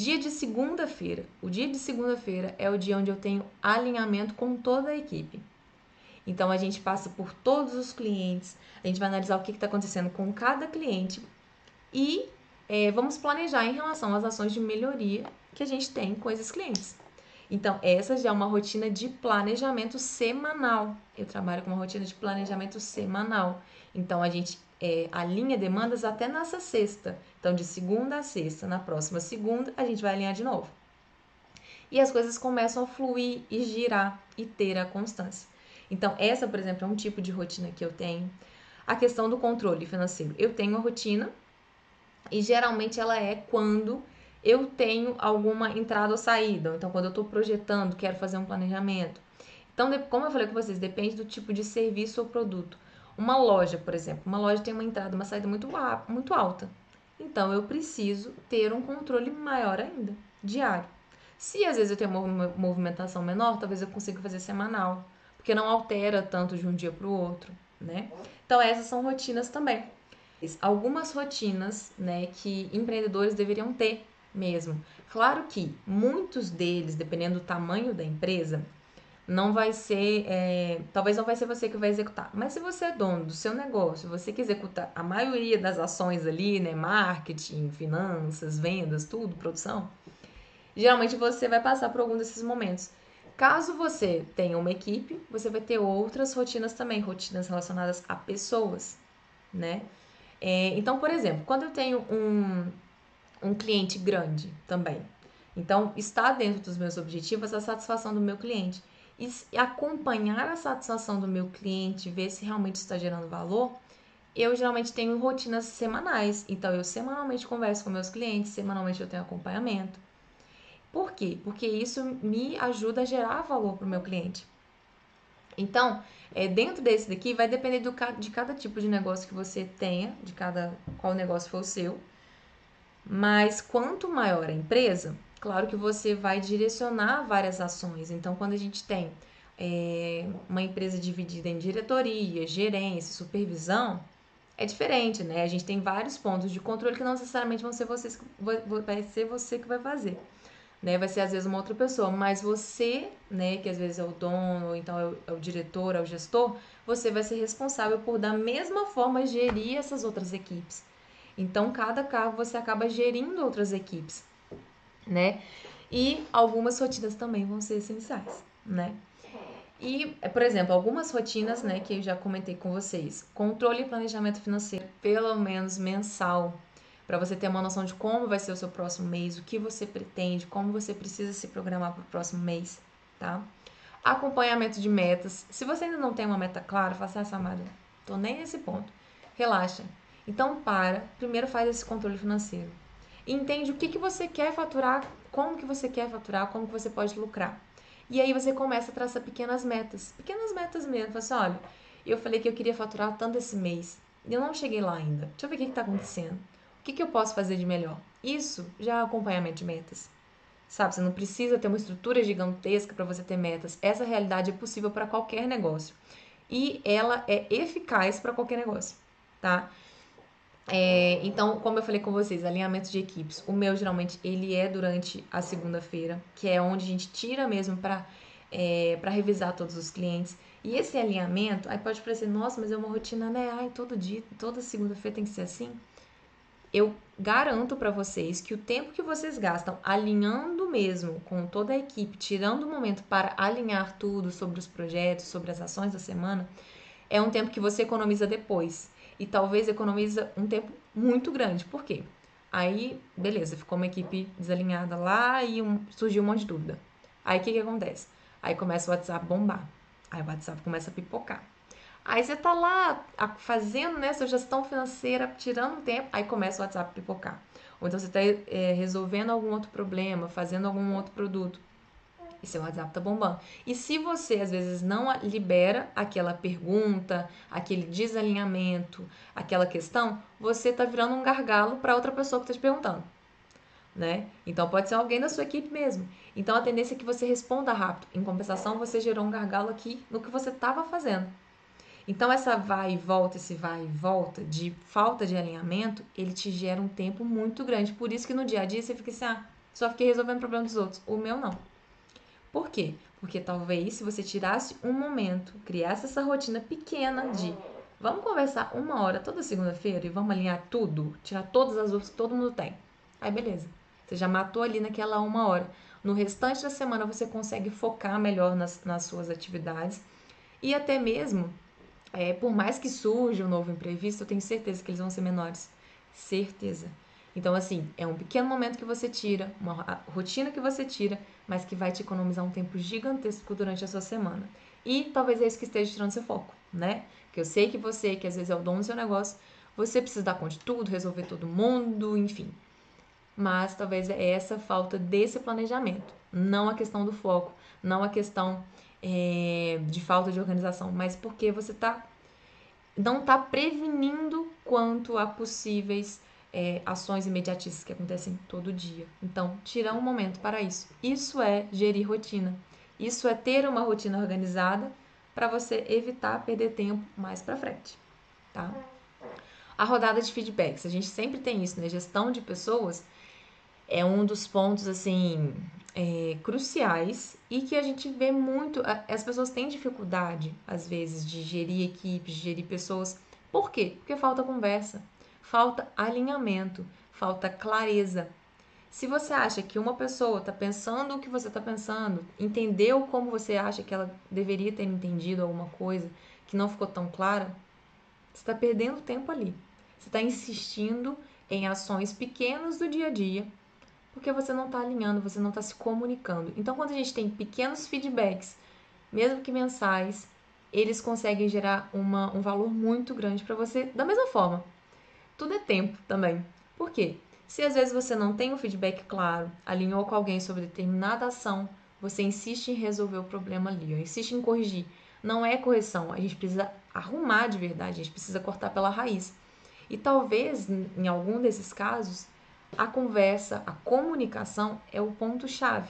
Dia de segunda-feira. O dia de segunda-feira é o dia onde eu tenho alinhamento com toda a equipe. Então a gente passa por todos os clientes, a gente vai analisar o que está acontecendo com cada cliente e é, vamos planejar em relação às ações de melhoria que a gente tem com esses clientes. Então, essa já é uma rotina de planejamento semanal. Eu trabalho com uma rotina de planejamento semanal. Então, a gente é, alinha demandas até nessa sexta. Então, de segunda a sexta, na próxima segunda, a gente vai alinhar de novo. E as coisas começam a fluir e girar e ter a constância. Então, essa, por exemplo, é um tipo de rotina que eu tenho. A questão do controle financeiro. Eu tenho a rotina e geralmente ela é quando eu tenho alguma entrada ou saída. Então, quando eu estou projetando, quero fazer um planejamento. Então, como eu falei com vocês, depende do tipo de serviço ou produto. Uma loja, por exemplo, uma loja tem uma entrada, uma saída muito, muito alta. Então, eu preciso ter um controle maior ainda, diário. Se às vezes eu tenho uma movimentação menor, talvez eu consiga fazer semanal, porque não altera tanto de um dia para o outro, né? Então, essas são rotinas também. Algumas rotinas, né, que empreendedores deveriam ter mesmo. Claro que muitos deles, dependendo do tamanho da empresa, não vai ser, é, talvez não vai ser você que vai executar. Mas se você é dono do seu negócio, você que executa a maioria das ações ali, né, marketing, finanças, vendas, tudo, produção, geralmente você vai passar por algum desses momentos. Caso você tenha uma equipe, você vai ter outras rotinas também, rotinas relacionadas a pessoas, né? É, então, por exemplo, quando eu tenho um, um cliente grande também. Então, está dentro dos meus objetivos a satisfação do meu cliente. E acompanhar a satisfação do meu cliente, ver se realmente está gerando valor, eu geralmente tenho rotinas semanais. Então, eu semanalmente converso com meus clientes, semanalmente eu tenho acompanhamento. Por quê? Porque isso me ajuda a gerar valor para o meu cliente. Então, é, dentro desse daqui, vai depender do, de cada tipo de negócio que você tenha, de cada qual negócio for o seu. Mas quanto maior a empresa, claro que você vai direcionar várias ações. Então, quando a gente tem é, uma empresa dividida em diretoria, gerência, supervisão, é diferente, né? A gente tem vários pontos de controle que não necessariamente vão ser vocês, vai ser você que vai fazer. Né? Vai ser às vezes uma outra pessoa, mas você, né, que às vezes é o dono, ou então é o, é o diretor, é o gestor, você vai ser responsável por da mesma forma gerir essas outras equipes. Então, cada cargo você acaba gerindo outras equipes, né? E algumas rotinas também vão ser essenciais, né? E, por exemplo, algumas rotinas, né, que eu já comentei com vocês. Controle e planejamento financeiro, pelo menos mensal, para você ter uma noção de como vai ser o seu próximo mês, o que você pretende, como você precisa se programar para o próximo mês, tá? Acompanhamento de metas. Se você ainda não tem uma meta clara, faça essa, amada. Tô nem nesse ponto. Relaxa. Então, para, primeiro faz esse controle financeiro. Entende o que, que você quer faturar, como que você quer faturar, como que você pode lucrar. E aí você começa a traçar pequenas metas. Pequenas metas mesmo. Assim, olha, eu falei que eu queria faturar tanto esse mês. E eu não cheguei lá ainda. Deixa eu ver o que está acontecendo. O que, que eu posso fazer de melhor? Isso já é acompanhamento de metas. Sabe, você não precisa ter uma estrutura gigantesca para você ter metas. Essa realidade é possível para qualquer negócio. E ela é eficaz para qualquer negócio, tá? É, então, como eu falei com vocês, alinhamento de equipes. O meu, geralmente, ele é durante a segunda-feira, que é onde a gente tira mesmo para é, para revisar todos os clientes. E esse alinhamento, aí pode parecer, nossa, mas é uma rotina, né? Ai, todo dia, toda segunda-feira tem que ser assim. Eu garanto para vocês que o tempo que vocês gastam alinhando mesmo com toda a equipe, tirando o momento para alinhar tudo sobre os projetos, sobre as ações da semana, é um tempo que você economiza depois e talvez economiza um tempo muito grande. Por quê? Aí, beleza, ficou uma equipe desalinhada lá e um, surgiu um monte de dúvida. Aí o que, que acontece? Aí começa o WhatsApp bombar. Aí o WhatsApp começa a pipocar. Aí você tá lá fazendo né, sua gestão financeira, tirando tempo, aí começa o WhatsApp pipocar. Ou então você está é, resolvendo algum outro problema, fazendo algum outro produto e seu WhatsApp tá bombando. E se você às vezes não libera aquela pergunta, aquele desalinhamento, aquela questão, você tá virando um gargalo para outra pessoa que tá te perguntando. Né? Então pode ser alguém da sua equipe mesmo. Então a tendência é que você responda rápido. Em compensação, você gerou um gargalo aqui no que você estava fazendo. Então essa vai e volta, esse vai e volta de falta de alinhamento, ele te gera um tempo muito grande. Por isso que no dia a dia você fica assim, ah, só fiquei resolvendo o problema dos outros. O meu não. Por quê? Porque talvez se você tirasse um momento, criasse essa rotina pequena de Vamos conversar uma hora toda segunda-feira e vamos alinhar tudo, tirar todas as dúvidas que todo mundo tem. Aí beleza. Você já matou ali naquela uma hora. No restante da semana você consegue focar melhor nas, nas suas atividades e até mesmo, é, por mais que surja um novo imprevisto, eu tenho certeza que eles vão ser menores. Certeza. Então, assim, é um pequeno momento que você tira, uma rotina que você tira, mas que vai te economizar um tempo gigantesco durante a sua semana. E talvez é isso que esteja tirando seu foco, né? Que eu sei que você, que às vezes é o dono do seu negócio, você precisa dar conta de tudo, resolver todo mundo, enfim. Mas talvez é essa falta desse planejamento, não a questão do foco, não a questão é, de falta de organização, mas porque você tá não está prevenindo quanto a possíveis é, ações imediatistas que acontecem todo dia. Então, tirar um momento para isso. Isso é gerir rotina. Isso é ter uma rotina organizada para você evitar perder tempo mais para frente, tá? A rodada de feedbacks, a gente sempre tem isso, né? Gestão de pessoas é um dos pontos assim é, cruciais e que a gente vê muito. As pessoas têm dificuldade, às vezes, de gerir equipes, de gerir pessoas. Por quê? Porque falta conversa, falta alinhamento, falta clareza. Se você acha que uma pessoa está pensando o que você está pensando, entendeu como você acha que ela deveria ter entendido alguma coisa que não ficou tão clara, você está perdendo tempo ali. Você está insistindo em ações pequenas do dia a dia porque você não está alinhando, você não está se comunicando. Então, quando a gente tem pequenos feedbacks, mesmo que mensais, eles conseguem gerar uma, um valor muito grande para você. Da mesma forma, tudo é tempo também. Por quê? Se às vezes você não tem um feedback claro, alinhou com alguém sobre determinada ação, você insiste em resolver o problema ali, insiste em corrigir. Não é correção, a gente precisa arrumar de verdade, a gente precisa cortar pela raiz. E talvez, em algum desses casos, a conversa, a comunicação é o ponto-chave.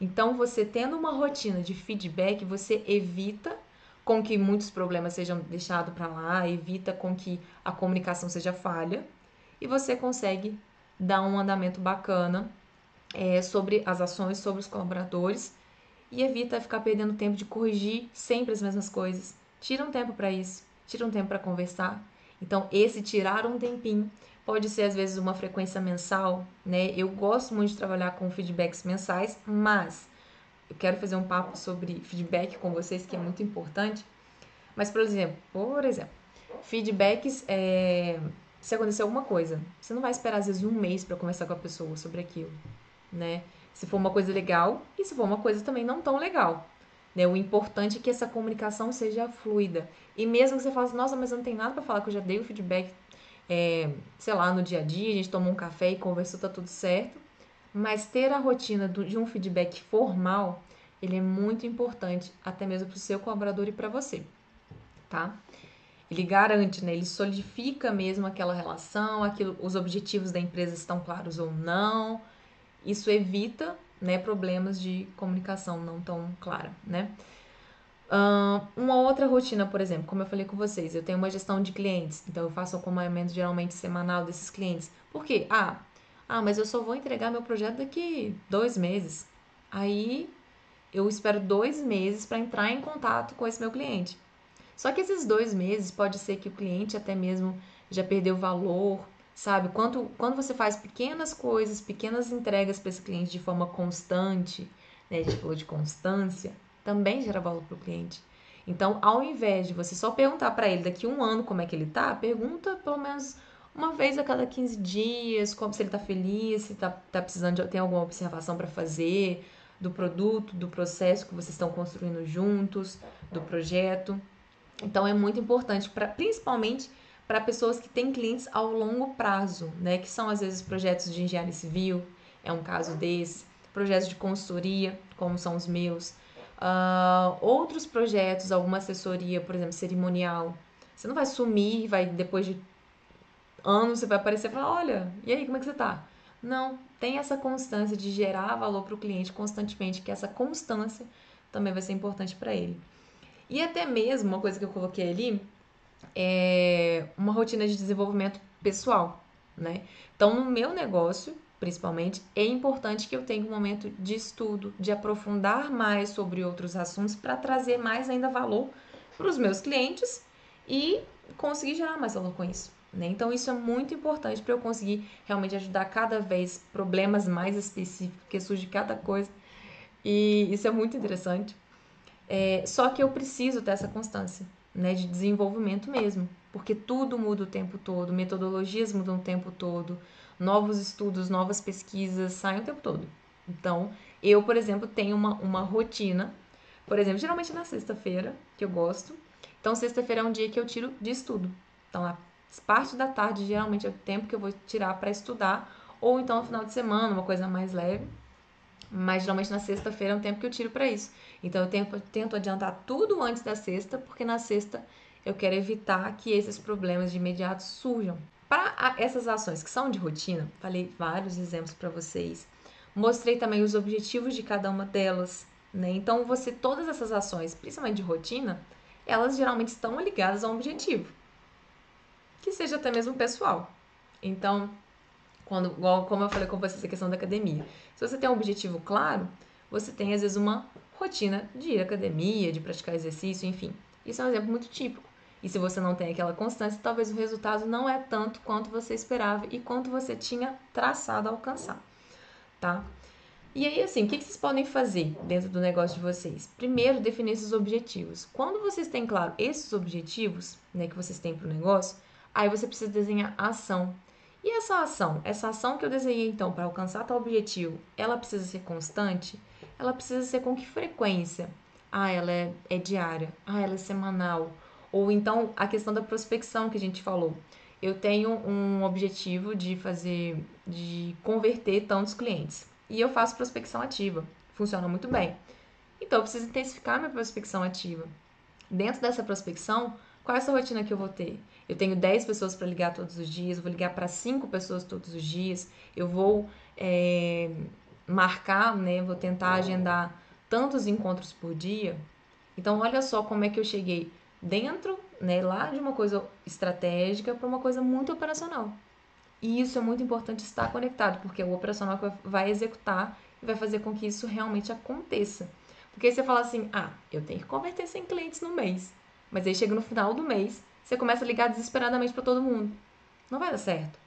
Então, você tendo uma rotina de feedback, você evita com que muitos problemas sejam deixados para lá, evita com que a comunicação seja falha e você consegue dar um andamento bacana é, sobre as ações, sobre os colaboradores e evita ficar perdendo tempo de corrigir sempre as mesmas coisas. Tira um tempo para isso, tira um tempo para conversar. Então, esse tirar um tempinho pode ser às vezes uma frequência mensal, né? Eu gosto muito de trabalhar com feedbacks mensais, mas eu quero fazer um papo sobre feedback com vocês que é muito importante. Mas, por exemplo, por exemplo, feedbacks é, se acontecer alguma coisa, você não vai esperar às vezes um mês para conversar com a pessoa sobre aquilo, né? Se for uma coisa legal e se for uma coisa também não tão legal. Né? O importante é que essa comunicação seja fluida. E mesmo que você fale, assim, nossa, mas eu não tenho nada para falar, que eu já dei o feedback é, sei lá, no dia a dia, a gente tomou um café e conversou, tá tudo certo. Mas ter a rotina de um feedback formal, ele é muito importante, até mesmo para o seu colaborador e para você, tá? Ele garante, né? Ele solidifica mesmo aquela relação, aquilo, os objetivos da empresa estão claros ou não. Isso evita, né, problemas de comunicação não tão clara, né? Uma outra rotina, por exemplo, como eu falei com vocês, eu tenho uma gestão de clientes, então eu faço acompanhamento geralmente semanal desses clientes. Por quê? Ah, ah, mas eu só vou entregar meu projeto daqui dois meses. Aí eu espero dois meses para entrar em contato com esse meu cliente. Só que esses dois meses pode ser que o cliente até mesmo já perdeu valor, sabe? Quando, quando você faz pequenas coisas, pequenas entregas para esse cliente de forma constante, né? A gente falou de constância também gera valor para o cliente. Então, ao invés de você só perguntar para ele daqui um ano como é que ele tá, pergunta pelo menos uma vez a cada 15 dias, como se ele tá feliz, se tá, tá precisando de tem alguma observação para fazer do produto, do processo que vocês estão construindo juntos, do projeto. Então é muito importante para principalmente para pessoas que têm clientes ao longo prazo, né, que são às vezes projetos de engenharia civil, é um caso desse, projetos de consultoria, como são os meus, Uh, outros projetos, alguma assessoria, por exemplo, cerimonial. Você não vai sumir, vai depois de anos você vai aparecer e falar, olha, e aí, como é que você tá? Não, tem essa constância de gerar valor para o cliente constantemente, que essa constância também vai ser importante para ele. E até mesmo, uma coisa que eu coloquei ali, é uma rotina de desenvolvimento pessoal, né? Então, no meu negócio, principalmente, é importante que eu tenha um momento de estudo, de aprofundar mais sobre outros assuntos para trazer mais ainda valor para os meus clientes e conseguir gerar mais valor com isso. Né? Então, isso é muito importante para eu conseguir realmente ajudar cada vez problemas mais específicos, porque surge cada coisa. E isso é muito interessante. É, só que eu preciso ter essa constância né, de desenvolvimento mesmo, porque tudo muda o tempo todo, metodologias mudam o tempo todo, novos estudos, novas pesquisas saem o tempo todo. Então, eu, por exemplo, tenho uma, uma rotina, por exemplo, geralmente na sexta-feira, que eu gosto. Então, sexta-feira é um dia que eu tiro de estudo. Então, a parte da tarde geralmente é o tempo que eu vou tirar para estudar, ou então no final de semana, uma coisa mais leve. Mas geralmente na sexta-feira é um tempo que eu tiro para isso. Então eu tento, tento adiantar tudo antes da sexta, porque na sexta eu quero evitar que esses problemas de imediato surjam. Para essas ações que são de rotina, falei vários exemplos para vocês. Mostrei também os objetivos de cada uma delas, né? Então você todas essas ações, principalmente de rotina, elas geralmente estão ligadas a um objetivo que seja até mesmo pessoal. Então, quando, como eu falei com vocês a questão da academia, se você tem um objetivo claro, você tem às vezes uma rotina de ir à academia, de praticar exercício, enfim. Isso é um exemplo muito típico. E se você não tem aquela constância, talvez o resultado não é tanto quanto você esperava e quanto você tinha traçado a alcançar, tá? E aí, assim, o que vocês podem fazer dentro do negócio de vocês? Primeiro, definir esses objetivos. Quando vocês têm claro esses objetivos, né, que vocês têm para o negócio, Aí você precisa desenhar a ação. E essa ação, essa ação que eu desenhei então para alcançar tal objetivo, ela precisa ser constante? Ela precisa ser com que frequência? Ah, ela é, é diária. Ah, ela é semanal. Ou então a questão da prospecção que a gente falou. Eu tenho um objetivo de fazer, de converter tantos clientes. E eu faço prospecção ativa. Funciona muito bem. Então, eu preciso intensificar minha prospecção ativa. Dentro dessa prospecção, qual é essa rotina que eu vou ter? Eu tenho 10 pessoas para ligar todos os dias, vou ligar para 5 pessoas todos os dias, eu vou é, marcar, né? Vou tentar agendar tantos encontros por dia. Então, olha só como é que eu cheguei dentro, né, lá de uma coisa estratégica para uma coisa muito operacional. E isso é muito importante estar conectado, porque o operacional vai executar e vai fazer com que isso realmente aconteça. Porque você fala assim: ah, eu tenho que converter 100 clientes no mês. Mas aí chega no final do mês, você começa a ligar desesperadamente para todo mundo. Não vai dar certo.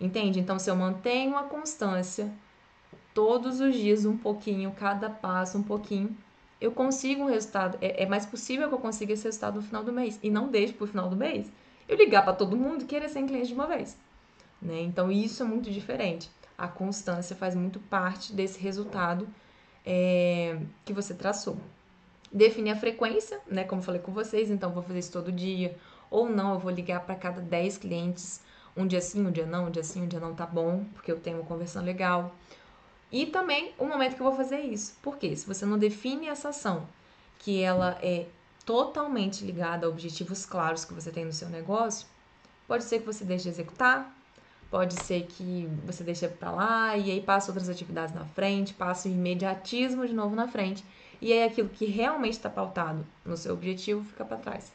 Entende? Então, se eu mantenho a constância, todos os dias um pouquinho, cada passo um pouquinho, eu consigo um resultado. É, é mais possível que eu consiga esse resultado no final do mês. E não deixe para o final do mês eu ligar para todo mundo e querer ser cliente de uma vez. Né? Então, isso é muito diferente. A constância faz muito parte desse resultado é, que você traçou definir a frequência, né? Como falei com vocês, então vou fazer isso todo dia. Ou não, eu vou ligar para cada 10 clientes, um dia sim, um dia não, um dia sim, um dia não tá bom, porque eu tenho uma conversão legal. E também o momento que eu vou fazer isso. Porque se você não define essa ação, que ela é totalmente ligada a objetivos claros que você tem no seu negócio, pode ser que você deixe de executar, pode ser que você deixe para lá e aí passa outras atividades na frente, passa o imediatismo de novo na frente e aí aquilo que realmente está pautado no seu objetivo fica para trás.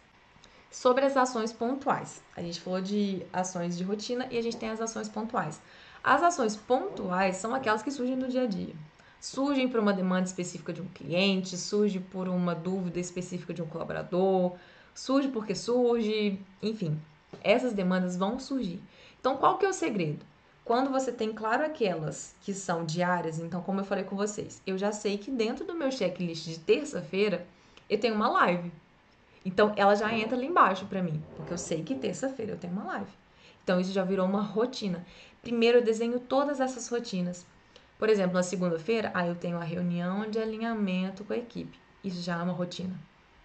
Sobre as ações pontuais, a gente falou de ações de rotina e a gente tem as ações pontuais. As ações pontuais são aquelas que surgem no dia a dia. Surgem por uma demanda específica de um cliente, surge por uma dúvida específica de um colaborador, surge porque surge, enfim, essas demandas vão surgir. Então, qual que é o segredo? Quando você tem claro aquelas que são diárias, então, como eu falei com vocês, eu já sei que dentro do meu checklist de terça-feira eu tenho uma live. Então, ela já entra ali embaixo para mim, porque eu sei que terça-feira eu tenho uma live. Então, isso já virou uma rotina. Primeiro, eu desenho todas essas rotinas. Por exemplo, na segunda-feira, aí eu tenho a reunião de alinhamento com a equipe. Isso já é uma rotina.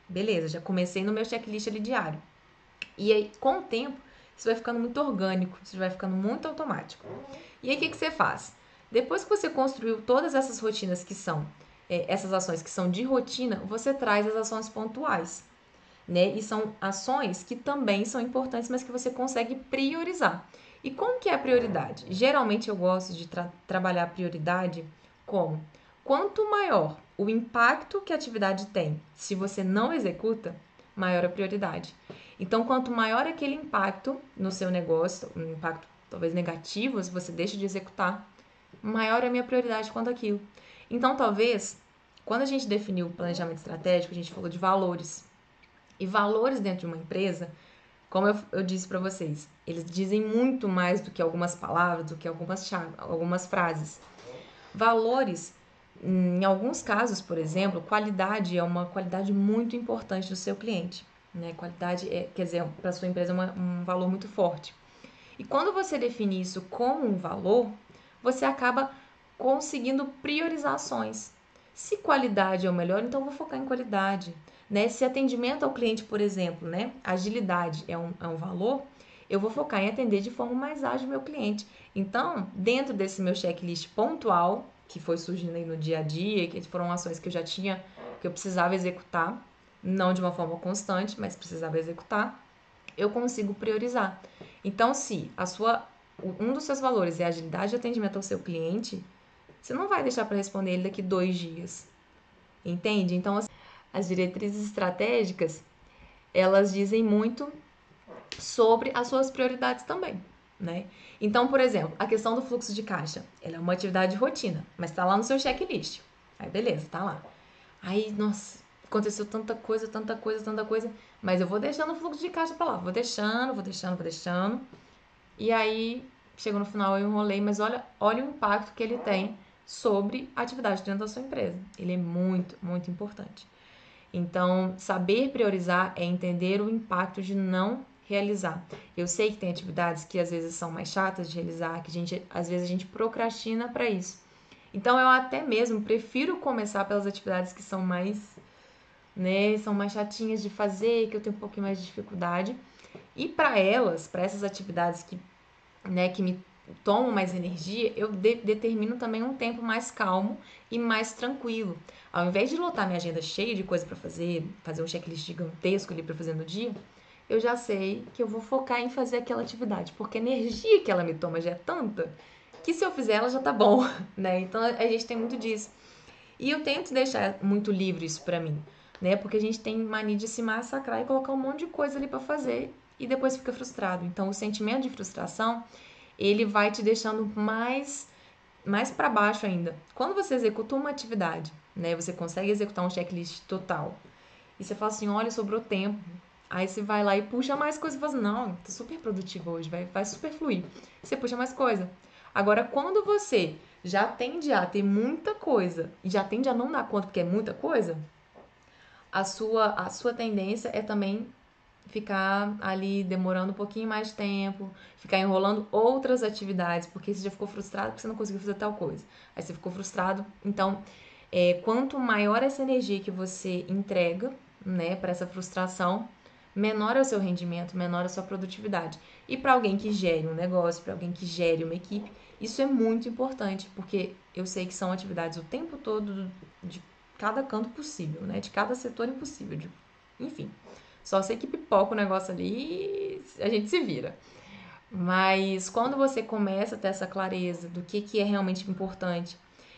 Beleza, já comecei no meu checklist ali diário. E aí, com o tempo, isso vai ficando muito orgânico, isso vai ficando muito automático. E aí o que, que você faz? Depois que você construiu todas essas rotinas que são, é, essas ações que são de rotina, você traz as ações pontuais. Né? E são ações que também são importantes, mas que você consegue priorizar. E como que é a prioridade? Geralmente eu gosto de tra trabalhar a prioridade como quanto maior o impacto que a atividade tem se você não executa, maior a prioridade. Então, quanto maior aquele impacto no seu negócio, um impacto talvez negativo, se você deixa de executar, maior é a minha prioridade quanto aquilo. Então, talvez, quando a gente definiu o planejamento estratégico, a gente falou de valores. E valores dentro de uma empresa como eu, eu disse para vocês, eles dizem muito mais do que algumas palavras, do que algumas, algumas frases. Valores, em alguns casos, por exemplo, qualidade é uma qualidade muito importante do seu cliente. Né? Qualidade, é, quer dizer, para sua empresa é um valor muito forte. E quando você define isso como um valor, você acaba conseguindo priorizar ações. Se qualidade é o melhor, então vou focar em qualidade. Né? Se atendimento ao cliente, por exemplo, né? agilidade é um, é um valor, eu vou focar em atender de forma mais ágil meu cliente. Então, dentro desse meu checklist pontual, que foi surgindo aí no dia a dia, que foram ações que eu já tinha, que eu precisava executar, não de uma forma constante, mas precisava executar, eu consigo priorizar. Então, se a sua um dos seus valores é agilidade de atendimento ao seu cliente, você não vai deixar para responder ele daqui dois dias. Entende? Então, as diretrizes estratégicas, elas dizem muito sobre as suas prioridades também, né? Então, por exemplo, a questão do fluxo de caixa, ela é uma atividade de rotina, mas está lá no seu checklist. Aí, beleza, tá lá. Aí, nossa, aconteceu tanta coisa, tanta coisa, tanta coisa, mas eu vou deixando o fluxo de caixa para lá, vou deixando, vou deixando, vou deixando. E aí, chegou no final, eu enrolei, mas olha, olha o impacto que ele tem sobre a atividade dentro da sua empresa. Ele é muito, muito importante. Então, saber priorizar é entender o impacto de não realizar. Eu sei que tem atividades que às vezes são mais chatas de realizar, que a gente, às vezes a gente procrastina para isso. Então, eu até mesmo prefiro começar pelas atividades que são mais, né, são mais chatinhas de fazer, que eu tenho um pouquinho mais de dificuldade. E para elas, para essas atividades que, né, que me tomo mais energia, eu de determino também um tempo mais calmo e mais tranquilo. Ao invés de lotar minha agenda cheia de coisa para fazer, fazer um checklist gigantesco ali para fazer no dia, eu já sei que eu vou focar em fazer aquela atividade, porque a energia que ela me toma já é tanta que se eu fizer ela já tá bom, [laughs] né? Então a gente tem muito disso. E eu tento deixar muito livre isso para mim, né? Porque a gente tem mania de se massacrar e colocar um monte de coisa ali para fazer e depois fica frustrado. Então o sentimento de frustração ele vai te deixando mais mais para baixo ainda. Quando você executa uma atividade, né, você consegue executar um checklist total. E você fala assim, olha, sobrou tempo. Aí você vai lá e puxa mais coisa e fala assim, não, tô super produtivo hoje, vai, vai super fluir. Você puxa mais coisa. Agora, quando você já tende a ter muita coisa e já tende a não dar conta porque é muita coisa, a sua, a sua tendência é também ficar ali demorando um pouquinho mais de tempo, ficar enrolando outras atividades, porque você já ficou frustrado porque você não conseguiu fazer tal coisa. Aí você ficou frustrado. Então, é, quanto maior essa energia que você entrega, né, para essa frustração, menor é o seu rendimento, menor é a sua produtividade. E para alguém que gere um negócio, para alguém que gere uma equipe, isso é muito importante, porque eu sei que são atividades o tempo todo de cada canto possível, né, de cada setor impossível, de, enfim. Só sei que pipoca o negócio ali e a gente se vira. Mas quando você começa a ter essa clareza do que, que é realmente importante,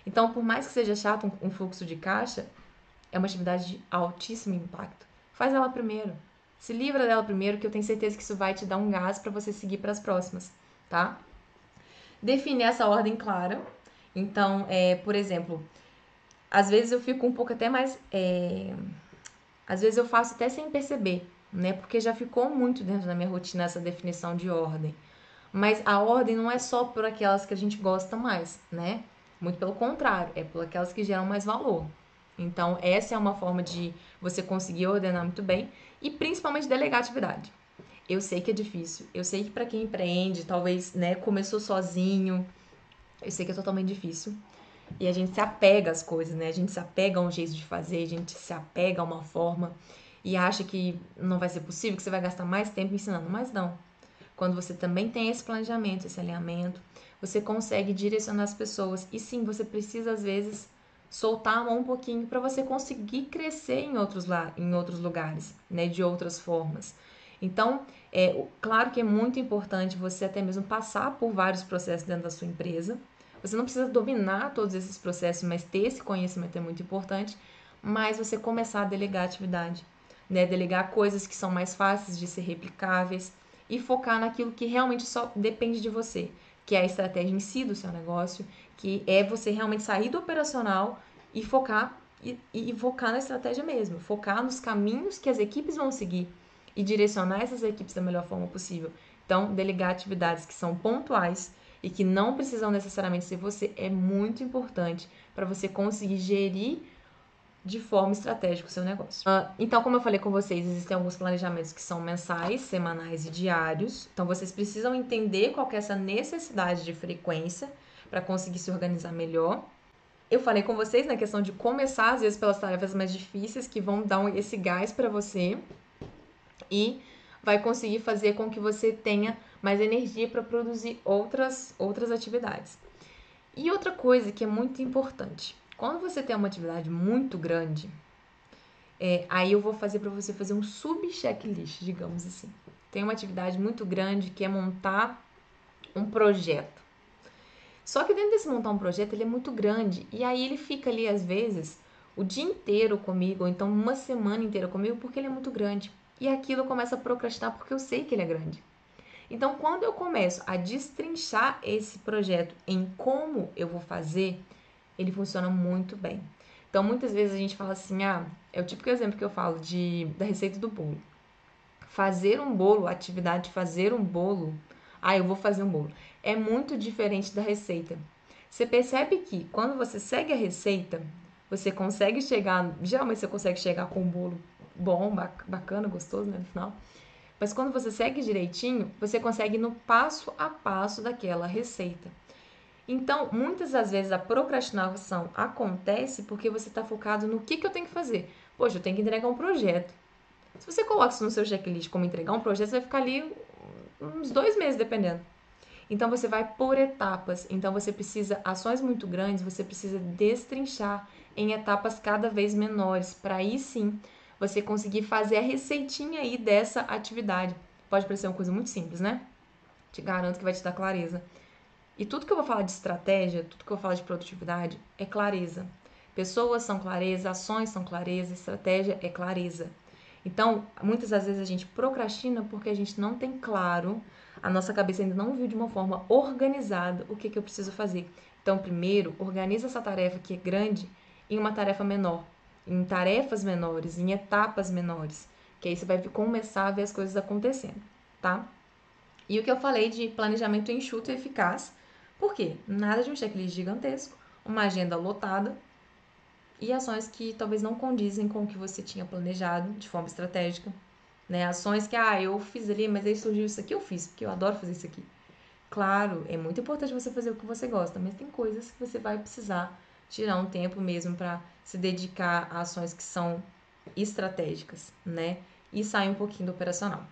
então, por mais que seja chato um, fluxo de caixa, é uma atividade de altíssimo impacto. Faz ela primeiro. Se livra dela primeiro, que eu tenho certeza que isso vai te dar um gás para você seguir para as próximas, tá? Definir essa ordem clara. Então, é, por exemplo, às vezes eu fico um pouco até mais. É, às vezes eu faço até sem perceber, né? Porque já ficou muito dentro da minha rotina essa definição de ordem. Mas a ordem não é só por aquelas que a gente gosta mais, né? Muito pelo contrário, é por aquelas que geram mais valor. Então, essa é uma forma de você conseguir ordenar muito bem e principalmente delegar atividade. Eu sei que é difícil, eu sei que para quem empreende, talvez, né, começou sozinho, eu sei que é totalmente difícil. E a gente se apega às coisas, né? A gente se apega a um jeito de fazer, a gente se apega a uma forma e acha que não vai ser possível, que você vai gastar mais tempo ensinando. Mas não. Quando você também tem esse planejamento, esse alinhamento, você consegue direcionar as pessoas. E sim, você precisa, às vezes, soltar a mão um pouquinho para você conseguir crescer em outros, lá, em outros lugares, né? De outras formas. Então, é claro que é muito importante você até mesmo passar por vários processos dentro da sua empresa você não precisa dominar todos esses processos, mas ter esse conhecimento é muito importante. Mas você começar a delegar atividade, né? Delegar coisas que são mais fáceis de ser replicáveis e focar naquilo que realmente só depende de você, que é a estratégia em si do seu negócio, que é você realmente sair do operacional e focar e, e focar na estratégia mesmo, focar nos caminhos que as equipes vão seguir e direcionar essas equipes da melhor forma possível. Então, delegar atividades que são pontuais e que não precisam necessariamente ser você é muito importante para você conseguir gerir de forma estratégica o seu negócio. Uh, então, como eu falei com vocês, existem alguns planejamentos que são mensais, semanais e diários. Então, vocês precisam entender qual é essa necessidade de frequência para conseguir se organizar melhor. Eu falei com vocês na questão de começar, às vezes, pelas tarefas mais difíceis que vão dar esse gás para você e vai conseguir fazer com que você tenha mais energia para produzir outras, outras atividades. E outra coisa que é muito importante, quando você tem uma atividade muito grande, é, aí eu vou fazer para você fazer um sub-checklist, digamos assim. Tem uma atividade muito grande que é montar um projeto. Só que dentro desse montar um projeto, ele é muito grande. E aí ele fica ali, às vezes, o dia inteiro comigo, ou então uma semana inteira comigo, porque ele é muito grande. E aquilo começa a procrastinar porque eu sei que ele é grande. Então, quando eu começo a destrinchar esse projeto em como eu vou fazer, ele funciona muito bem. Então, muitas vezes a gente fala assim: ah, é o típico exemplo que eu falo de, da receita do bolo. Fazer um bolo, a atividade de fazer um bolo, ah, eu vou fazer um bolo, é muito diferente da receita. Você percebe que quando você segue a receita, você consegue chegar, geralmente você consegue chegar com um bolo bom, bacana, gostoso, né, no final. Mas quando você segue direitinho, você consegue ir no passo a passo daquela receita. Então, muitas das vezes a procrastinação acontece porque você está focado no que, que eu tenho que fazer. Poxa, eu tenho que entregar um projeto. Se você coloca isso no seu checklist como entregar um projeto, você vai ficar ali uns dois meses, dependendo. Então, você vai por etapas. Então, você precisa, ações muito grandes, você precisa destrinchar em etapas cada vez menores, para aí sim você conseguir fazer a receitinha aí dessa atividade. Pode parecer uma coisa muito simples, né? Te garanto que vai te dar clareza. E tudo que eu vou falar de estratégia, tudo que eu vou falar de produtividade é clareza. Pessoas são clareza, ações são clareza, estratégia é clareza. Então, muitas das vezes a gente procrastina porque a gente não tem claro, a nossa cabeça ainda não viu de uma forma organizada o que, que eu preciso fazer. Então, primeiro, organiza essa tarefa que é grande em uma tarefa menor em tarefas menores, em etapas menores, que aí você vai começar a ver as coisas acontecendo, tá? E o que eu falei de planejamento enxuto e eficaz, por quê? Nada de um checklist gigantesco, uma agenda lotada e ações que talvez não condizem com o que você tinha planejado de forma estratégica, né? Ações que, ah, eu fiz ali, mas aí surgiu isso aqui, eu fiz, porque eu adoro fazer isso aqui. Claro, é muito importante você fazer o que você gosta, mas tem coisas que você vai precisar tirar um tempo mesmo para se dedicar a ações que são estratégicas, né? E sair um pouquinho do operacional.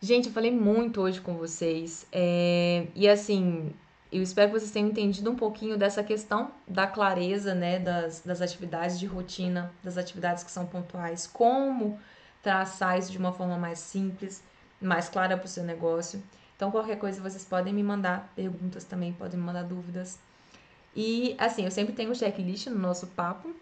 Gente, eu falei muito hoje com vocês. É... E assim, eu espero que vocês tenham entendido um pouquinho dessa questão da clareza, né? Das, das atividades de rotina, das atividades que são pontuais, como traçar isso de uma forma mais simples, mais clara para o seu negócio. Então, qualquer coisa vocês podem me mandar perguntas também, podem me mandar dúvidas. E assim, eu sempre tenho um checklist no nosso papo.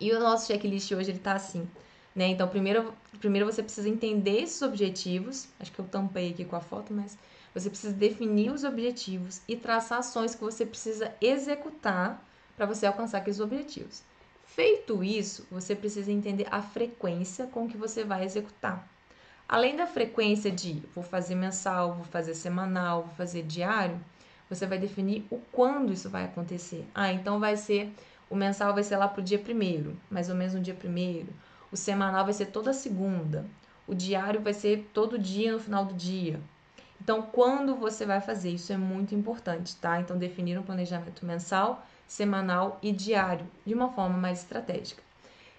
E o nosso checklist hoje ele tá assim, né? Então, primeiro, primeiro você precisa entender esses objetivos. Acho que eu tampei aqui com a foto, mas você precisa definir os objetivos e traçar ações que você precisa executar para você alcançar aqueles objetivos. Feito isso, você precisa entender a frequência com que você vai executar. Além da frequência de vou fazer mensal, vou fazer semanal, vou fazer diário, você vai definir o quando isso vai acontecer. Ah, então vai ser o mensal vai ser lá pro dia primeiro, mais ou menos no dia primeiro. O semanal vai ser toda segunda. O diário vai ser todo dia no final do dia. Então, quando você vai fazer? Isso é muito importante, tá? Então, definir um planejamento mensal, semanal e diário de uma forma mais estratégica.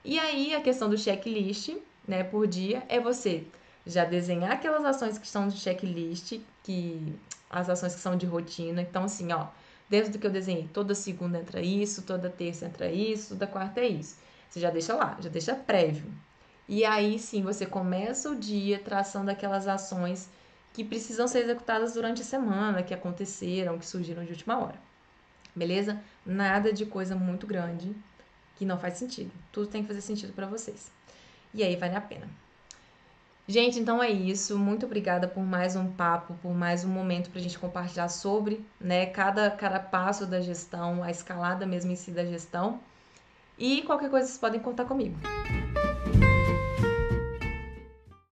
E aí, a questão do checklist, né, por dia, é você já desenhar aquelas ações que estão no checklist, que as ações que são de rotina. Então, assim, ó, do que eu desenhei, toda segunda entra isso, toda terça entra isso, toda quarta é isso. Você já deixa lá, já deixa prévio. E aí sim você começa o dia traçando aquelas ações que precisam ser executadas durante a semana, que aconteceram, que surgiram de última hora. Beleza? Nada de coisa muito grande que não faz sentido. Tudo tem que fazer sentido para vocês. E aí vale a pena. Gente, então é isso. Muito obrigada por mais um papo, por mais um momento para a gente compartilhar sobre né, cada, cada passo da gestão, a escalada mesmo em si da gestão. E qualquer coisa vocês podem contar comigo.